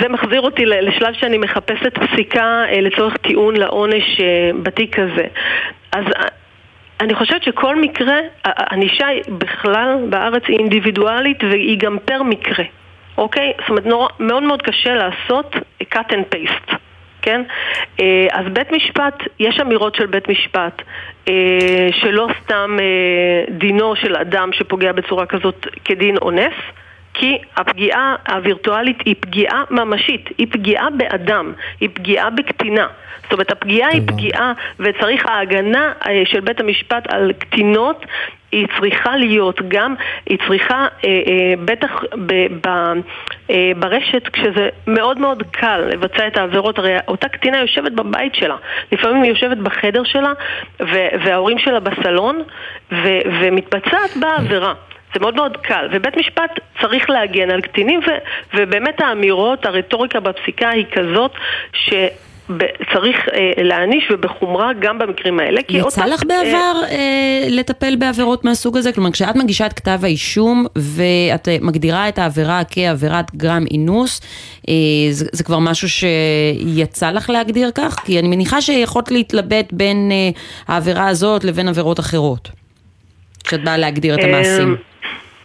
זה מחזיר אותי לשלב שאני מחפשת פסיקה לצורך טיעון לעונש בתיק הזה. אז אני חושבת שכל מקרה, ענישה בכלל בארץ היא אינדיבידואלית והיא גם פר מקרה. אוקיי? זאת אומרת, נורא, מאוד מאוד קשה לעשות cut and paste. כן? אה, אז בית משפט, יש אמירות של בית משפט אה, שלא סתם אה, דינו של אדם שפוגע בצורה כזאת כדין אונס, כי הפגיעה הווירטואלית היא פגיעה ממשית, היא פגיעה באדם, היא פגיעה בקטינה. זאת אומרת, הפגיעה היא פגיעה, וצריך ההגנה של בית המשפט על קטינות היא צריכה להיות גם, היא צריכה אה, אה, בטח ב, ב, אה, ברשת כשזה מאוד מאוד קל לבצע את העבירות, הרי אותה קטינה יושבת בבית שלה, לפעמים היא יושבת בחדר שלה ו, וההורים שלה בסלון ו, ומתבצעת בה עבירה. זה מאוד מאוד קל, ובית משפט צריך להגן על קטינים, ו, ובאמת האמירות, הרטוריקה בפסיקה היא כזאת ש... צריך אה, להעניש ובחומרה גם במקרים האלה. יצא אותה- לך בעבר אה, לטפל בעבירות מהסוג הזה? כלומר, כשאת מגישה את כתב האישום ואת אה, מגדירה את העבירה כעבירת גרם אינוס, אה, זה, זה כבר משהו שיצא לך להגדיר כך? כי אני מניחה שיכולת להתלבט בין אה, העבירה הזאת לבין עבירות אחרות. כשאת באה להגדיר את המעשים.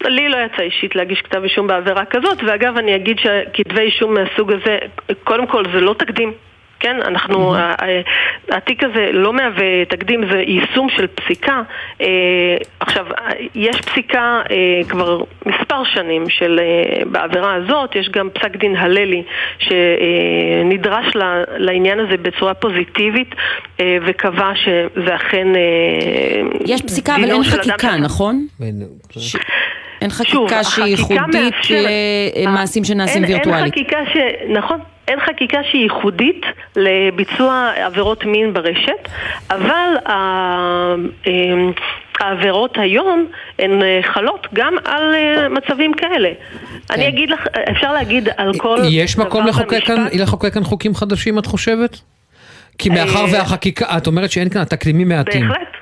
אה, לי לא יצא אישית להגיש כתב אישום בעבירה כזאת, ואגב אני אגיד שכתבי אישום מהסוג הזה, קודם כל זה לא תקדים. כן, אנחנו, ה- התיק הזה לא מהווה תקדים, זה יישום של פסיקה. אה, עכשיו, יש פסיקה אה, כבר מספר שנים של, אה, בעבירה הזאת, יש גם פסק דין הללי שנדרש לעניין הזה בצורה פוזיטיבית וקבע שזה אכן... יש פסיקה, אבל אין אדם חקיקה, שאתה- נכון? ש... אין חקיקה שהיא ייחודית למעשים שנעשים וירטואלית. אין חקיקה ש... נכון. אין חקיקה שהיא ייחודית לביצוע עבירות מין ברשת, אבל אמ, העבירות היום הן אה, חלות גם על אה, מצבים כאלה. אני אגיד לך, אפשר להגיד על כל יש מקום כאן, לחוקק כאן חוקים חדשים, את חושבת? כי מאחר אה, והחקיקה, את אומרת שאין כאן תקדימים מעטים. בהחלט.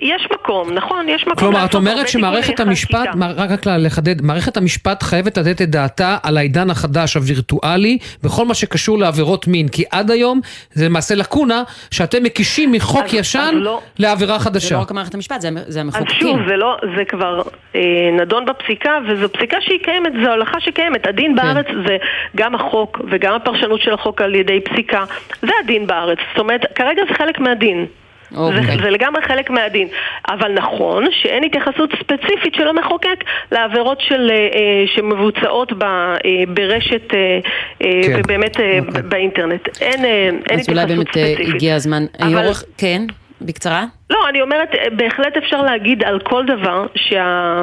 יש מקום, נכון, יש מקום כלומר, את אומרת שמערכת המשפט, רק רק לחדד, מערכת המשפט חייבת לתת את דעתה על העידן החדש הווירטואלי בכל מה שקשור לעבירות מין, כי עד היום זה למעשה לקונה שאתם מקישים מחוק אז- ישן אז לא- לעבירה זה חדשה. לא רק מערכת המשפט, זה, זה אז המחוקקים. שוב, זה, לא, זה כבר אה, נדון בפסיקה, וזו פסיקה שהיא קיימת, זו הולכה שקיימת. הדין כן. בארץ זה גם החוק וגם הפרשנות של החוק על ידי פסיקה. זה הדין בארץ. זאת אומרת, כרגע זה חלק מהדין. אוקיי. זה, זה לגמרי חלק מהדין. אבל נכון שאין התייחסות ספציפית של המחוקק לעבירות של, אה, אה, שמבוצעות ב, אה, ברשת, אה, כן. ובאמת אה, אוקיי. באינטרנט. אין, אה, אין אז אולי התייחסות באמת ספציפית. הגיע הזמן. אבל- יורך, כן, בקצרה. לא, אני אומרת, בהחלט אפשר להגיד על כל דבר שה...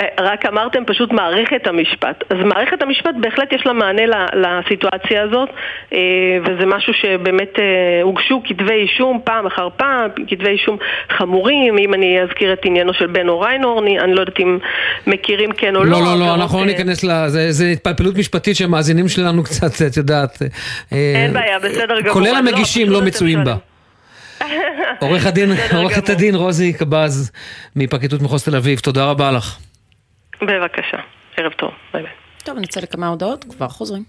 אה, רק אמרתם פשוט מערכת המשפט. אז מערכת המשפט בהחלט יש לה מענה לסיטואציה הזאת, אה, וזה משהו שבאמת אה, הוגשו כתבי אישום פעם אחר פעם, כתבי אישום חמורים, אם אני אזכיר את עניינו של בן אוריינור, אני, אני לא יודעת אם מכירים כן או לא. לא, לא, לא, אנחנו לא ניכנס לזה, זה התפלפלות משפטית שהמאזינים שלנו קצת, את יודעת. אין בעיה, בסדר גמור. כולל לא, המגישים לא אתם מצויים בה. עורך הדין, עורכת הדין רוזי קבז מפרקליטות מחוז תל אביב, תודה רבה לך. בבקשה, ערב טוב, ביי ביי. טוב, נצא לכמה הודעות, כבר חוזרים.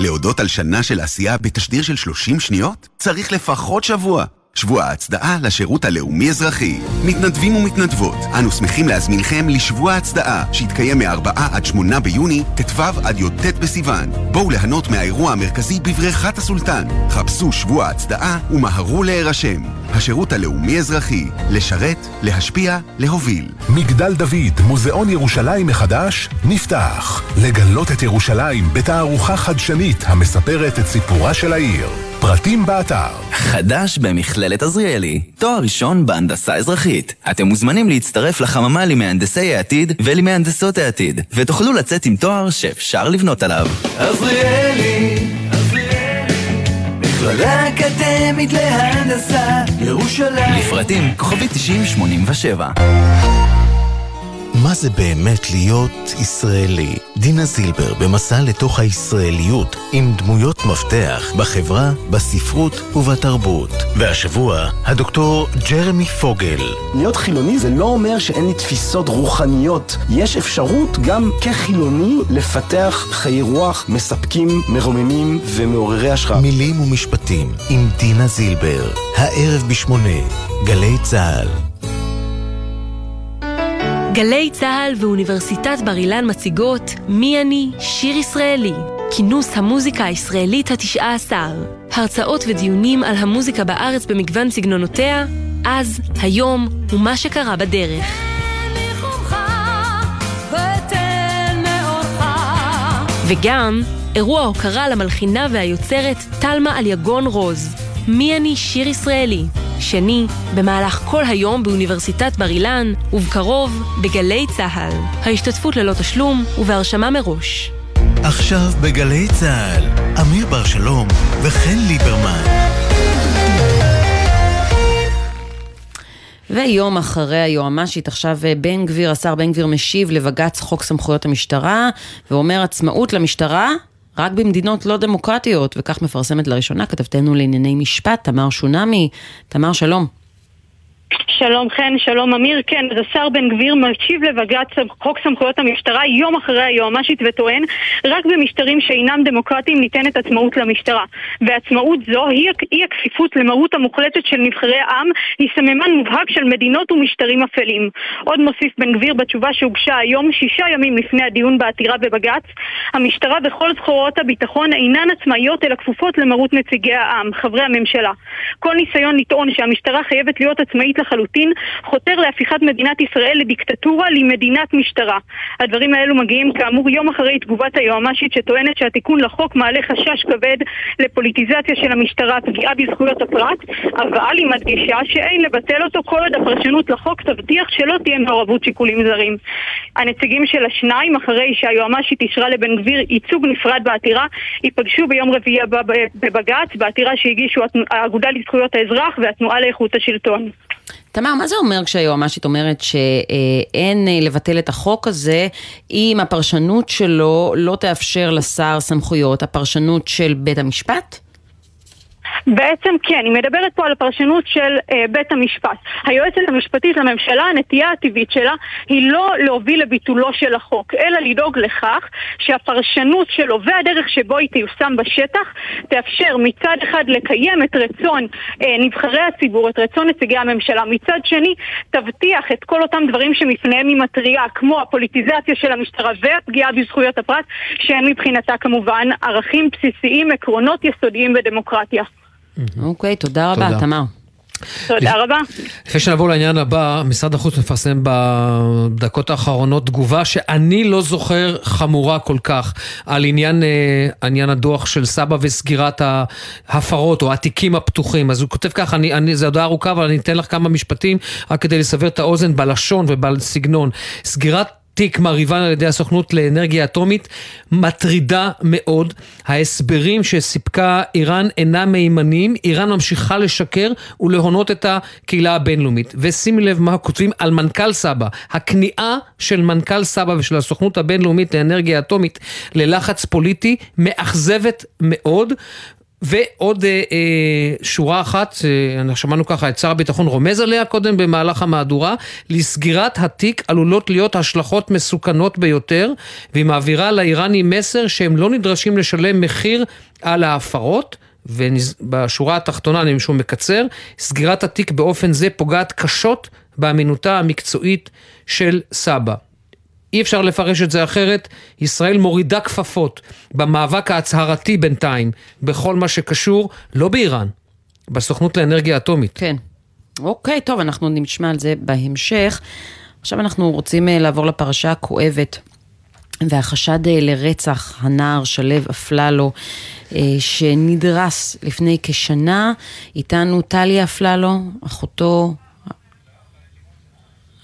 להודות על שנה של עשייה בתשדיר של 30 שניות? צריך לפחות שבוע. שבוע ההצדעה לשירות הלאומי-אזרחי. מתנדבים ומתנדבות, אנו שמחים להזמינכם לשבוע ההצדעה, שיתקיים מ-4 עד 8 ביוני, ט"ו עד י"ט בסיוון. בואו ליהנות מהאירוע המרכזי בבריכת הסולטן. חפשו שבוע ההצדעה ומהרו להירשם. השירות הלאומי-אזרחי, לשרת, להשפיע, להוביל. מגדל דוד, מוזיאון ירושלים מחדש, נפתח. לגלות את ירושלים בתערוכה חדשנית המספרת את סיפורה של העיר. פרטים באתר. חדש במכללת עזריאלי, תואר ראשון בהנדסה אזרחית. אתם מוזמנים להצטרף לחממה למהנדסי העתיד ולמהנדסות העתיד, ותוכלו לצאת עם תואר שאפשר לבנות עליו. עזריאלי, מכללה אקדמית להנדסה, ירושלים. לפרטים כוכבי 9087. מה זה באמת להיות ישראלי? דינה זילבר במסע לתוך הישראליות עם דמויות מפתח בחברה, בספרות ובתרבות. והשבוע, הדוקטור ג'רמי פוגל. להיות חילוני זה לא אומר שאין לי תפיסות רוחניות. יש אפשרות גם כחילוני לפתח חיי רוח מספקים, מרוממים ומעוררי השראה. מילים ומשפטים עם דינה זילבר. הערב בשמונה, גלי צה"ל. גלי צה"ל ואוניברסיטת בר אילן מציגות מי אני, שיר ישראלי, כינוס המוזיקה הישראלית התשעה עשר. הרצאות ודיונים על המוזיקה בארץ במגוון סגנונותיה, אז, היום ומה שקרה בדרך. וגם אירוע הוקרה למלחינה והיוצרת תלמה אליגון רוז. מי אני שיר ישראלי? שני, במהלך כל היום באוניברסיטת בר אילן, ובקרוב בגלי צה"ל. ההשתתפות ללא תשלום ובהרשמה מראש. עכשיו בגלי צה"ל, אמיר בר שלום וחן ליברמן. ויום אחרי היועמ"שית, עכשיו אה, בן גביר, השר בן גביר משיב לבג"ץ חוק סמכויות המשטרה, ואומר עצמאות למשטרה רק במדינות לא דמוקרטיות, וכך מפרסמת לראשונה כתבתנו לענייני משפט, תמר שונמי. תמר, שלום. שלום חן, שלום אמיר. כן, אז השר בן גביר משיב לבג"ץ חוק סמכויות המשטרה יום אחרי היועמ"שית וטוען רק במשטרים שאינם דמוקרטיים ניתנת עצמאות למשטרה. ועצמאות זו היא, היא הכפיפות למרות המוחלטת של נבחרי העם, היא סממן מובהק של מדינות ומשטרים אפלים. עוד מוסיף בן גביר בתשובה שהוגשה היום, שישה ימים לפני הדיון בעתירה בבג"ץ, המשטרה וכל זכורות הביטחון אינן עצמאיות אלא כפופות למרות נציגי העם, חברי הממשלה. כל ניסיון לטעון שהמשטרה חייבת להיות עצמאית לחלוטין, חותר להפיכת מדינת ישראל לדיקטטורה למדינת משטרה. הדברים האלו מגיעים כאמור יום אחרי תגובת היועמ"שית שטוענת שהתיקון לחוק מעלה חשש כבד לפוליטיזציה של המשטרה, פגיעה בזכויות הפרט, אבל היא מדגישה שאין לבטל אותו כל עוד הפרשנות לחוק תבטיח שלא תהיה מעורבות שיקולים זרים. הנציגים של השניים, אחרי שהיועמ"שית אישרה לבן גביר ייצוג נפרד בעתירה, ייפגשו ביום רביעי הבא בבג"ץ, בעתירה שהגישו האגודה לזכויות האזרח והתנועה לאיכות השלטון. תמר, מה זה אומר כשהיועמ"שית אומרת שאין אה, לבטל את החוק הזה אם הפרשנות שלו לא תאפשר לשר סמכויות, הפרשנות של בית המשפט? בעצם כן, היא מדברת פה על הפרשנות של אה, בית המשפט. היועצת המשפטית לממשלה, הנטייה הטבעית שלה היא לא להוביל לביטולו של החוק, אלא לדאוג לכך שהפרשנות שלו והדרך שבו היא תיושם בשטח תאפשר מצד אחד לקיים את רצון אה, נבחרי הציבור, את רצון נציגי הממשלה, מצד שני תבטיח את כל אותם דברים שמפניהם היא מתריעה, כמו הפוליטיזציה של המשטרה והפגיעה בזכויות הפרט, שהם מבחינתה כמובן ערכים בסיסיים, עקרונות יסודיים בדמוקרטיה. אוקיי, תודה רבה, תמר. תודה רבה. לפני שנעבור לעניין הבא, משרד החוץ מפרסם בדקות האחרונות תגובה שאני לא זוכר חמורה כל כך על עניין, אה, עניין הדוח של סבא וסגירת ההפרות או התיקים הפתוחים. אז הוא כותב ככה, אני, אני, זו הודעה ארוכה, אבל אני אתן לך כמה משפטים רק כדי לסבר את האוזן בלשון ובסגנון. סגירת תיק מרהיבן על ידי הסוכנות לאנרגיה אטומית מטרידה מאוד. ההסברים שסיפקה איראן אינם מהימנים, איראן ממשיכה לשקר ולהונות את הקהילה הבינלאומית. ושימי לב מה כותבים על מנכ"ל סבא. הכניעה של מנכ"ל סבא ושל הסוכנות הבינלאומית לאנרגיה אטומית ללחץ פוליטי מאכזבת מאוד, ועוד אה, אה, שורה אחת, אה, שמענו ככה את שר הביטחון רומז עליה קודם במהלך המהדורה, לסגירת התיק עלולות להיות השלכות מסוכנות ביותר, והיא מעבירה לאיראנים מסר שהם לא נדרשים לשלם מחיר על ההפרות. ובשורה התחתונה, אני משהו מקצר, סגירת התיק באופן זה פוגעת קשות באמינותה המקצועית של סבא. אי אפשר לפרש את זה אחרת, ישראל מורידה כפפות במאבק ההצהרתי בינתיים, בכל מה שקשור, לא באיראן, בסוכנות לאנרגיה אטומית. כן. אוקיי, טוב, אנחנו נשמע על זה בהמשך. עכשיו אנחנו רוצים אה, לעבור לפרשה הכואבת. והחשד אה, לרצח הנער שלו אפללו, אה, שנדרס לפני כשנה. איתנו טליה אפללו, אחותו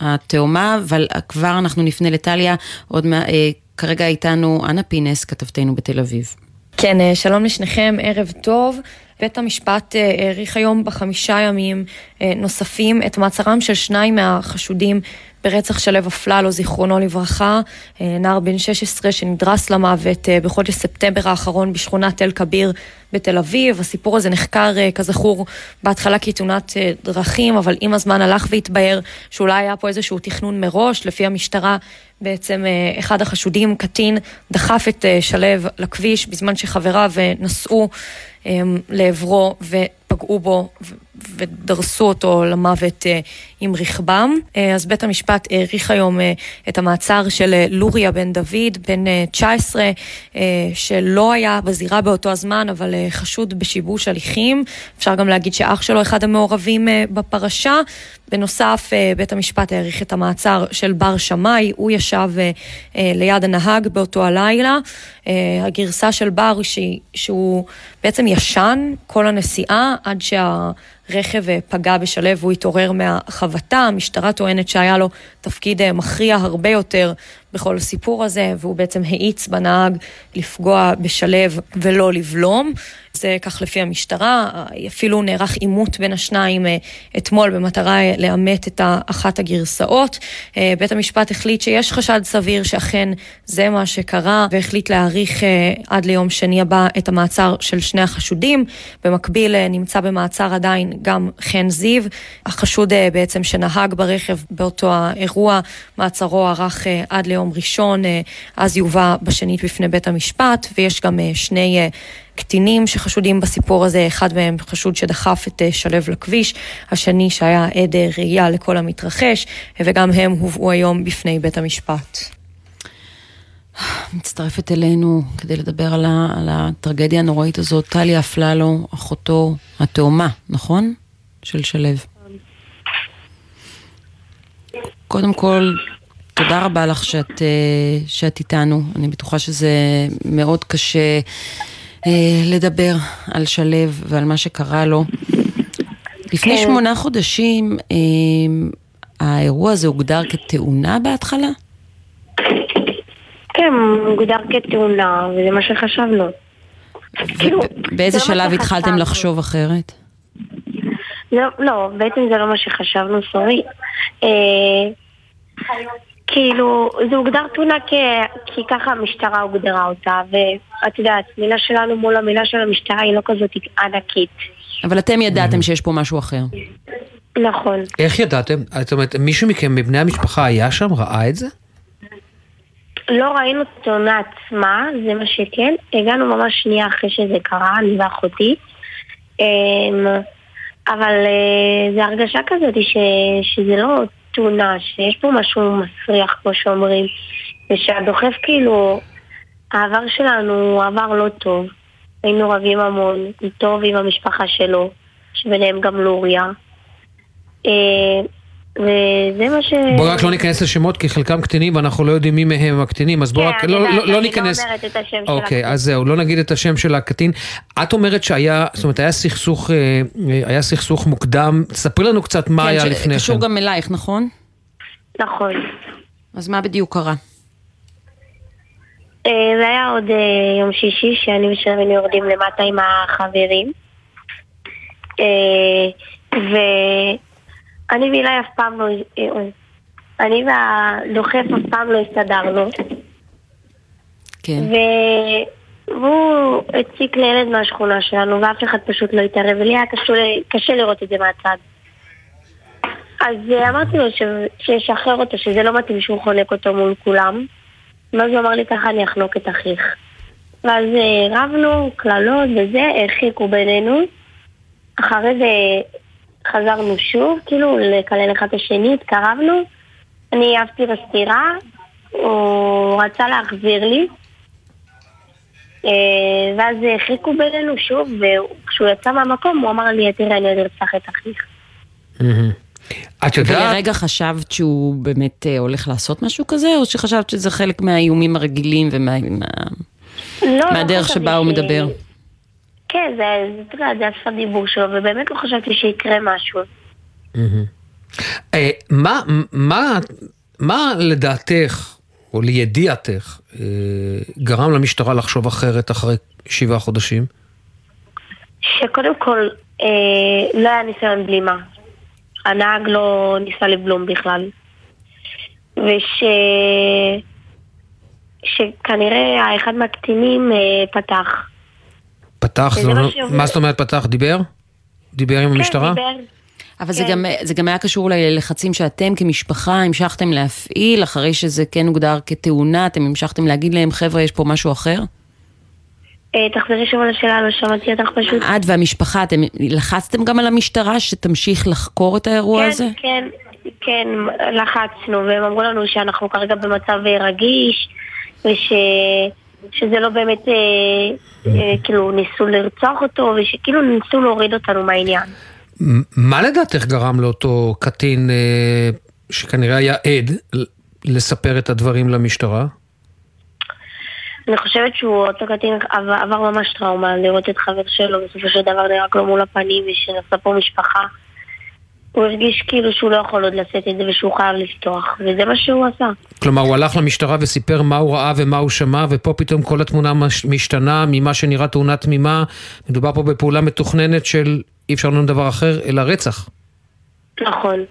התאומה, אבל כבר אנחנו נפנה לטליה, עוד מה, אה, כרגע איתנו אנה פינס, כתבתנו בתל אביב. כן, אה, שלום לשניכם, ערב טוב. בית המשפט אה, האריך היום בחמישה ימים אה, נוספים את מעצרם של שניים מהחשודים ברצח שלו אפללו, זיכרונו לברכה, אה, נער בן 16 שנדרס למוות אה, בחודש ספטמבר האחרון בשכונת תל כביר בתל אביב. הסיפור הזה נחקר, אה, כזכור, בהתחלה כתאונת דרכים, אבל עם הזמן הלך והתבהר שאולי היה פה איזשהו תכנון מראש. לפי המשטרה, בעצם אחד החשודים, קטין, דחף את שלו לכביש בזמן שחבריו נסעו לעברו ופגעו בו ודרסו אותו למוות אה, עם רכבם. אה, אז בית המשפט האריך היום אה, את המעצר של לוריה בן דוד, בן 19, שלא היה בזירה באותו הזמן, אבל חשוד בשיבוש הליכים. אפשר גם להגיד שאח שלו אחד המעורבים בפרשה. בנוסף, בית המשפט האריך את המעצר של בר שמאי, הוא ישב ליד הנהג באותו הלילה. הגרסה של בר שהוא בעצם ישן כל הנסיעה עד שה... רכב אה, פגע בשלו והוא התעורר מהחבטה. המשטרה טוענת שהיה לו תפקיד אה, מכריע הרבה יותר בכל הסיפור הזה, והוא בעצם האיץ בנהג לפגוע בשלו ולא לבלום. זה כך לפי המשטרה, אפילו נערך עימות בין השניים אה, אתמול במטרה לאמת את אחת הגרסאות. אה, בית המשפט החליט שיש חשד סביר שאכן זה מה שקרה, והחליט להאריך אה, עד ליום שני הבא את המעצר של שני החשודים. במקביל נמצא במעצר עדיין גם חן זיו, החשוד בעצם שנהג ברכב באותו האירוע, מעצרו ארך עד ליום ראשון, אז יובא בשנית בפני בית המשפט, ויש גם שני... קטינים שחשודים בסיפור הזה, אחד מהם חשוד שדחף את אה, שלו לכביש, השני שהיה עד אה, ראייה לכל המתרחש, וגם הם הובאו היום בפני בית המשפט. מצטרפת אלינו כדי לדבר על, ה, על הטרגדיה הנוראית הזאת, טליה אפללו, אחותו התאומה, נכון? של שלו. קודם כל, תודה רבה לך שאת, אה, שאת איתנו. אני בטוחה שזה מאוד קשה אה, לדבר על שלו ועל מה שקרה לו. לפני כן. שמונה חודשים אה, האירוע הזה הוגדר כתאונה בהתחלה? כן, הוגדר כתאונה, וזה מה שחשבנו. כאילו, באיזה שלב התחלתם לחשוב אחרת? לא, לא, בעצם זה לא מה שחשבנו, סורי. כאילו, זה הוגדר תאונה כי, כי ככה המשטרה הוגדרה אותה, ואת יודעת, מילה שלנו מול המילה של המשטרה היא לא כזאת ענקית. אבל אתם ידעתם שיש פה משהו אחר. נכון. איך ידעתם? זאת אומרת, מישהו מכם מבני המשפחה היה שם? ראה את זה? לא ראינו את התאונה עצמה, זה מה שכן. הגענו ממש שנייה אחרי שזה קרה, אני ואחותי. אמ, אבל אה, זו הרגשה כזאת ש, שזה לא תאונה, שיש פה משהו מסריח, כמו שאומרים, ושהדוחף כאילו, העבר שלנו הוא עבר לא טוב. היינו רבים המון, טוב עם המשפחה שלו, שביניהם גם לוריה. אה, וזה מה ש... בואי רק לא ניכנס לשמות כי חלקם קטינים ואנחנו לא יודעים מי מהם הקטינים, אז בואו כן, רק לא, לא, לא, לא ניכנס... אני לא אומרת את השם של אוקיי, אז זהו, לא נגיד את השם של הקטין. את אומרת שהיה, זאת אומרת, היה סכסוך, אה, אה, היה סכסוך מוקדם, ספרי לנו קצת מה כן, היה לפני כן. קשור גם אלייך, נכון? נכון. אז מה בדיוק קרה? אה, זה היה עוד יום שישי שאני ושרבין יורדים למטה עם החברים. ו... אני ואילי אף פעם לא... אני והדוחף אף פעם לא הסתדרנו. כן. והוא הציק לילד מהשכונה שלנו, ואף אחד פשוט לא התערב, ולי היה קשה, קשה לראות את זה מהצד. אז אמרתי לו ש... שישחרר אותו, שזה לא מתאים שהוא חונק אותו מול כולם. ואז הוא אמר לי ככה אני אחנוק את אחיך. ואז אה, רבנו, קללות וזה, הרחיקו בינינו. אחרי זה חזרנו שוב, כאילו, לקלל אחד את השני, התקרבנו. אני אהבתי בסטירה, הוא רצה להחזיר לי. אה, ואז חיכו בינינו שוב, וכשהוא יצא מהמקום, הוא אמר לי, תראה, אני עוד ארצח את אחיך. את יודעת... ולרגע חשבת שהוא באמת אה, הולך לעשות משהו כזה, או שחשבת שזה חלק מהאיומים הרגילים ומהדרך לא, שבה הוא מדבר? כן, זה, אתה יודע, זה השפת דיבור שלו, ובאמת לא חשבתי שיקרה משהו. אה, מה, מה, מה לדעתך, או לידיעתך, אה, גרם למשטרה לחשוב אחרת אחרי שבעה חודשים? שקודם כל, אה, לא היה ניסיון בלימה. הנהג לא ניסה לבלום בכלל. וש... שכנראה האחד מהקטינים אה, פתח. פתח, זה לא, מה זאת אומרת פתח? דיבר? דיבר עם כן, המשטרה? דיבר. אבל זה, גם, זה גם היה קשור ללחצים שאתם כמשפחה המשכתם להפעיל, אחרי שזה כן הוגדר כתאונה, אתם המשכתם להגיד להם, חבר'ה, יש פה משהו אחר? אה, תחזרי שוב על השאלה, לא שמעתי אותך פשוט. את והמשפחה, אתם לחצתם גם על המשטרה שתמשיך לחקור את האירוע כן, הזה? כן, כן, לחצנו, והם אמרו לנו שאנחנו כרגע במצב רגיש, וש... שזה לא באמת, אה, אה, כאילו, ניסו לרצוח אותו, ושכאילו ניסו להוריד אותנו מהעניין. מה לדעתך גרם לאותו קטין, אה, שכנראה היה עד, לספר את הדברים למשטרה? אני חושבת שהוא, אותו קטין עבר, עבר ממש טראומה, לראות את חבר שלו, בסופו של דבר נראה לו מול הפנים, ושנעשה פה משפחה. הוא הרגיש כאילו שהוא לא יכול עוד לשאת את זה ושהוא חייב לפתוח, וזה מה שהוא עשה. כלומר, הוא הלך למשטרה וסיפר מה הוא ראה ומה הוא שמע, ופה פתאום כל התמונה מש- משתנה ממה שנראה תאונה תמימה. מדובר פה בפעולה מתוכננת של אי אפשר לומר דבר אחר, אלא רצח. נכון.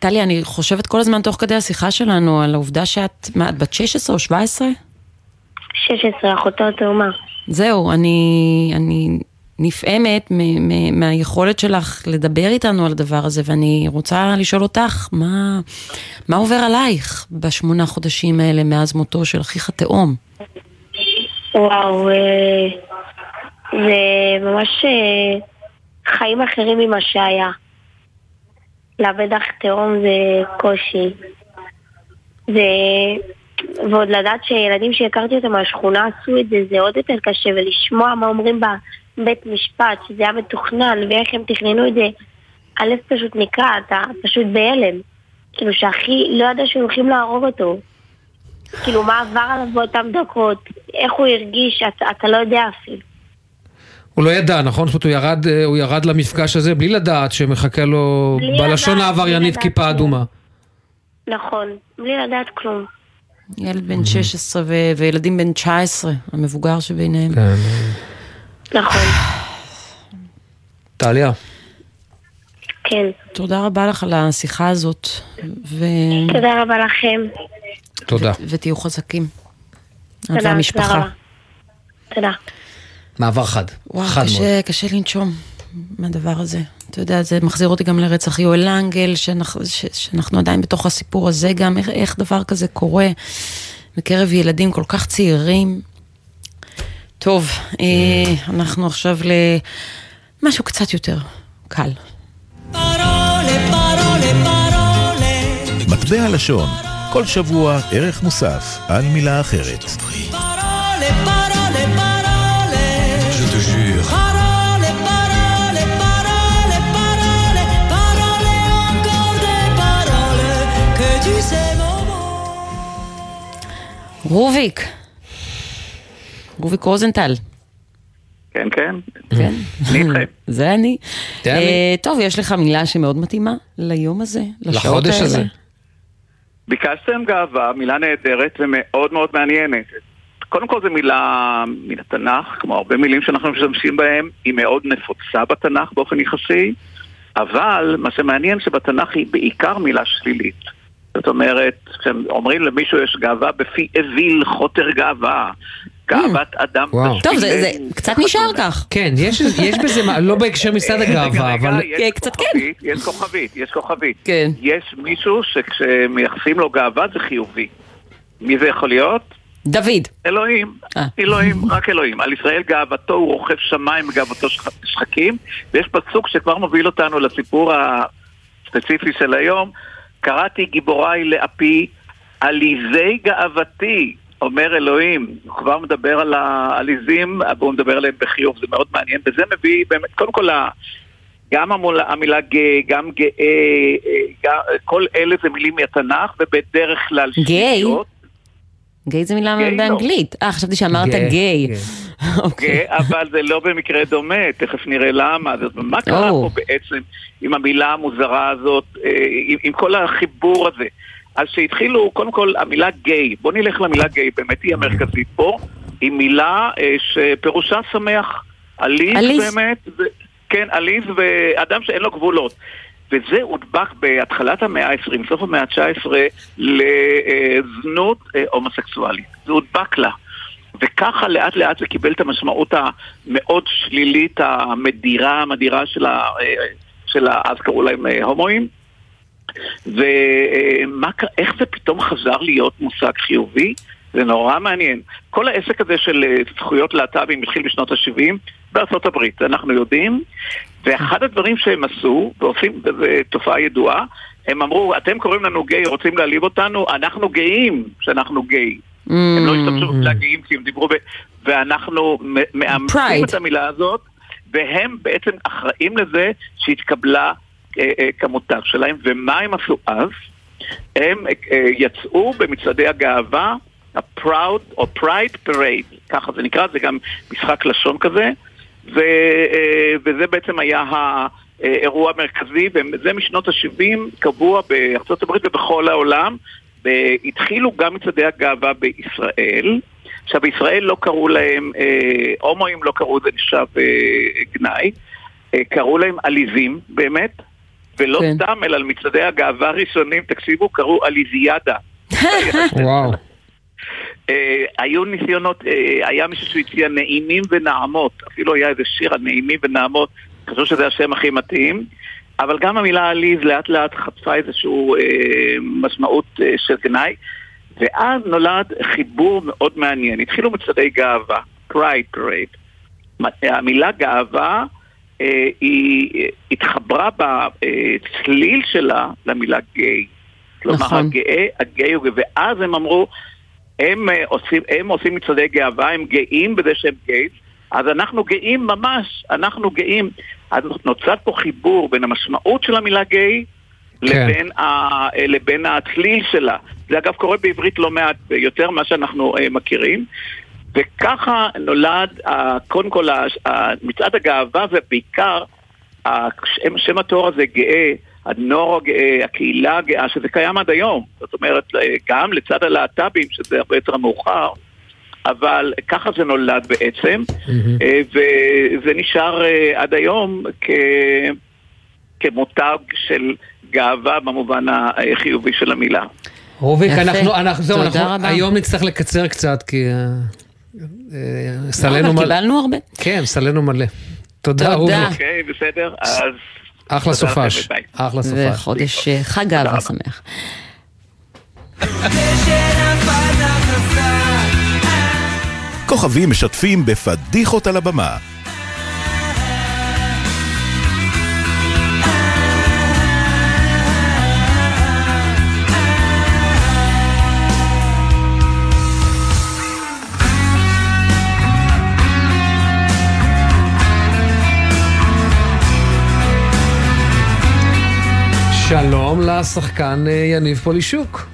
טלי, אני חושבת כל הזמן תוך כדי השיחה שלנו על העובדה שאת, מה, את בת 16 או 17? 16, אחותו התאומה. זהו, אני, אני נפעמת מהיכולת שלך לדבר איתנו על הדבר הזה, ואני רוצה לשאול אותך, מה, מה עובר עלייך בשמונה חודשים האלה מאז מותו של אחיך תאום? וואו, אה, זה ממש אה, חיים אחרים ממה שהיה. לאבד אח תאום זה קושי. זה... ועוד לדעת שילדים שהכרתי אותם מהשכונה עשו את זה, זה עוד יותר קשה, ולשמוע מה אומרים בבית משפט, שזה היה מתוכנן, ואיך הם תכננו את זה, הלב פשוט נקרע, אתה פשוט בהלם. כאילו שאחי לא ידע שהם הולכים להרוג אותו. כאילו מה עבר עליו באותן דקות, איך הוא הרגיש, אתה, אתה לא יודע אפילו. הוא לא ידע, נכון? זאת אומרת, הוא ירד, אה, הוא ירד למפגש הזה בלי לדעת שמחכה לו בלי בלשון לדעת, העבריינית בלי כיפה. אדומה. נכון, בלי לדעת כלום. ילד בן 16 ו- וילדים בן 19, המבוגר שביניהם. כן. נכון. טליה. כן. תודה רבה לך על השיחה הזאת, ו... תודה רבה לכם. תודה. ותהיו חזקים. את תודה, תודה. רבה. תודה. מעבר חד. וואו, חד מאוד. קשה, קשה לנשום מהדבר הזה. אתה יודע, זה מחזיר אותי גם לרצח יואל לנגל, שאנחנו, ש, שאנחנו עדיין בתוך הסיפור הזה גם, איך, איך דבר כזה קורה בקרב ילדים כל כך צעירים. טוב, אה, אנחנו עכשיו למשהו קצת יותר קל. מטבע לשון, כל שבוע ערך מוסף על מילה אחרת. רוביק, רוביק רוזנטל. כן, כן. כן. אני איתכם. זה אני. זה אני. אה, טוב, יש לך מילה שמאוד מתאימה ליום הזה, לשעות לחודש האלה. הזה. ביקשתם גאווה, מילה נהדרת ומאוד מאוד מעניינת. קודם כל זו מילה מן התנ"ך, כמו הרבה מילים שאנחנו משתמשים בהם, היא מאוד נפוצה בתנ"ך באופן יחסי, אבל מה שמעניין שבתנ"ך היא בעיקר מילה שלילית. זאת אומרת, כשאומרים למישהו יש גאווה בפי אוויל חוטר גאווה, גאוות אדם וואו. טוב, זה. קצת נשאר כך. כן, יש, יש בזה, מה- לא בהקשר מצד הגאווה, אבל... רגע, יש קצת כוכבית, יש כוכבית, יש כוכבית. כן. יש מישהו שכשמייחסים לו גאווה זה חיובי. מי זה יכול להיות? דוד. אלוהים. אה. אלוהים, רק אלוהים. על ישראל גאוותו הוא רוכב שמיים וגאוותו שח- שחקים, ויש פסוק שכבר מוביל אותנו לסיפור הספציפי של היום. קראתי גיבוריי לאפי, עליזי גאוותי, אומר אלוהים. הוא כבר מדבר על העליזים, והוא מדבר עליהם בחיוב, זה מאוד מעניין, וזה מביא באמת, קודם כל, גם המול, המילה גיי, גם גאה, אה, גם, כל אלה זה מילים מהתנ"ך, ובדרך כלל גיי? גיי זה מילה גיי לא. באנגלית. אה, חשבתי שאמרת גיי, גיי. אוקיי. גאה, אבל זה לא במקרה דומה, תכף נראה למה. זאת מה קרה או. פה בעצם עם המילה המוזרה הזאת, אה, עם, עם כל החיבור הזה? אז שהתחילו, קודם כל, המילה גיי, בוא נלך למילה גיי, באמת היא המרכזית פה, היא מילה אה, שפירושה שמח. עליז עליז. באמת, זה, כן, עליז ואדם שאין לו גבולות. וזה הודבק בהתחלת המאה ה-20, סוף המאה ה-19, לזנות אה, הומוסקסואלית. זה הודבק לה. וככה לאט לאט זה קיבל את המשמעות המאוד שלילית, המדירה, המדירה של ה... אה, של ה... אז קראו להם אה, הומואים. ואיך זה פתאום חזר להיות מושג חיובי? זה נורא מעניין. כל העסק הזה של אה, זכויות להט"בים התחיל בשנות ה-70 בארצות הברית, אנחנו יודעים, ואחד הדברים שהם עשו, ועושים, וזו תופעה ידועה, הם אמרו, אתם קוראים לנו גיי, רוצים להעליב אותנו, אנחנו גאים שאנחנו גיי. הם לא השתמשו במילה גאים כי הם דיברו ב... ואנחנו מאמצים. את המילה הזאת, והם בעצם אחראים לזה שהתקבלה אה, אה, כמותג שלהם, ומה הם עשו אז? הם אה, יצאו במצעדי הגאווה, ה-Proud או Pride Parade, ככה זה נקרא, זה גם משחק לשון כזה, ו, וזה בעצם היה ה... אה, אירוע מרכזי, וזה משנות ה-70 קבוע בארצות הברית ובכל העולם. והתחילו גם מצעדי הגאווה בישראל. עכשיו, בישראל לא קראו להם, אה, הומואים לא קראו לזה נחשב אה, גנאי, אה, קראו להם עליזים, באמת, ולא כן. סתם, אלא על מצעדי הגאווה הראשונים, תקשיבו, קראו עליזיאדה. וואו. אה, היו ניסיונות, אה, היה מישהו שהציע נעימים ונעמות, אפילו היה איזה שיר על נעימים ונעמות, חשבו שזה השם הכי מתאים. אבל גם המילה עליז לאט לאט חטפה איזושהי אה, משמעות אה, של גנאי, ואז נולד חיבור מאוד מעניין. התחילו מצעדי גאווה, Pride Parade. המילה גאווה, היא התחברה בצליל שלה למילה גיי. כלומר, נכון. הגאה, הגיי הוא גאה, ואז הם אמרו, הם אה, עושים, הם עושים מצעדי גאווה, הם גאים בזה שהם גייז, אז אנחנו גאים ממש, אנחנו גאים. אז נוצר פה חיבור בין המשמעות של המילה גיי כן. לבין, ה, לבין הצליל שלה. זה אגב קורה בעברית לא מעט, יותר ממה שאנחנו מכירים. וככה נולד, uh, קודם כל, uh, מצעד הגאווה ובעיקר השם, שם התואר הזה גאה, הנוער הגאה, הקהילה הגאה, שזה קיים עד היום. זאת אומרת, גם לצד הלהט"בים, שזה הרבה יותר מאוחר, אבל ככה זה נולד בעצם, mm-hmm. וזה נשאר אה, עד היום כ... כמותג של גאווה במובן החיובי של המילה. רוביק, אנחנו, אנחנו, זהו, אנחנו היום נצטרך לקצר קצת, כי סלנו לא, מלא. קיבלנו הרבה. כן, סלנו מלא. תודה, רוביק. אוקיי, בסדר, אז... אחלה סופש. אחלה סופש. וחודש חג גאווה שמח. כוכבים משתפים בפדיחות על הבמה. שלום לשחקן אה, יניב פולישוק.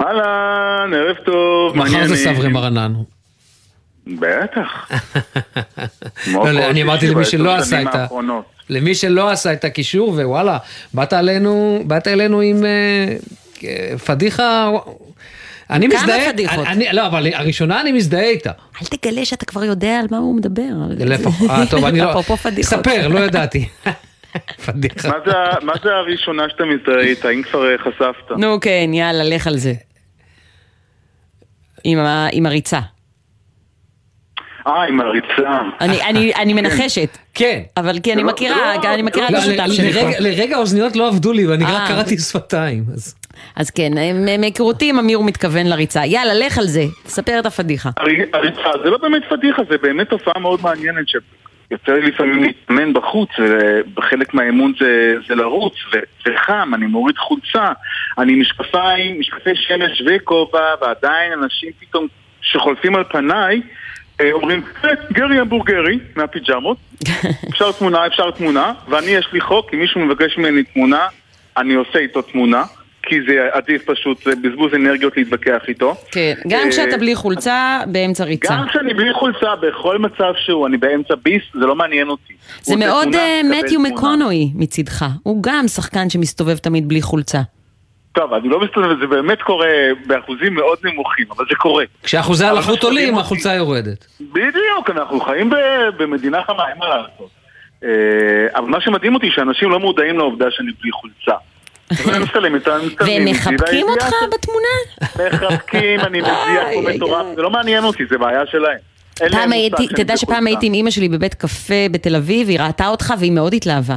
אהלן, ערב טוב, מחר זה סברי מרנן. בטח. לא, אני אמרתי למי שלא עשה את ה... למי שלא עשה את הקישור, ווואלה, באת אלינו, באת אלינו עם uh, פדיחה... אני מזדהה, כמה פדיחות. אני, לא, אבל הראשונה אני מזדהה איתה. אל תגלה שאתה כבר יודע על מה הוא מדבר. לפחות, אה, טוב, אני לא... אפרופו פדיחות. ספר, לא ידעתי. פדיחה. מה זה, מה זה הראשונה שאתה מזדהה איתה, אם כבר אה, חשפת? נו כן, יאללה, לך על זה. עם, הריצה. אה, עם הריצה. אני, אני, אני מנחשת. כן. אבל כי אני לא- מכירה, לא- אני מכירה את השותף שלי. לרגע האוזניות לא עבדו לי ואני רק אה. קראתי שפתיים. אז כן, מהיכרותי עם אמיר הוא מתכוון לריצה. יאללה, לך על זה, תספר את הפדיחה. הריצה, זה לא באמת פדיחה, זה באמת תופעה מאוד מעניינת יוצא לי לפעמים להתאמן בחוץ, ובחלק מהאימון זה, זה לרוץ, וחם, אני מוריד חולצה, אני משקפיים, משקפי שמש וכובע, ועדיין אנשים פתאום שחולפים על פניי, אה, אומרים, אה, גרי המבורגרי מהפיג'מות, אפשר תמונה, אפשר תמונה, ואני יש לי חוק, אם מישהו מבקש ממני תמונה, אני עושה איתו תמונה. כי זה עדיף פשוט, זה בזבוז אנרגיות להתווכח איתו. כן, גם אה, כשאתה בלי חולצה, באמצע ריצה. גם כשאני בלי חולצה, בכל מצב שהוא, אני באמצע ביס, זה לא מעניין אותי. זה מאוד מתיו מקונוי מצידך, הוא גם שחקן שמסתובב תמיד בלי חולצה. טוב, אני לא מסתובב, זה באמת קורה באחוזים מאוד נמוכים, אבל זה קורה. כשאחוזי הלחות עולים, החולצה יורדת. בדיוק, אנחנו חיים במדינה חמה, אין מה לעשות. אה, אבל מה שמדהים אותי, שאנשים לא מודעים לעובדה שאני בלי חולצה. והם מחבקים אותך בתמונה? מחבקים, אני מזיע כמו מטורף, זה לא מעניין אותי, זה בעיה שלהם. פעם הייתי, תדע שפעם הייתי עם אימא שלי בבית קפה בתל אביב, היא ראתה אותך והיא מאוד התלהבה.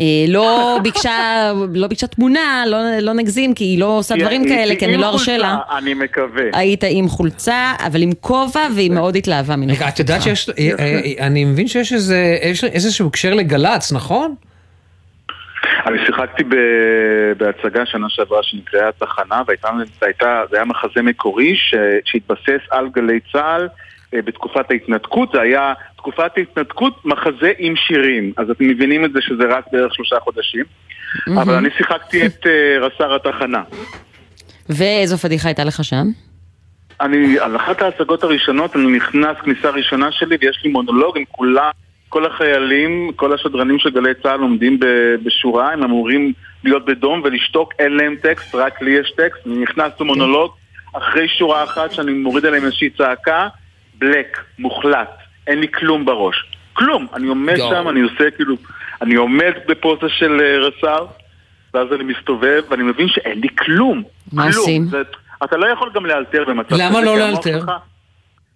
אה, לא ביקשה, לא ביקשה תמונה, לא, לא נגזים, כי היא לא עושה דברים כאלה, כי אני לא ארשה לה. אני מקווה. היית עם חולצה, אבל עם כובע, והיא מאוד התלהבה מנוכחותך. רגע, את יודעת שיש, אה, אה, אני מבין שיש איזשהו הקשר לגל"צ, נכון? אני שיחקתי ב... בהצגה שנה שעברה שנקראה התחנה, והייתה, זה היה מחזה מקורי ש... שהתבסס על גלי צה"ל אה, בתקופת ההתנתקות, זה היה תקופת ההתנתקות מחזה עם שירים, אז אתם מבינים את זה שזה רק בערך שלושה חודשים, mm-hmm. אבל אני שיחקתי את uh, רס"ר התחנה. ואיזו פדיחה הייתה לך שם? אני, על אחת ההצגות הראשונות, אני נכנס כניסה ראשונה שלי ויש לי מונולוג עם כולם כל החיילים, כל השדרנים של גלי צה"ל עומדים ב- בשורה, הם אמורים להיות בדום ולשתוק, אין להם טקסט, רק לי יש טקסט, אני נכנס למונולוג, אחרי שורה אחת שאני מוריד עליהם איזושהי צעקה, בלק, מוחלט, אין לי כלום בראש. כלום! אני עומד. שם, אני עושה כאילו, אני עומד בפוזה של אה, רס"ר, ואז אני מסתובב, ואני מבין שאין לי כלום. מה כלום. עושים? אתה לא יכול גם לאלתר במצב כזה. למה לא לאלתר?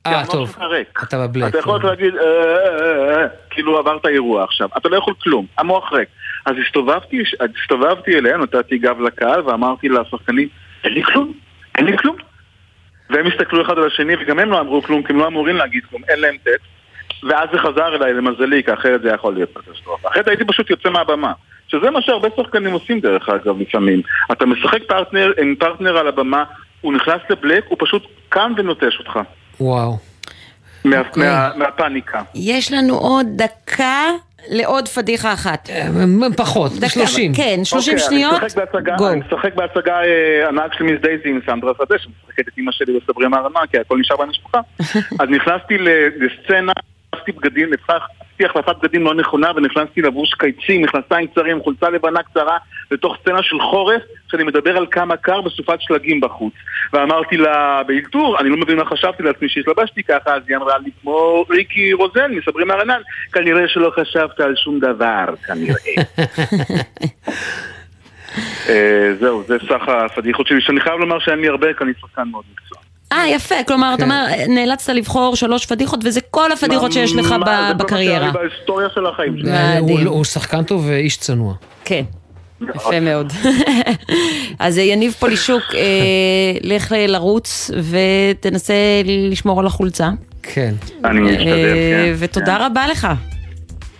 אה, טוב. אתה ב black. אתה יכול רק להגיד, "אה, אה, אה, אה", כאילו עברת אירוע עכשיו. אתה לא יכול כלום, המוח ריק. אז הסתובבתי, הסתובבתי אליהם, נתתי גב לקהל ואמרתי לשחקנים, אין לי כלום, אין לי כלום. והם הסתכלו אחד על השני וגם הם לא אמרו כלום, כי הם לא אמורים להגיד כלום, אין להם טקסט. ואז זה חזר אליי למזלי, כי אחרת זה יכול להיות קטסטרופה. אחרת הייתי פשוט יוצא מהבמה. שזה מה שהרבה שחקנים עושים דרך אגב לפעמים. אתה משחק פרטנר עם פרטנר על הבמה, הוא נכנס לבלק, הוא פשוט קם ונוטש אותך. וואו. מה, אוקיי. מה, מהפאניקה. יש לנו עוד דקה לעוד פדיחה אחת. פחות, דקה, 30. כן, 30 אוקיי, שניות. אני משחק בהצגה, אה, הנהג שלי מיס דייזי עם סנדרה שדה, שמשחקת את אימא שלי בסברי מהרמה, כי הכל נשאר במשפחה. אז נכנסתי ל- לסצנה, עשיתי בגדים, עשיתי החלפת בגדים לא נכונה, ונכנסתי לבוש קיצים, מכנסיים קצרים, חולצה לבנה קצרה, לתוך סצנה של חורף, שאני מדבר על כמה קר בסופת שלגים בחוץ. ואמרתי לה באלתור, אני לא מבין מה חשבתי לעצמי שהתלבשתי ככה, אז היא אמרה לי כמו ריקי רוזן מסברי מהרנן, כנראה שלא חשבת על שום דבר, כנראה. אה, זהו, זה סך הפדיחות שלי, שאני חייב לומר שאין לי הרבה, כי אני שחקן מאוד מקצוע. אה, יפה, כלומר, אתה אומר, נאלצת לבחור שלוש פדיחות, וזה כל הפדיחות שיש לך מה, ב- זה כל מה בקריירה. שהיה לי בהיסטוריה של החיים שלי. הוא שחקן טוב ואיש צנוע. כן. יפה מאוד. אז אה, יניב פולישוק, אה, לך לרוץ ותנסה לשמור על החולצה. כן. אני משתדל, אה, כן. ותודה רבה לך.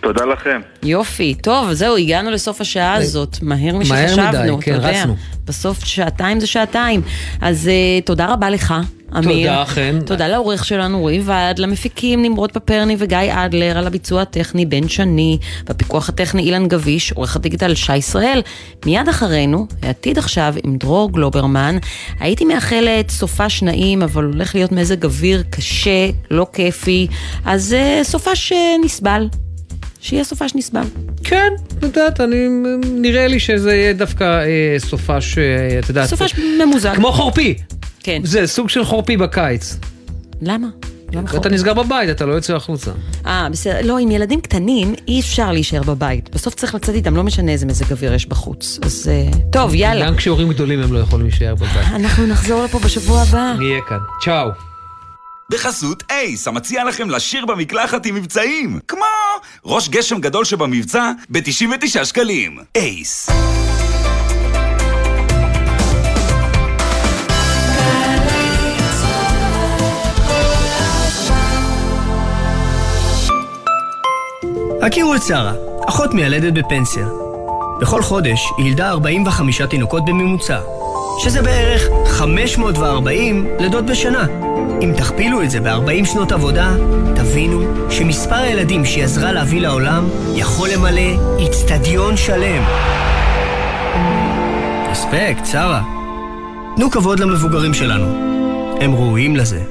תודה לכם. יופי, טוב, זהו, הגענו לסוף השעה הזאת, מהר משחשבנו, מדי, אתה כן, יודע. רצנו. בסוף שעתיים זה שעתיים. אז אה, תודה רבה לך, אמיר. תודה, חן. תודה לעורך שלנו, רועי ועד, למפיקים נמרוד פפרני וגיא אדלר, על הביצוע הטכני בן שני, בפיקוח הטכני אילן גביש, עורך הדיגיטל שי ישראל. מיד אחרינו, העתיד עכשיו עם דרור גלוברמן. הייתי מאחלת סופש נעים, אבל הולך להיות מזג אוויר קשה, לא כיפי, אז אה, סופש אה, נסבל. שיהיה סופש נסבל. כן, את יודעת, אני, נראה לי שזה יהיה דווקא אה, סופש, את יודעת... סופש ממוזג. כמו חורפי. כן. זה סוג של חורפי בקיץ. למה? למה אתה? נסגר בבית, אתה לא יוצא החוצה. אה, בסדר. לא, עם ילדים קטנים אי אפשר להישאר בבית. בסוף צריך לצאת איתם, לא משנה איזה מזג אוויר יש בחוץ. אז אה, טוב, יאללה. גם כשהורים גדולים הם לא יכולים להישאר בבית. אנחנו נחזור לפה בשבוע הבא. נהיה כאן. צ'או. בחסות אייס, המציע לכם לשיר במקלחת עם מבצעים. כמו ראש גשם גדול שבמבצע ב-99 שקלים. אייס. הכירו את שרה, אחות מיילדת בפנסיה. בכל חודש היא ילדה 45 תינוקות בממוצע, שזה בערך 540 לידות בשנה. אם תכפילו את זה ב-40 שנות עבודה, תבינו שמספר הילדים שהיא עזרה להביא לעולם יכול למלא איצטדיון שלם. רספקט, שרה. תנו כבוד למבוגרים שלנו. הם ראויים לזה.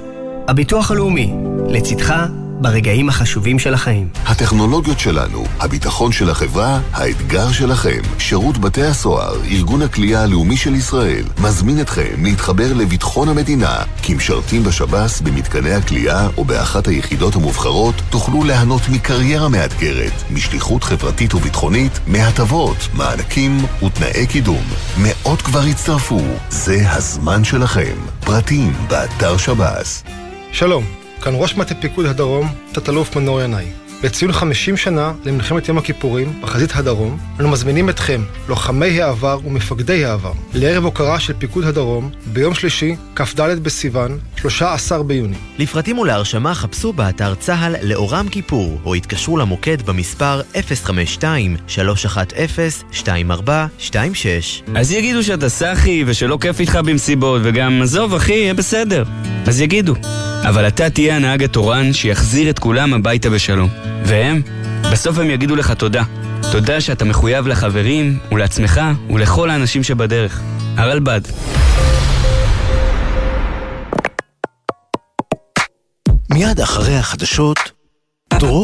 הביטוח הלאומי, לצדך ברגעים החשובים של החיים. הטכנולוגיות שלנו, הביטחון של החברה, האתגר שלכם. שירות בתי הסוהר, ארגון הכלייה הלאומי של ישראל, מזמין אתכם להתחבר לביטחון המדינה. כמשרתים בשב"ס, במתקני הכלייה או באחת היחידות המובחרות, תוכלו ליהנות מקריירה מאתגרת, משליחות חברתית וביטחונית, מהטבות, מענקים ותנאי קידום. מאות כבר הצטרפו, זה הזמן שלכם. פרטים, באתר שב"ס. שלום, כאן ראש מטה פיקוד הדרום, תת-אלוף מנור ינאי. לציון 50 שנה למלחמת יום הכיפורים בחזית הדרום, אנו מזמינים אתכם, לוחמי העבר ומפקדי העבר, לערב הוקרה של פיקוד הדרום ביום שלישי, כ"ד בסיוון, 13 ביוני. לפרטים ולהרשמה חפשו באתר צה"ל לאורם כיפור, או התקשרו למוקד במספר 052-310-2426. אז יגידו שאתה סאחי ושלא כיף איתך במסיבות, וגם עזוב אחי, יהיה בסדר. אז יגידו. אבל אתה תהיה הנהג התורן שיחזיר את כולם הביתה בשלום. והם? בסוף הם יגידו לך תודה. תודה שאתה מחויב לחברים ולעצמך ולכל האנשים שבדרך. הרלב"ד. מיד אחרי החדשות, דרור